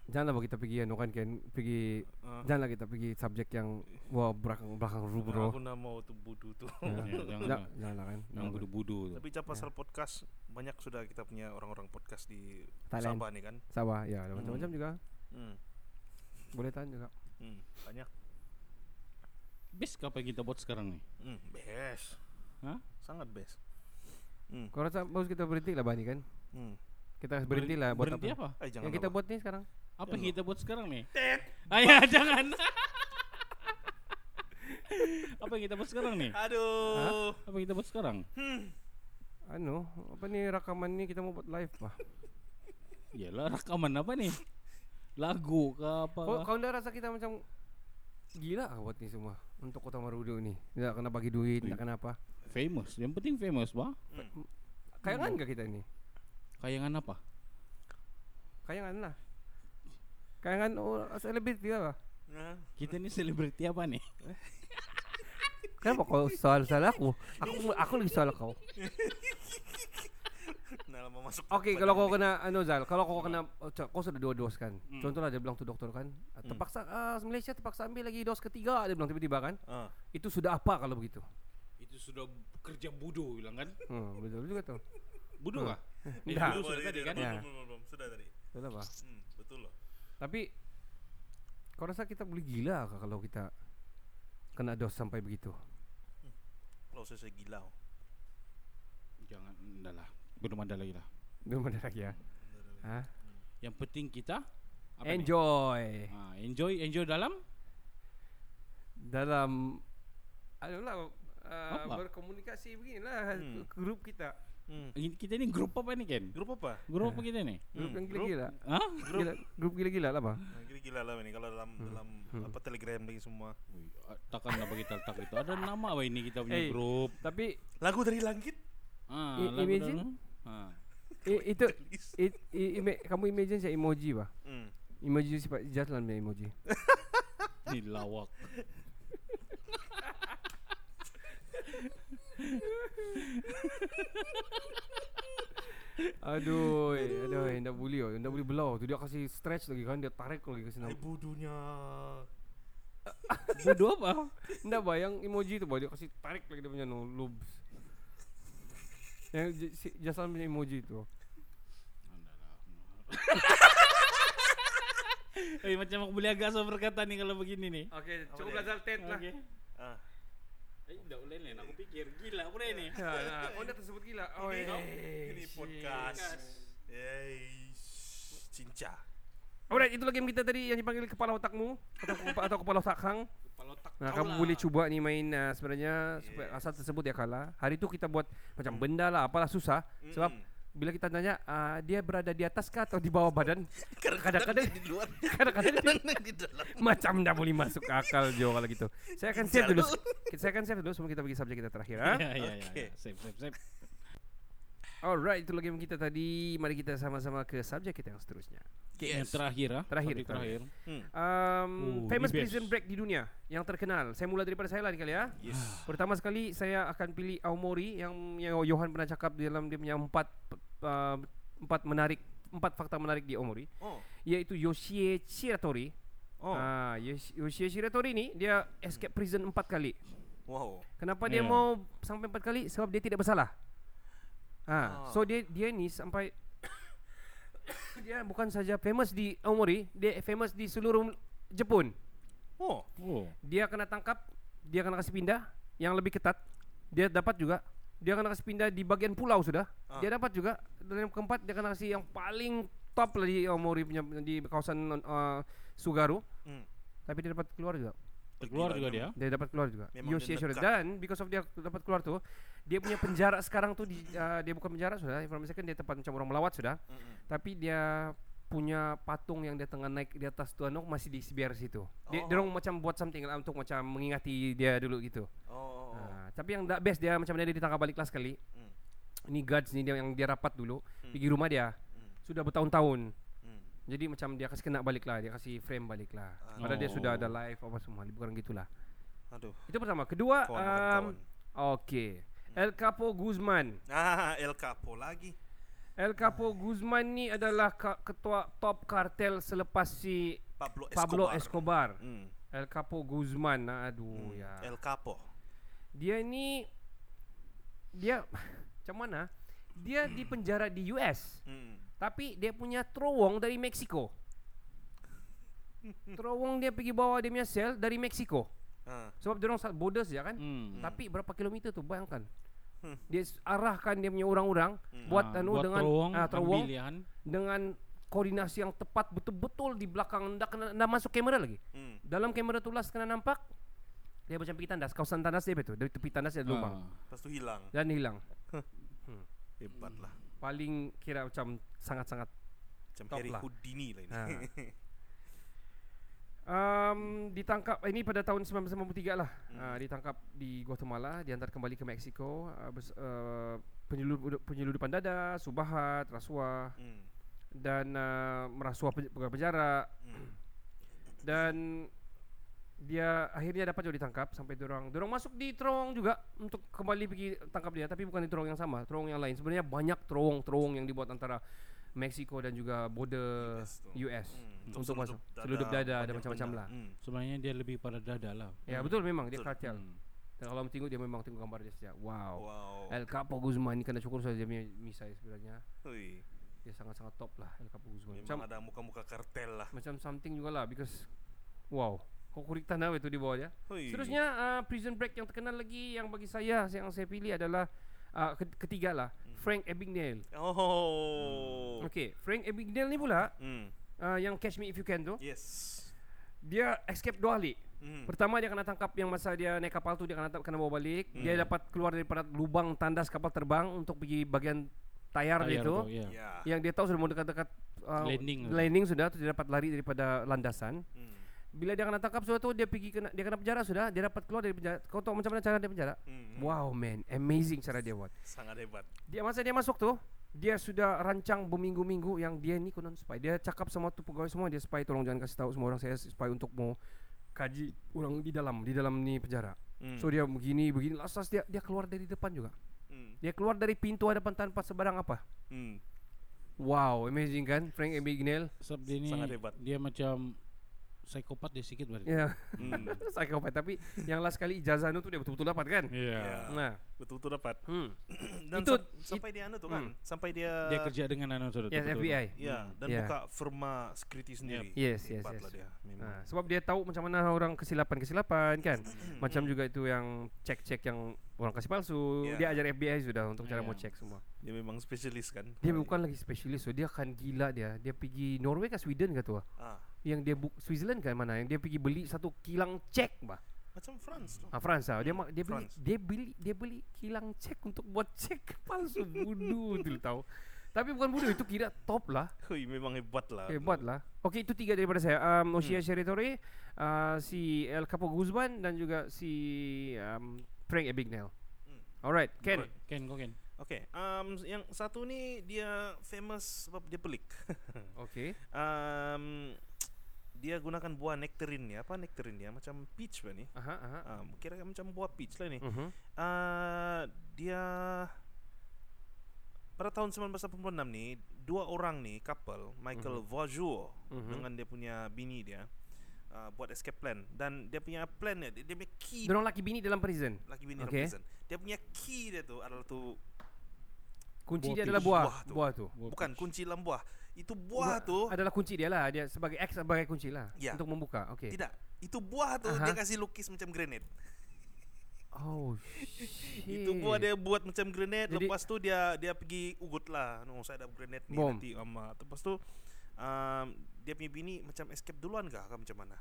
Janganlah kita pergi anu kan Ken, pergi Ah. janganlah kita pergi subjek yang wah belakang belakang ru bro. Aku nak mau tuh budu tuh. Ya, Ya, jangan jangan, lah. janganlah kan. Yang budu-budu tuh. Tapi cap pasal podcast banyak sudah kita punya orang-orang podcast di Thailand. Sabah nih kan. Sabah, ya ada macam-macam juga. Hmm. Boleh tahan juga. Hmm. Banyak. Best apa yang kita buat sekarang nih? Hmm. Best. Hah? Sangat best. Hmm. Kau rasa bagus kita berhenti lah Bani kan? Hmm. Kita berhenti lah buat Berhenti apa. apa? Eh, jangan Yang kita apa. buat ni sekarang. Apa yang kita buat sekarang nih? Ayah jangan. apa yang kita buat sekarang nih? Aduh. Apa yang kita buat sekarang? Anu, apa ni rakaman ni kita mau buat live lah. Yalah rakaman apa nih? Lagu ke apa? Kau, kah? kau dah rasa kita macam gila buat ni semua untuk Kota Marudu ni. Tak kena bagi duit, tak kena apa. Famous. Yang penting famous, bah. Kayangan ke kita ni? Kayangan apa? Kayangan lah. Kayangan oh, selebriti lah. Nah, Kita ni selebriti apa nih? Kenapa kau soal-soal aku? Aku aku lagi soal kau. nah lama masuk. Okey, pada kalau kau kena anu Zal, kalau kau kena oh, kau sudah dua dos kan. Contohlah dia bilang tu doktor kan, ah, terpaksa ah, Malaysia terpaksa ambil lagi dos ketiga dia bilang tiba-tiba kan. Ah. Itu sudah apa kalau begitu? Itu sudah kerja budo bilang kan? Hmm, betul juga tu. Budo Hmm. kah? Eh, Dah. budo Oh, sudah tadi kan? Ya. belum, belum, belum. Sudah tadi. Betul apa? Hmm, betul loh. Tapi kau rasa kita boleh gila kah kalau kita kena dos sampai begitu? Kalau saya, saya gila. Jangan, enggak lah. Belum ada lagi lah. Belum ada lagi ya. Ha? Yang penting kita apa? Enjoy Ah, enjoy, enjoy dalam dalam anu lah uh, Apa? berkomunikasi beginilah Hmm. grup kita. Hmm. Kita ni grup apa nih Ken? Grup apa? Grup apa kita nih? Grup Hmm, yang grup. gila-gila. Hah? Gila, grup gila-gila lah apa? Gila-gila lah ini kalau dalam dalam apa Telegram lagi semua. Ah, Takkan nak bagi tak itu. Ada nama apa ini kita punya Eh. grup? Tapi Lagu dari langit. Ah, I- lagu imagine? dalam- Ah. i, itu it, i, ima- kamu imagine saya emoji bah. Hmm. Emoji sifat jalan punya emoji. Ini lawak. Aduh, aduh, ndak boleh, ndak boleh belau. Tu dia kasih stretch lagi kan, dia tarik lagi ke sana. Hai budunya. Bodoh apa? Ndak bayang emoji tu, dia kasih tarik lagi dia punya no lobes. Yang j- si- jalan punya emoji tu. Eh macam aku boleh agak so berkata nih kalau begini nih. Okey, cukup belajar TED lah. Okey. Ah. Eh, dah boleh nih. Aku pikir gila boleh nih. Ya, nah, kau dah tersebut gila. Oh, Ini, eh, ini podcast. Yeay. Cinca. Alright, itulah game kita tadi yang dipanggil kepala otakmu atau, atau kepala otak. Kepala otak Nah, kamu lah. boleh cuba nih main uh, sebenarnya supaya asal tersebut dia kalah. Hari itu kita buat macam benda lah, apalah susah. Sebab Mm-mm. Bila kita tanya uh, dia berada di atas kah atau di bawah badan, kadang-kadang di luar. kadang-kadang Kadang di dalam. macam dah boleh masuk akal Jo kalau gitu. Saya akan save dulu. Saya akan save dulu sebelum kita pergi subjek kita terakhir. Ha? Ya, ya, ya, Okey. ya. Save, save, save. Alright, itulah game kita tadi. Mari kita sama-sama ke subjek kita yang seterusnya. Yang terakhir ah. Terakhir, Topik terakhir. Hmm. Um, Oh, famous best. prison break di dunia yang terkenal. Saya mula daripada saya lah ni kali ya. Yes. Pertama sekali saya akan pilih Aomori yang yang Johan pernah cakap di dalam dia punya empat uh, empat menarik empat fakta menarik di Aomori Oh. yaitu Yoshie Shiratori. Oh. Ah, Yosh- Yoshie Shiratori ni dia escape prison empat kali. Wow. Kenapa dia Yeah. mau sampai empat kali? Sebab dia tidak bersalah. Ah, Ah. so dia dia ni sampai dia bukan saja famous di Aomori, dia famous di seluruh Jepun. Oh. Oh. Dia kena tangkap, dia kena kasih pindah yang lebih ketat. Dia dapat juga. Dia kena kasih pindah di bagian pulau sudah. Ah. Dia dapat juga. Dan yang keempat dia kena kasih yang paling top lah di Aomori punya di kawasan uh, Sugaru. Hmm. Tapi dia dapat keluar juga. Keluar juga dia. Dia dapat keluar juga. Yoshi Ashura. Dan because of dia dapat keluar tu, dia punya penjara sekarang tu di, uh, dia bukan penjara sudah. Informasi kan dia tempat macam orang melawat sudah. Mm-mm. Tapi dia punya patung yang dia tengah naik di atas tu anu masih di biar situ. Dia, Oh. dia orang macam buat something lah untuk macam mengingati dia dulu gitu. Oh. oh, oh. Ah, tapi yang tak best dia macam dia ditangkap balik kelas sekali. Hmm. Ini guards ni dia yang dia rapat dulu Hmm. pergi rumah dia. Hmm. Sudah bertahun-tahun. Hmm. Jadi macam dia kasih kena balik lah, dia kasih frame balik lah. Ah. Padahal dia Oh. sudah ada live apa semua, bukan gitulah. Aduh. Itu pertama. Kedua, Kawan um, kawan. okey. El Capo Guzman. Ah, El Capo lagi. El Capo Guzman ni adalah ketua top kartel selepas si Pablo Escobar. Pablo Escobar. Hmm. El Capo Guzman. Aduh Hmm. ya. El Capo. Dia ni dia macam mana? Dia di penjara di US. Hmm. Tapi dia punya terowong dari Mexico. Terowong dia pergi bawa dia punya sel dari Mexico. Ah. Sebab dia orang borders ya kan? Hmm. Tapi berapa kilometer tu bayangkan. Dia s- arahkan dia punya orang-orang buat Ah, anu buat dengan terowong, ah, terowong ambilian. dengan koordinasi yang tepat betul-betul di belakang ndak kena ndak masuk kamera lagi. Hmm. Dalam kamera tu last kena nampak dia macam pergi tandas, kawasan tandas dia betul. Dari tepi tandas ada lubang Ah. Lepas tu hilang. dan hilang. Hebat lah. Paling kira macam sangat-sangat Macam Top Harry lah. Houdini lah ini. Ha. Um, ditangkap ini pada tahun 1993 lah. Hmm. Uh, ditangkap di Guatemala, diantar kembali ke Mexico. Uh, bers, uh, penyelundup, penyelundupan dada, subahat, rasuah Hmm. dan uh, merasuah pe- pegawai penjara. Hmm. Dan dia akhirnya dapat juga ditangkap sampai dorang dorang masuk di terowong juga untuk kembali pergi tangkap dia tapi bukan di terowong yang sama, terowong yang lain. Sebenarnya banyak terowong-terowong yang dibuat antara Mexico dan juga border US. US, Hmm. untuk masuk seludup dada ada macam-macam lah. Hmm. Sebenarnya dia lebih pada dada lah. Ya betul memang dia kartel. Hmm. Dan kalau tengok dia memang tengok gambar dia sejak. Wow. Wow. El Capo Guzman ni kena syukur saja dia punya misai sebenarnya. Hui. Dia sangat-sangat top lah El Capo Guzman. Memang Macam ada muka-muka kartel lah. macam something jugalah because wow. Kokuritan apa itu di bawah dia. Hui. Seterusnya uh, Prison Break yang terkenal lagi yang bagi saya yang saya pilih adalah uh, ketiga lah Frank Abagnale. Oh. Okay, Frank Abagnale ni pula Hmm. uh, yang Catch Me If You Can tu Yes. dia escape dua kali. Hmm. Pertama dia kena tangkap yang masa dia naik kapal tu dia kena kena bawa balik. Dia Hmm. dapat keluar daripada lubang tandas kapal terbang untuk pergi bagian tayar, dia Tayar tu. tu, ya. Ya. Yang dia tahu sudah mau dekat-dekat uh, Landing landing sudah tu dia dapat lari daripada landasan. Bila dia kena tangkap suatu dia pergi kena dia kena penjara sudah, dia dapat keluar dari penjara. Kau tahu macam mana cara dia penjara? Hmm. Wow man, amazing cara dia buat. Sangat hebat. Dia masa dia masuk tu dia sudah rancang berminggu-minggu yang dia ni konon spy. Dia cakap sama tu pegawai semua dia spy tolong jangan kasih tahu semua orang saya spy untuk mau kaji orang di dalam di dalam ni penjara. Hmm. So dia begini begini last last dia dia keluar dari depan juga. Hmm. Dia keluar dari pintu hadapan tanpa sebarang apa. Hmm. Wow, amazing kan Frank Abagnale. Sebab dia ni Sangat hebat. dia macam psikopat dia sikit berarti. Ya, Hmm. psikopat tapi yang last kali ijazah tu dia betul-betul dapat kan? Iya. Ya. Nah, Betul-betul dapat. hmm. Dan Itu- sam- sampai dia anu tu kan. Sampai dia Dia kerja dengan anu tu. Yes. FBI. Ya, dan Ya. buka firma security sendiri. Yes, yes, Hebat yes. lah dia. Memang. Nah, sebab dia tahu macam mana orang kesilapan-kesilapan kan. macam juga itu yang cek-cek yang orang kasih palsu. Ya. Dia ajar FBI sudah untuk cara Ya. mau cek semua. Dia memang spesialis kan. Dia bukan lagi spesialis, so dia akan gila dia. Dia pergi Norway ke Sweden ke tu? ah? Yang dia bu- Switzerland kan mana? Yang dia pergi beli satu kilang cek bah. macam France tu. Ah France ah. Dia ma- dia beli France. dia beli dia beli kilang cek untuk buat cek palsu bodoh tu tahu. Tapi bukan bodoh itu kira top lah. Hui, memang hebat lah. Hebat lah. Okey itu tiga daripada saya. Um, Oshia Territory, uh, si El Capo Guzman dan juga si um, Frank Abagnale. Hmm. Alright, Ken. Ken kau Ken. Okay, um, yang satu ni dia famous sebab dia pelik. Okey. um, dia gunakan buah nektarin ni. Apa nektarin dia? Macam peach ba ni? Aha, aha. Um, kira macam buah peach lah ni. Mhm. Uh, dia pada tahun 1986 ni dua orang ni couple Michael Vaujour Mhm. dengan dia punya bini dia uh, buat escape plan dan dia punya plan dia dia punya key Dorang laki bini dalam prison. laki bini Okay. okay. prison dia punya key dia tu adalah tu Kunci Buah dia peach. adalah buah. Buah tu. Buah tu. bukan kunci dalam buah itu buah tu adalah kunci dia lah. Dia sebagai X sebagai kunci lah Ya. untuk membuka. Okey. tidak itu buah tu Aha. dia kasih lukis macam grenade Oh shit. Itu buah dia buat macam Jadi- Lepas tu dia dia pergi ugut lah No saya ada grenade ni Bom. nanti ama. Lepas tu um, Dia punya bini macam escape duluan kah Kah macam mana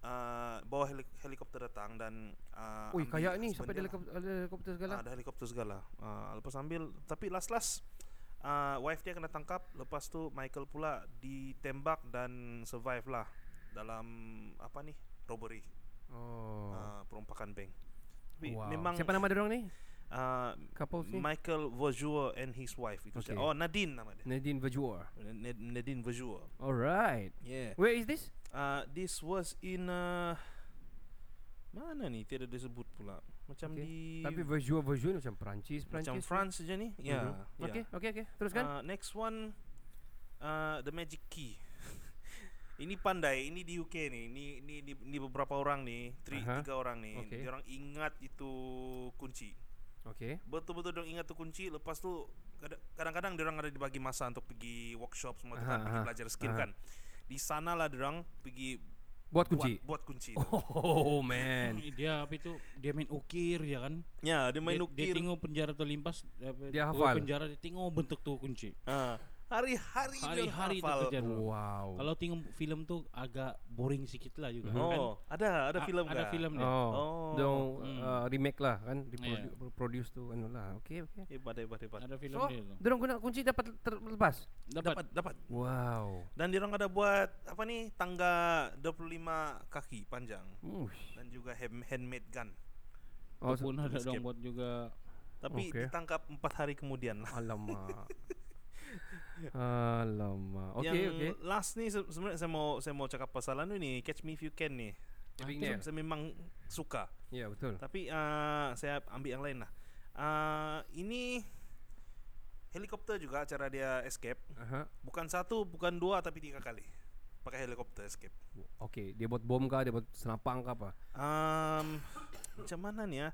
uh, Bawa helik- helikopter datang dan uh, ambil kayak ni sampai ada lah. helikopter, ada helikopter segala. Ah, Ada helikopter segala uh, Lepas ambil Tapi last-last uh, Wife dia kena tangkap Lepas tu Michael pula ditembak dan survive lah Dalam apa ni Robbery Oh. uh, Perompakan bank Tapi wow. Memang Siapa nama dia orang ni? uh, Couples ni? Michael Vaujour and his wife itu Okay. Oh Nadine nama dia. Nadine Vajur. Nad- Nadine Vaujour. Alright. Yeah. Where is this? Uh, this was in uh, mana ni tidak disebut pula. Macam Okay. di Tapi Vajur ni macam Perancis, Perancis. macam France saja ni. Ya. Mhm. Yeah. Okey, okey, okey. Teruskan. Uh, next one uh, the magic key. ini pandai, ini di UK ni. Ini ini ini, ini beberapa orang ni, tri, Aha. tiga orang ni. Okay. Dia orang ingat itu kunci. Okey. Betul-betul dia ingat tu kunci Lepas tu kada- Kadang-kadang dia orang ada dibagi masa Untuk pergi workshop semua tu Aha, kan Pergi belajar skill aha. kan Di sana lah dia orang Pergi Buat kunci. buat, buat kunci itu. Oh man. Dia apa itu? Dia main ukir ya kan? Ya, dia main dia, ukir. dia tengok penjara terlimpas Dia hafal. penjara dia tengok bentuk tu kunci Ah, hari-hari dia hari-hari itu hafal. kerja tu. Wow. kalau tengok filem tu agak boring sikit lah juga Oh, ada ada Ah, filem ada kah? filem dia Oh, Oh. dong Hmm. uh, remake lah kan, di Yeah. produce tu anu lah. Okey okey. Hebat hebat hebat. ada filem So, dia tu dorong guna kunci dapat terlepas. dapat, Dapat dapat. Wow. Dan dia orang ada buat apa nih tangga 25 kaki panjang Ush. dan juga hand, handmade gun. Oh, so, pun ada dong buat juga Tapi Okey. ditangkap empat hari kemudian lah. alamak. alamak. Okey yang okey. last se- sebenarnya saya mau saya mau cakap pasal anu nih Catch Me If You Can Itu Nail. saya memang suka. Ya betul. Tapi uh, saya ambil yang lain lah. Uh, ini helikopter juga cara dia escape. Aha. Bukan satu, bukan dua, tapi tiga kali. Pakai helikopter escape. Okey, dia buat bom kah, dia buat senapang kah apa? Um, macam mana nih ya?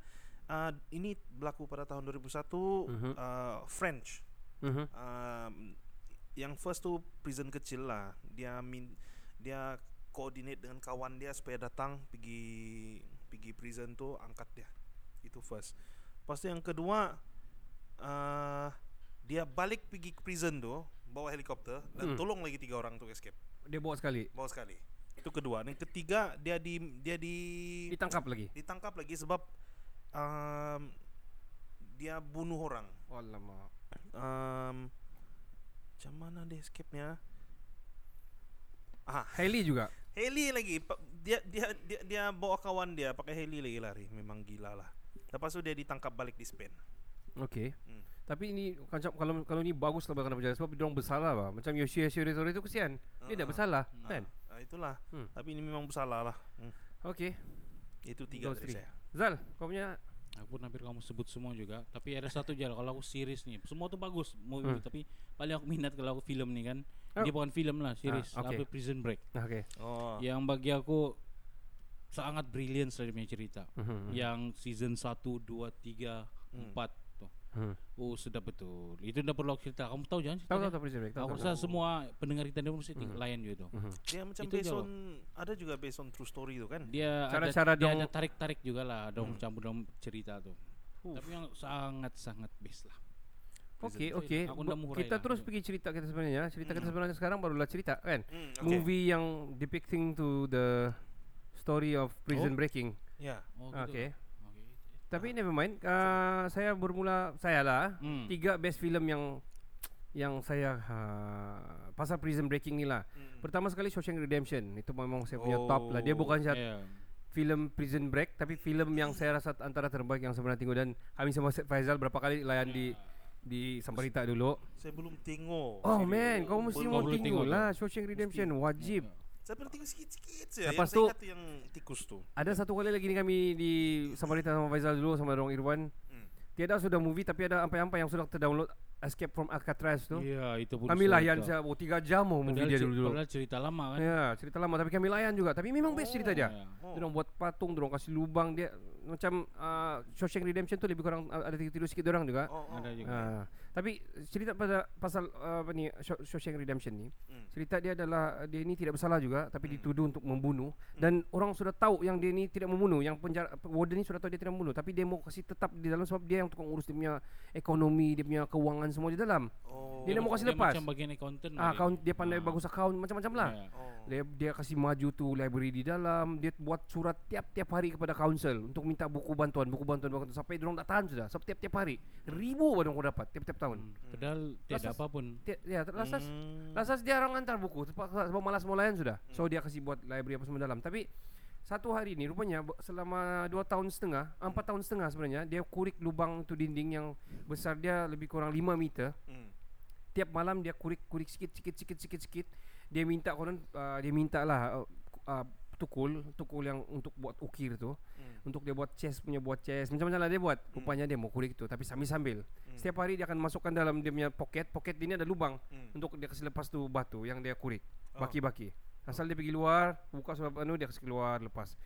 Uh, ini berlaku pada tahun 2001 Mhm. uh, French. Mhm. Um, yang first tu prison kecil lah. Dia min dia coordinate dengan kawan dia supaya datang pergi pergi prison tu angkat dia. Itu first. Lepas tu yang kedua uh, dia balik pergi ke prison tu bawa helikopter dan Hmm. tolong lagi tiga orang tu escape. Dia bawa sekali. Bawa sekali. Itu kedua. Dan ketiga dia di dia di Ditangkap lagi. ditangkap lagi sebab um, dia bunuh orang. Alamak. Um, macam mana dia escape-nya? Ah, Hailey juga. heli lagi. Dia dia dia dia bawa kawan dia pakai heli lagi lari. Memang gila lah. Lepas tu dia ditangkap balik di Spain. Okey. Hmm. Tapi ini macam kalau kalau ni bagus lah bakal berjalan sebab dia orang bersalah lah. Macam Yoshi Yoshi Tori itu kesian. Dia Ah. tak bersalah, kan? Ah, itulah. Hmm. Tapi ini memang bersalah lah. Hmm. Okey. Itu tiga Those dari three. saya. Zal, kau punya aku pun hampir kamu sebut semua juga tapi ada satu je lah, kalau aku series nih semua tu bagus movie Hmm. tapi paling aku minat kalau aku film nih kan Oh. dia bukan film lah series Ah, okay. apa Prison Break Ah, Okey. Oh. yang bagi aku sangat brilliant dari punya cerita Mhm. yang season 1 2 3 Hmm. 4 tuh Hmm. oh sedap betul itu dah perlu cerita kamu tahu jangan cerita Tahu dia? tahu tahu Prison Break. Tahu. aku tahu, rasa tahu. semua pendengar kita dia mesti Mhm. layan juga tuh Mhm. Dia macam Itu based on ada juga based on true story tu kan? dia Cara-cara ada, dia dong- ada tarik-tarik juga lah dong Hmm. campur dalam cerita Uf. tapi yang sangat-sangat best lah Okey, okey. Kita lah. terus pergi cerita kita sebenarnya. Cerita kita Hmm. sebenarnya sekarang barulah cerita kan. Hmm, okay. Movie yang depicting to the story of prison Oh. breaking. Ya. oh, Ah, gitu. Okey. Tapi never mind. Uh, saya bermula saya lah. Hmm. Tiga best film yang yang saya uh, pasal prison breaking ni lah. Hmm. Pertama sekali Shawshank Redemption. Itu memang saya punya Oh. top lah. Dia bukan satu Yeah. filem prison break tapi filem yang saya rasa antara terbaik yang saya pernah tengok dan kami sama Faizal berapa kali layan di di Samparita dulu. Saya belum tengok. Oh man, kau mesti mau tengok tengok lah Shawshank Redemption wajib. Saya pernah tengok sikit-sikit saja. Lepas yang tu- yang tikus tu. Ada satu kali lagi ni kami di Samparita sama Faizal dulu sama Rong Irwan. Hmm. Tiada sudah movie tapi ada ampai-ampai yang sudah terdownload Escape from Alcatraz tu. Iya, itu pun Kami layan saya oh, 3 jam mau movie Padahal dia dulu dulu. Padahal cerita lama kan. Ya, cerita lama tapi kami layan juga. Tapi memang best cerita dia. Ya. Oh. Dia buat patung, dia kasih lubang dia macam uh, Shawshank Redemption tu lebih kurang uh, ada tidur sikit dia orang juga. Oh, oh. Ada juga. Ah, tapi cerita pada pasal uh, apa ni Shaw- Shawshank Redemption ni, Hmm. cerita dia adalah dia ni tidak bersalah juga tapi Hmm. dituduh untuk membunuh dan orang sudah tahu yang dia ni tidak membunuh, yang penjara warden ni sudah tahu dia tidak membunuh tapi dia mau kasih tetap di dalam sebab dia yang tukang urus dia punya ekonomi, dia punya keuangan semua di dalam. Oh. Dia nak mau kasih lepas. Macam bagian accountant. Ah, kali. account dia pandai Ah. bagus account macam-macam lah. Ya. Oh. Dia, dia kasih maju tu library di dalam Dia buat surat tiap-tiap hari kepada council Untuk minta buku bantuan Buku bantuan, buku bantuan. Sampai dia orang tak tahan sudah. Sebab tiap-tiap hari. Ribu baru kau dapat Tiap-tiap tahun. Hmm. Padahal tidak Lasas- apa pun. Tiap, Ya lasas Hmm. Lasas dia orang hantar buku Sebab malas mau layan sudah. So dia kasih buat library apa semua dalam. Tapi satu hari ni rupanya selama dua tahun setengah empat tahun setengah sebenarnya dia kurik lubang tu dinding yang besar dia lebih kurang 5 meter. Hmm. tiap malam dia kurik-kurik sikit sikit sikit sikit sikit dia minta konon uh, dia minta lah uh, uh, tukul tukul yang untuk buat ukir tu. Hmm. untuk dia buat chest punya buat chest. Macam-macam lah dia buat. Rupanya dia mau kurik tu tapi sambil-sambil. Setiap hari dia akan masukkan dalam dia punya poket poket ini ada lubang Hmm. untuk dia kasih lepas tu batu yang dia kurik. Oh. baki-baki. Asal dia pergi luar buka sebab anu dia kasih keluar lepas.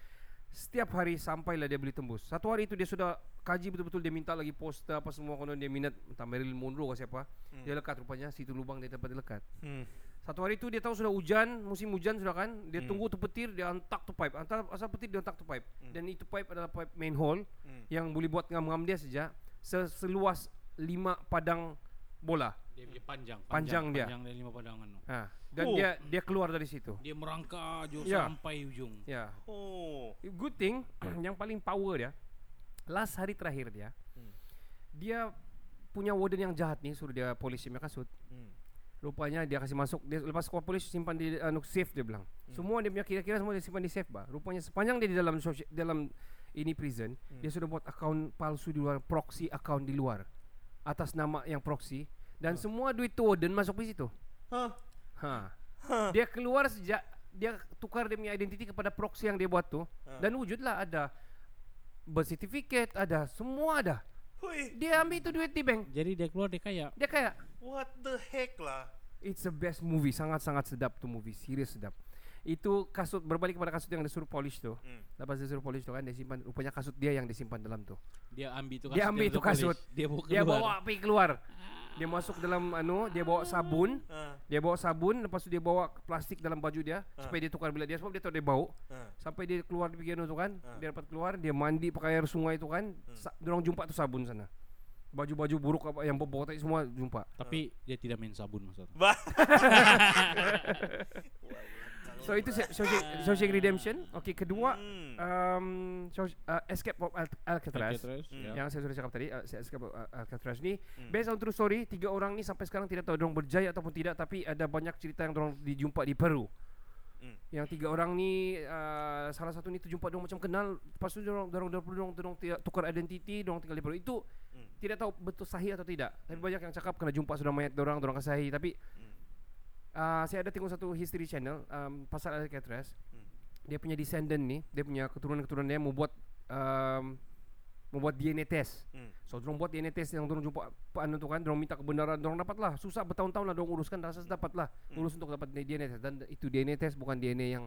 Setiap hari sampailah dia beli tembus. Satu hari itu dia sudah kaji betul-betul dia minta lagi poster apa semua konon dia minat entah Marilyn Monroe ke siapa. Hmm. dia lekat rupanya situ lubang dia dapat dia lekat. Hmm. Satu hari tu dia tahu sudah hujan, musim hujan sudah kan. Dia Hmm. tunggu tu petir, dia hantak tu pipe. Hantar asal petir dia hantak tu pipe. Hmm. Dan itu pipe adalah pipe main hole Hmm. yang boleh buat ngam-ngam dia saja se- seluas lima padang bola. Dia punya panjang, Panjang dia. Panjang dari lima padangan tu. Ha. Dan Oh. dia dia keluar dari situ. Dia merangkak je Ya. sampai ujung. Ya. Oh. Good thing yang paling power dia last hari terakhir dia Hmm. dia punya warden yang jahat ni suruh dia polis dia punya kasut. Hmm. Rupanya dia kasih masuk dia lepas keluar polis simpan di anu safe dia bilang. Hmm. Semua dia punya kira-kira semua dia simpan di safe bah. Rupanya sepanjang dia di dalam dalam ini prison, Hmm. dia sudah buat akaun palsu di luar, proxy account di luar atas nama yang proxy dan semua duit tu warden masuk di situ. Hah? Ha. Dia keluar sejak dia tukar dia punya identiti kepada proxy yang dia buat tu Ha. dan wujudlah ada birth certificate, ada semua ada. Hui, Dia ambil tu duit di bank. Jadi dia keluar dia kaya. Dia kayak what the heck lah? It's the best movie Sangat-sangat sedap tu movie Serius sedap Itu kasut Berbalik kepada kasut yang dia suruh polish tu Hmm. Lepas dia suruh polish tu kan Dia simpan Rupanya kasut dia yang disimpan dalam tu Dia ambil tu kasut. Dia ambil tu kasut. polis. Dia bawa keluar. Dia bawa pergi keluar Dia masuk dalam anu Dia bawa sabun Ah, Dia bawa sabun Lepas tu dia bawa plastik dalam baju dia Ah. Supaya dia tukar bila dia Sebab dia tahu dia bau ah. Sampai dia keluar di bagian tu kan Ah. Dia dapat keluar Dia mandi pakai air sungai tu kan Sa- Diorang jumpa tu sabun sana Baju-baju buruk apa yang bau tadi semua jumpa Tapi dia tidak main sabun masa tu. Bah. So itu Sha- Shawshank, Shawshank Redemption Okay kedua Hmm. um, uh, Escape of Al- Alcatraz Alcatraz, Hmm. ya. Yang saya sudah cakap tadi uh, Escape of Al- Alcatraz ni Hmm. Based on true story Tiga orang ni sampai sekarang tidak tahu Diorang berjaya ataupun tidak Tapi ada banyak cerita yang diorang dijumpa di Peru Hmm. Yang tiga orang ni uh, Salah satu ni terjumpa Diorang macam kenal Lepas tu diorang, diorang, diorang tidak tukar identiti Diorang tinggal di Peru Itu Hmm. Tidak tahu betul sahih atau tidak Tapi banyak yang cakap Kena jumpa sudah mayat diorang Diorang kasih Tapi Hmm. uh, Saya ada tengok satu history channel um, Pasal Alcatraz Hmm. Dia punya descendant ni Dia punya keturunan-keturunan dia Mau buat um, Mau buat DNA test Hmm. So dorong buat DNA test yang dorong jumpa anu tu kan dorong minta kebenaran dorong dapat lah susah bertahun-tahun lah dorong uruskan rasa dapat lah Hmm. urus untuk dapat DNA test dan itu DNA test bukan DNA yang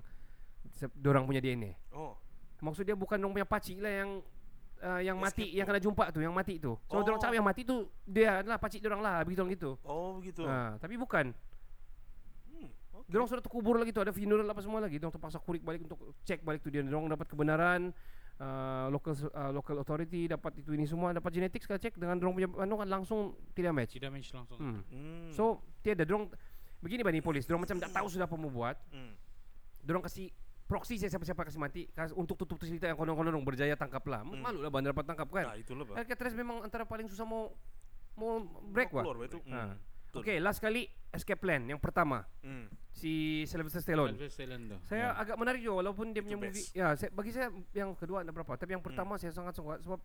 dorang punya DNA Oh. maksud dia bukan dorong punya pacik lah yang uh, yang mati Escape yang kena jumpa tu yang mati tu so Oh. dorong cakap yang mati tu dia adalah pacik dorang lah begitu orang gitu Oh begitu. ha, tapi bukan Hmm. Okay. Dorong sudah terkubur lagi tu ada funeral apa semua lagi. Dorong terpaksa kurik balik untuk cek balik tu dia. Dorong dapat kebenaran uh, local uh, local authority dapat itu ini semua dapat genetik sekali cek dengan dorong punya anu kan langsung tidak match. Tidak match langsung. Hmm. Hmm. So tiada dorong begini bani polis. Dorong macam tak tahu sudah apa mau buat. Hmm. Dorong kasih proxy saya siapa-siapa kasih mati kas, untuk tutup cerita yang konon-konon berjaya tangkap lah. Hmm. Malu lah bandar dapat tangkap kan. Nah, itulah bah. Alcatraz memang antara paling susah mau mau break wah. Keluar itu. Ha. Hmm. Okey, last kali escape plan yang pertama Hmm. si Sylvester Stallone. Sylvester Stallone tu. Saya Ya. agak menarik juga walaupun dia Itu punya best. movie ya saya, bagi saya yang kedua ada berapa tapi yang pertama saya sangat suka sebab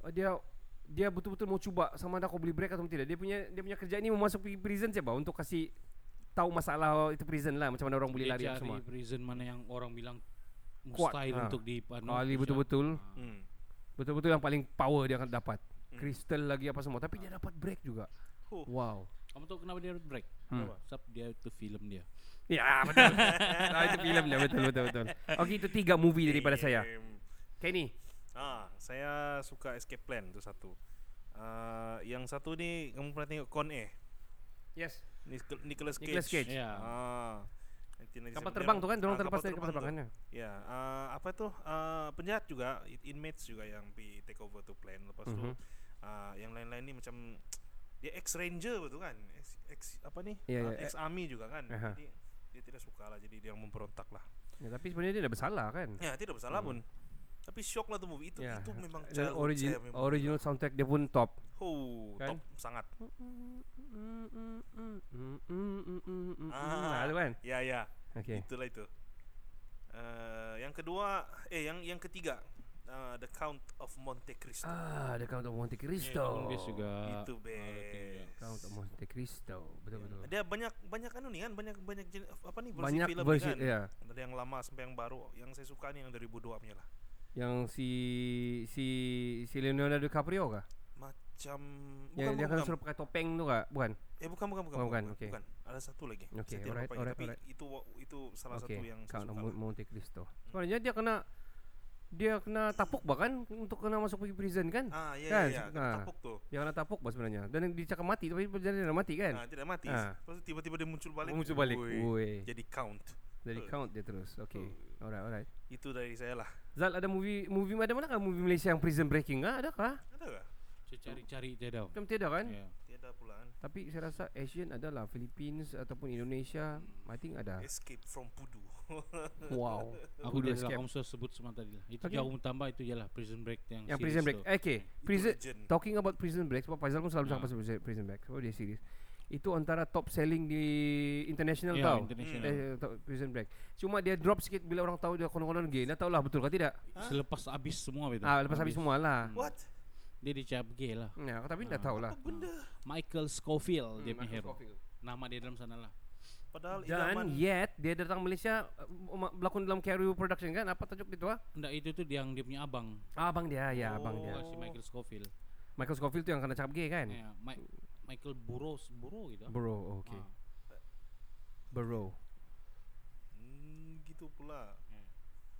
uh, dia dia betul-betul mau cuba sama ada kau boleh break atau tidak dia punya dia punya kerja ini mau masuk prison bah untuk kasih tahu masalah itu prison lah macam mana orang boleh lari cari semua prison mana yang orang bilang Kuat. mustahil Ha. untuk di kali betul-betul Ha. Hmm. betul-betul yang paling power dia akan dapat Hmm. kristal lagi apa semua tapi dia dapat break juga Huh. wow Kamu tahu kenapa dia break? Hmm. Sebab dia itu film dia. ya betul nah, itu filem dia betul betul betul okey itu tiga movie daripada saya. Kenny Ah, saya suka Escape Plan itu satu. Ah, yang satu ni kamu pernah tengok Con Air? yes Nic- Nicolas Cage. Nicolas Cage. Ya. Ah. 1997. kapal terbang tu kan dorong Ah, terlepas dari kapal terbang tu. terbangannya Ya, ah, apa tuh? Ah, penjahat juga, inmates juga yang pi take over tu plan. Lepas tu Mhm. ah, yang lain-lain ni macam dia ex ranger betul kan? Ex, ex apa nih? Ya, Ah, ya, ex army juga kan. Aha. Jadi dia tidak suka lah jadi dia memberontak lah. Ya, tapi sebenarnya dia dah bersalah kan. Ya, tidak bersalah pun. Tapi shock lah tu movie itu. Ya. Itu memang Dan childhood origin, saya original soundtrack dia pun top. Oh, Kan? top sangat. Ah, itu kan. Ya, ya. Okey. Itulah itu. Uh, yang kedua, eh yang yang ketiga, uh, The Count of Monte Cristo. Ah, The Count of Monte Yeah, Cristo. best juga. itu Ah, best. Count of Monte Cristo. Betul betul. Dia banyak banyak anu nih kan, banyak banyak jen- apa nih versi Banyak film versi kan. ya. Ada yang lama sampai yang baru. Yang saya suka nih yang 2002 punya lah. Yang si si si Leonardo DiCaprio kah? Macam Yang bukan dia kan bukan, suruh pakai topeng tu kah? Bukan. eh bukan bukan bukan Oh, bukan, bukan, okey. bukan. Ada satu lagi. Okey, Saya tidak alright, alright, tapi alright. itu itu salah Okey. satu yang saya Count suka. lah. Mon- Monte Cristo. Sebenarnya dia kena dia kena tapuk bahkan untuk kena masuk pergi prison kan? Ah, ya, Kan? ya, ya. Kena Ah. tapuk tuh. Dia kena tapuk bah sebenarnya. Dan dia cakap mati tapi dia dah mati kan? Nah, tidak mati. Ah. Lepas tu tiba-tiba dia muncul balik. Muncul balik. Woi, Woi. Jadi count. Jadi count dia terus. Okay. Alright, alright. Itu dari saya lah. Zal ada movie movie ada mana kan movie Malaysia yang prison breaking ah? Adakah? Ada gak? Saya cari-cari tiada. Macam tiada kan? Ya. Tiada pula kan. Tapi saya rasa Asian adalah Philippines ataupun Indonesia. I think ada. Escape from Pudu. Wow. Aku dia escape. kamu sudah sebut semua tadi lah. Itu Okay. jauh tambah itu jelah Prison Break yang Yang prison break. tu. Okay. Prison talking about prison break sebab Faizal pun selalu cakap Ah. pasal prison- break. Sebab dia series. Itu antara top selling di international Ya, tau. international. Eh, top prison break. Cuma dia drop sikit bila orang tahu dia konon-konon gay. Dah tahulah betul ke tidak? Selepas habis semua itu. Ah, lepas habis semua lah. What? Dia dicap gay lah. Ya, tapi dah tahulah. Apa benda? Michael Scofield dia Hmm, punya Michael hero. Scofield. Nama dia dalam sana lah. Padahal Dan idaman yet dia datang Malaysia uh, ma- berlakon dalam Carry Production kan? Apa tajuk dia tu ah? Enggak itu tuh yang dia punya abang. Ah, abang dia, ya abang dia. Oh. Si Michael Scofield. Michael Scofield tu yang kena cakap gay kan? Ya, Mi- Michael Burrows, Burrow gitu. Bro, okay. Ah. Bro. Hmm, gitu pula.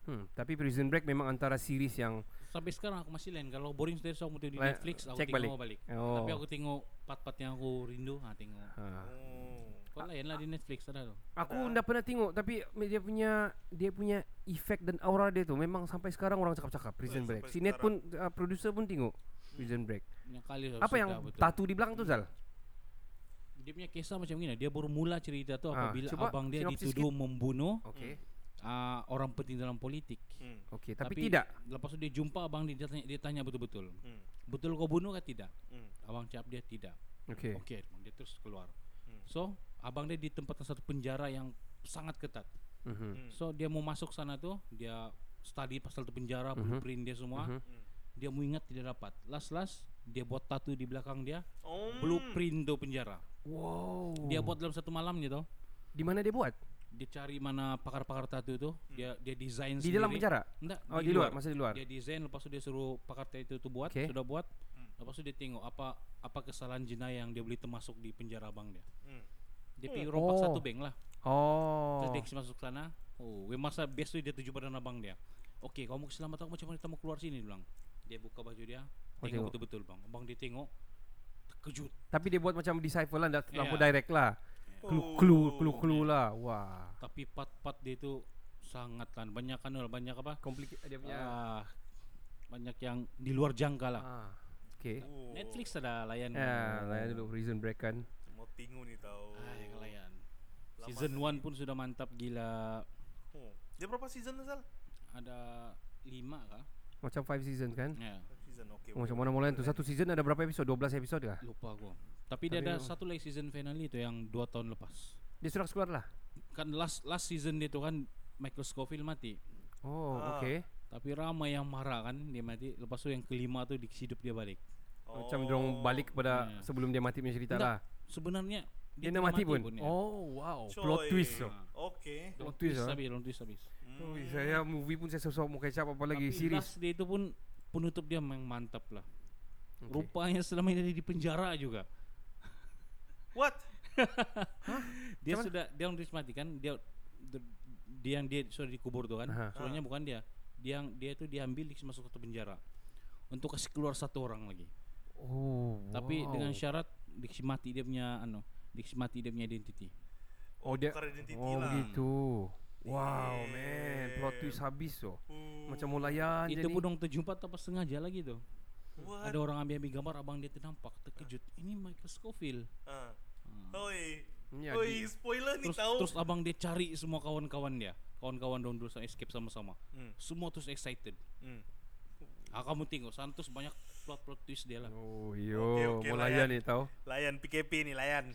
Hmm, tapi Prison Break memang antara series yang Sampai sekarang aku masih lain kalau boring sudah so aku tengok di Lain- Netflix aku cek tengok balik. Oh. Tapi aku tengok part-part yang aku rindu, ha tengok. ha. Oh. Kau lain lah di Netflix ada tu. Aku dah pernah tengok tapi dia punya dia punya efek dan aura dia tu memang sampai sekarang orang cakap-cakap Prison Eh, Break. sampai Si Net pun uh, producer pun tengok Prison Break. Punya kali Apa yang tatu di belakang tu Zal? Dia punya kisah macam ni. Dia baru mula cerita tu Ah, apabila cuba abang dia dituduh membunuh Okey. uh, orang penting dalam politik. Hmm. Okey, tapi, tidak. Lepas tu dia jumpa abang dia, dia tanya, dia tanya betul-betul. Hmm. Betul kau bunuh ke tidak? Hmm. Abang cakap dia tidak. Okey. Okey, dia terus keluar. Hmm. So, abang dia ditempatkan satu penjara yang sangat ketat. Mhm. Hmm. So, dia mau masuk sana tu, dia study pasal tu penjara, Mhm. blueprint dia semua. Mhm. Dia mau ingat tidak dapat. Last-last dia buat tattoo di belakang dia, Oh. blueprint tu penjara. Wow. Dia buat dalam satu malam gitu. di mana dia buat? Dia cari mana pakar-pakar tattoo tu, dia dia design Di dalam penjara? Enggak, Oh, di luar, masa di luar. Dia design lepas tu dia suruh pakar tattoo tu buat, Okey. sudah buat. Lepas tu dia tengok apa apa kesalahan jenayah yang dia boleh termasuk di penjara abang dia. Hmm. Dia pergi rompak Oh. satu bank lah. Oh. Terus dia masuk sana. Oh, we masa best tu dia tuju pada abang dia. Okey, kamu selamat aku macam mana kamu keluar sini dia bilang. Dia buka baju dia, Oh, tengok tengok. betul-betul bang. Abang dia tengok, terkejut. Tapi dia buat macam decipher lah, dah lampu Ya. direct lah. Clue, Oh, clue, clue, clue lah. Wah. Tapi part-part dia tu sangat kan banyak kan banyak apa? Complicated dia punya. Ah, banyak yang di luar jangka lah. Ah. Okay. Oh. Netflix ada layan. Ya, layan dulu Prison Break kan. Mau tingu nih tahu. Ay, layan. Lama Season sekali. 1 pun sudah mantap gila. Oh. Dia berapa season Zal? Ada lima kah? Macam 5 season kan. Ya, Season oke. Oh, macam mana mulai tu satu season ada berapa episod? 12 episod kah? lupa aku. Tapi dia ada satu lagi season finale itu yang dua tahun lepas. Dia sudah keluar lah. Kan last last season dia tu kan Michael Scofield mati. Oh, Ah. okay. Tapi ramai yang marah kan dia mati. Lepas tu yang kelima tu hidup dia balik. Macam dorong balik kepada Ya. sebelum dia mati punya cerita lah. Sebenarnya Dia, tidak nak mati, pun. ya. Oh, wow. Coy. Plot twist tu. Oke. Plot twist ah. habis, long twist habis. Oh, saya movie pun saya susah mau kecap apa lagi Tapi series. last dia itu pun penutup dia memang mantap lah. Okay. Rupanya selama ini dia di penjara juga. What? Dia Macam sudah dia orang mati kan dia dia yang dia sudah dikubur tuh kan. Sebenarnya bukan dia. Dia yang dia itu diambil masuk ke penjara untuk kasih keluar satu orang lagi. Oh, Tapi wow. dengan syarat dikasih mati dia punya anu, dikasih mati dia punya identiti. Oh, dia identity Oh, lah. begitu. Wow, Damn. man. Plot twist habis tu. Oh. Macam mau itu ni. pun dong terjumpa tanpa sengaja lagi tuh. What? Ada orang ambil-ambil gambar abang dia ternampak terkejut. Ini Michael Scofield. Ah. Hmm. Oi. Ya, Oi, di- spoiler Terus tahu. terus abang dia cari semua kawan-kawan dia. Kawan-kawan dong dulu escape sama-sama. Hmm. Semua terus excited. Hmm. Ah, kamu tengok Santos banyak plot-plot twist dia lah. Oh, yo, oke, mau layan. layan ni tahu. Layan PKP nih, layan.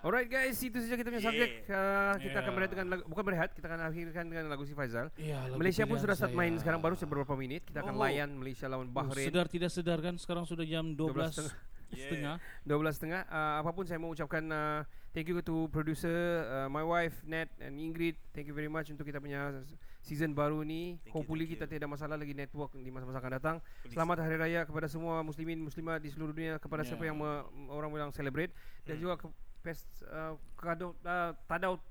Alright guys, itu saja kita punya Yeah. subjek. Uh, kita akan Yeah. berehat dengan lagu, bukan berehat, kita akan akhirkan dengan lagu si Faizal. Iya, lagu Malaysia pun sudah start main sekarang baru beberapa menit. Kita akan Oh. layan Malaysia lawan Oh, Bahrain. sedar tidak sedar kan sekarang sudah jam 12 setengah. setengah. 12.30 uh, apapun saya mau ucapkan uh, thank you to producer uh, my wife Nat and Ingrid thank you very much untuk kita punya season baru ni Thank you, hopefully thank kita you. tidak masalah lagi network di masa-masa akan datang Please. selamat hari raya kepada semua muslimin muslimat di seluruh dunia kepada Ya. siapa yang me, orang bilang celebrate dan Hmm. juga ke, pest uh, kado uh, tadau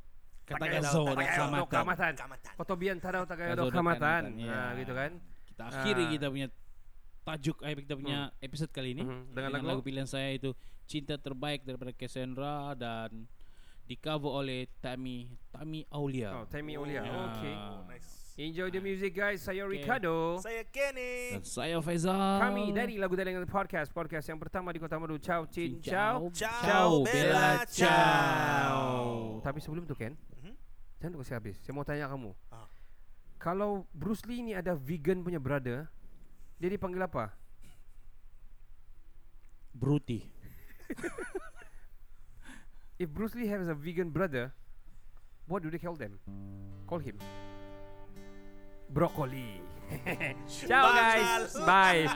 Gazo Tagayado, Kamatan. Kamatan. Kamatan. Kotobian tadau Gazo do kamatan ya. gitu kan kita akhiri Ah. kita punya tajuk eh, kita punya episode kali ini Mhm. Dengan dengan, lagu? pilihan saya itu Cinta Terbaik daripada Cassandra dan di cover oleh Tami Tami Aulia. Oh, Tammy Olia. Ya. Okay. Oh, nice. Enjoy the music guys. Saya Okay. Ricardo. Saya Kenny. Dan saya Faizal. Kami dari Lagu Dalengan Podcast. Podcast yang pertama di Kota Maru. Ciao, cin, ciao. Ciao, Ciao, Bella, Bella, ciao. Ciao. Tapi sebelum tu Ken, Mhm. jangan tunggu saya habis. Saya mau tanya kamu. Ah. Kalau Bruce Lee ni ada vegan punya brother, dia dipanggil apa? Bruti. If Bruce Lee has a vegan brother, what do they call them? Call him. Broccoli. Ciao guys. Bye.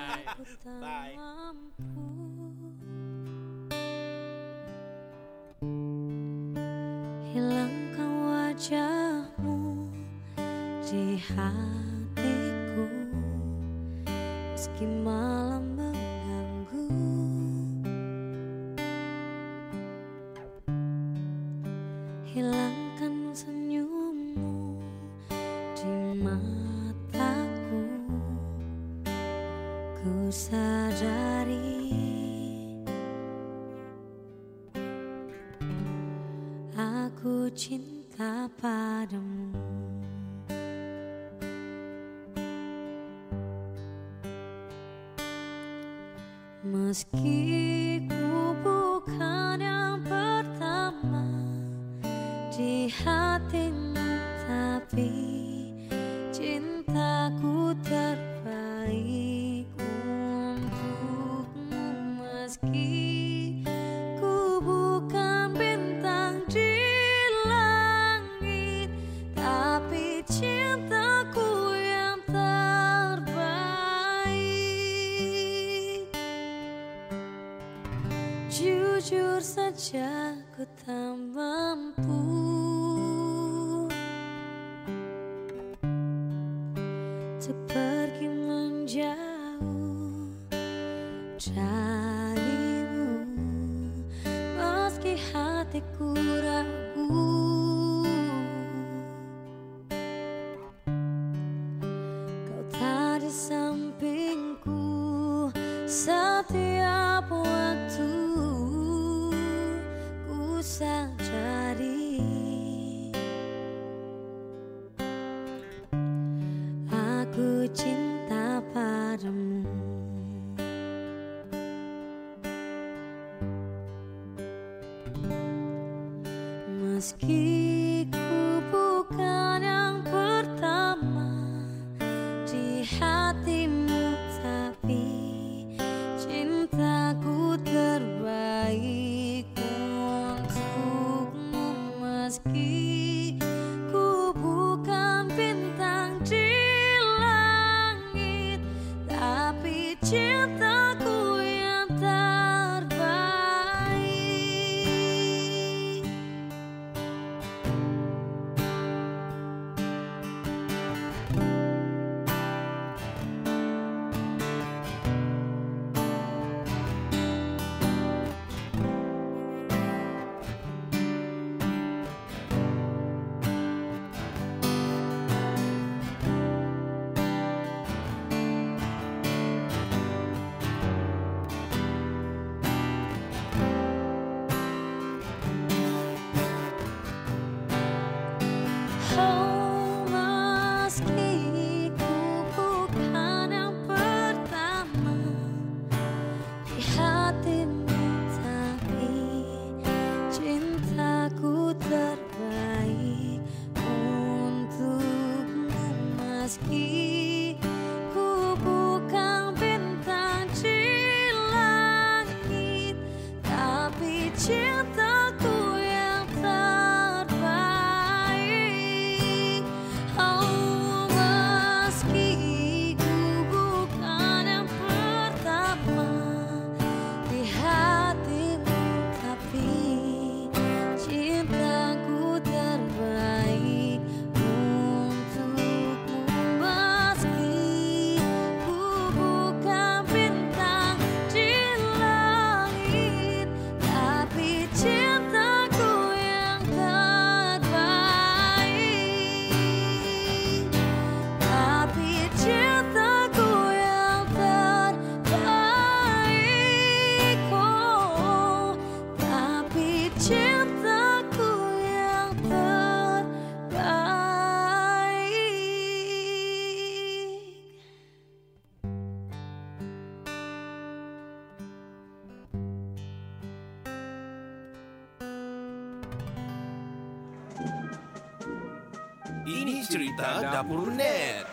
Bye. Hilangkan wajahmu di hatiku Meski malam mengganggu Hilangkan sadari. Aku cinta padamu. Meski saja ku tak mampu. Untuk Ini cerita Dapur Net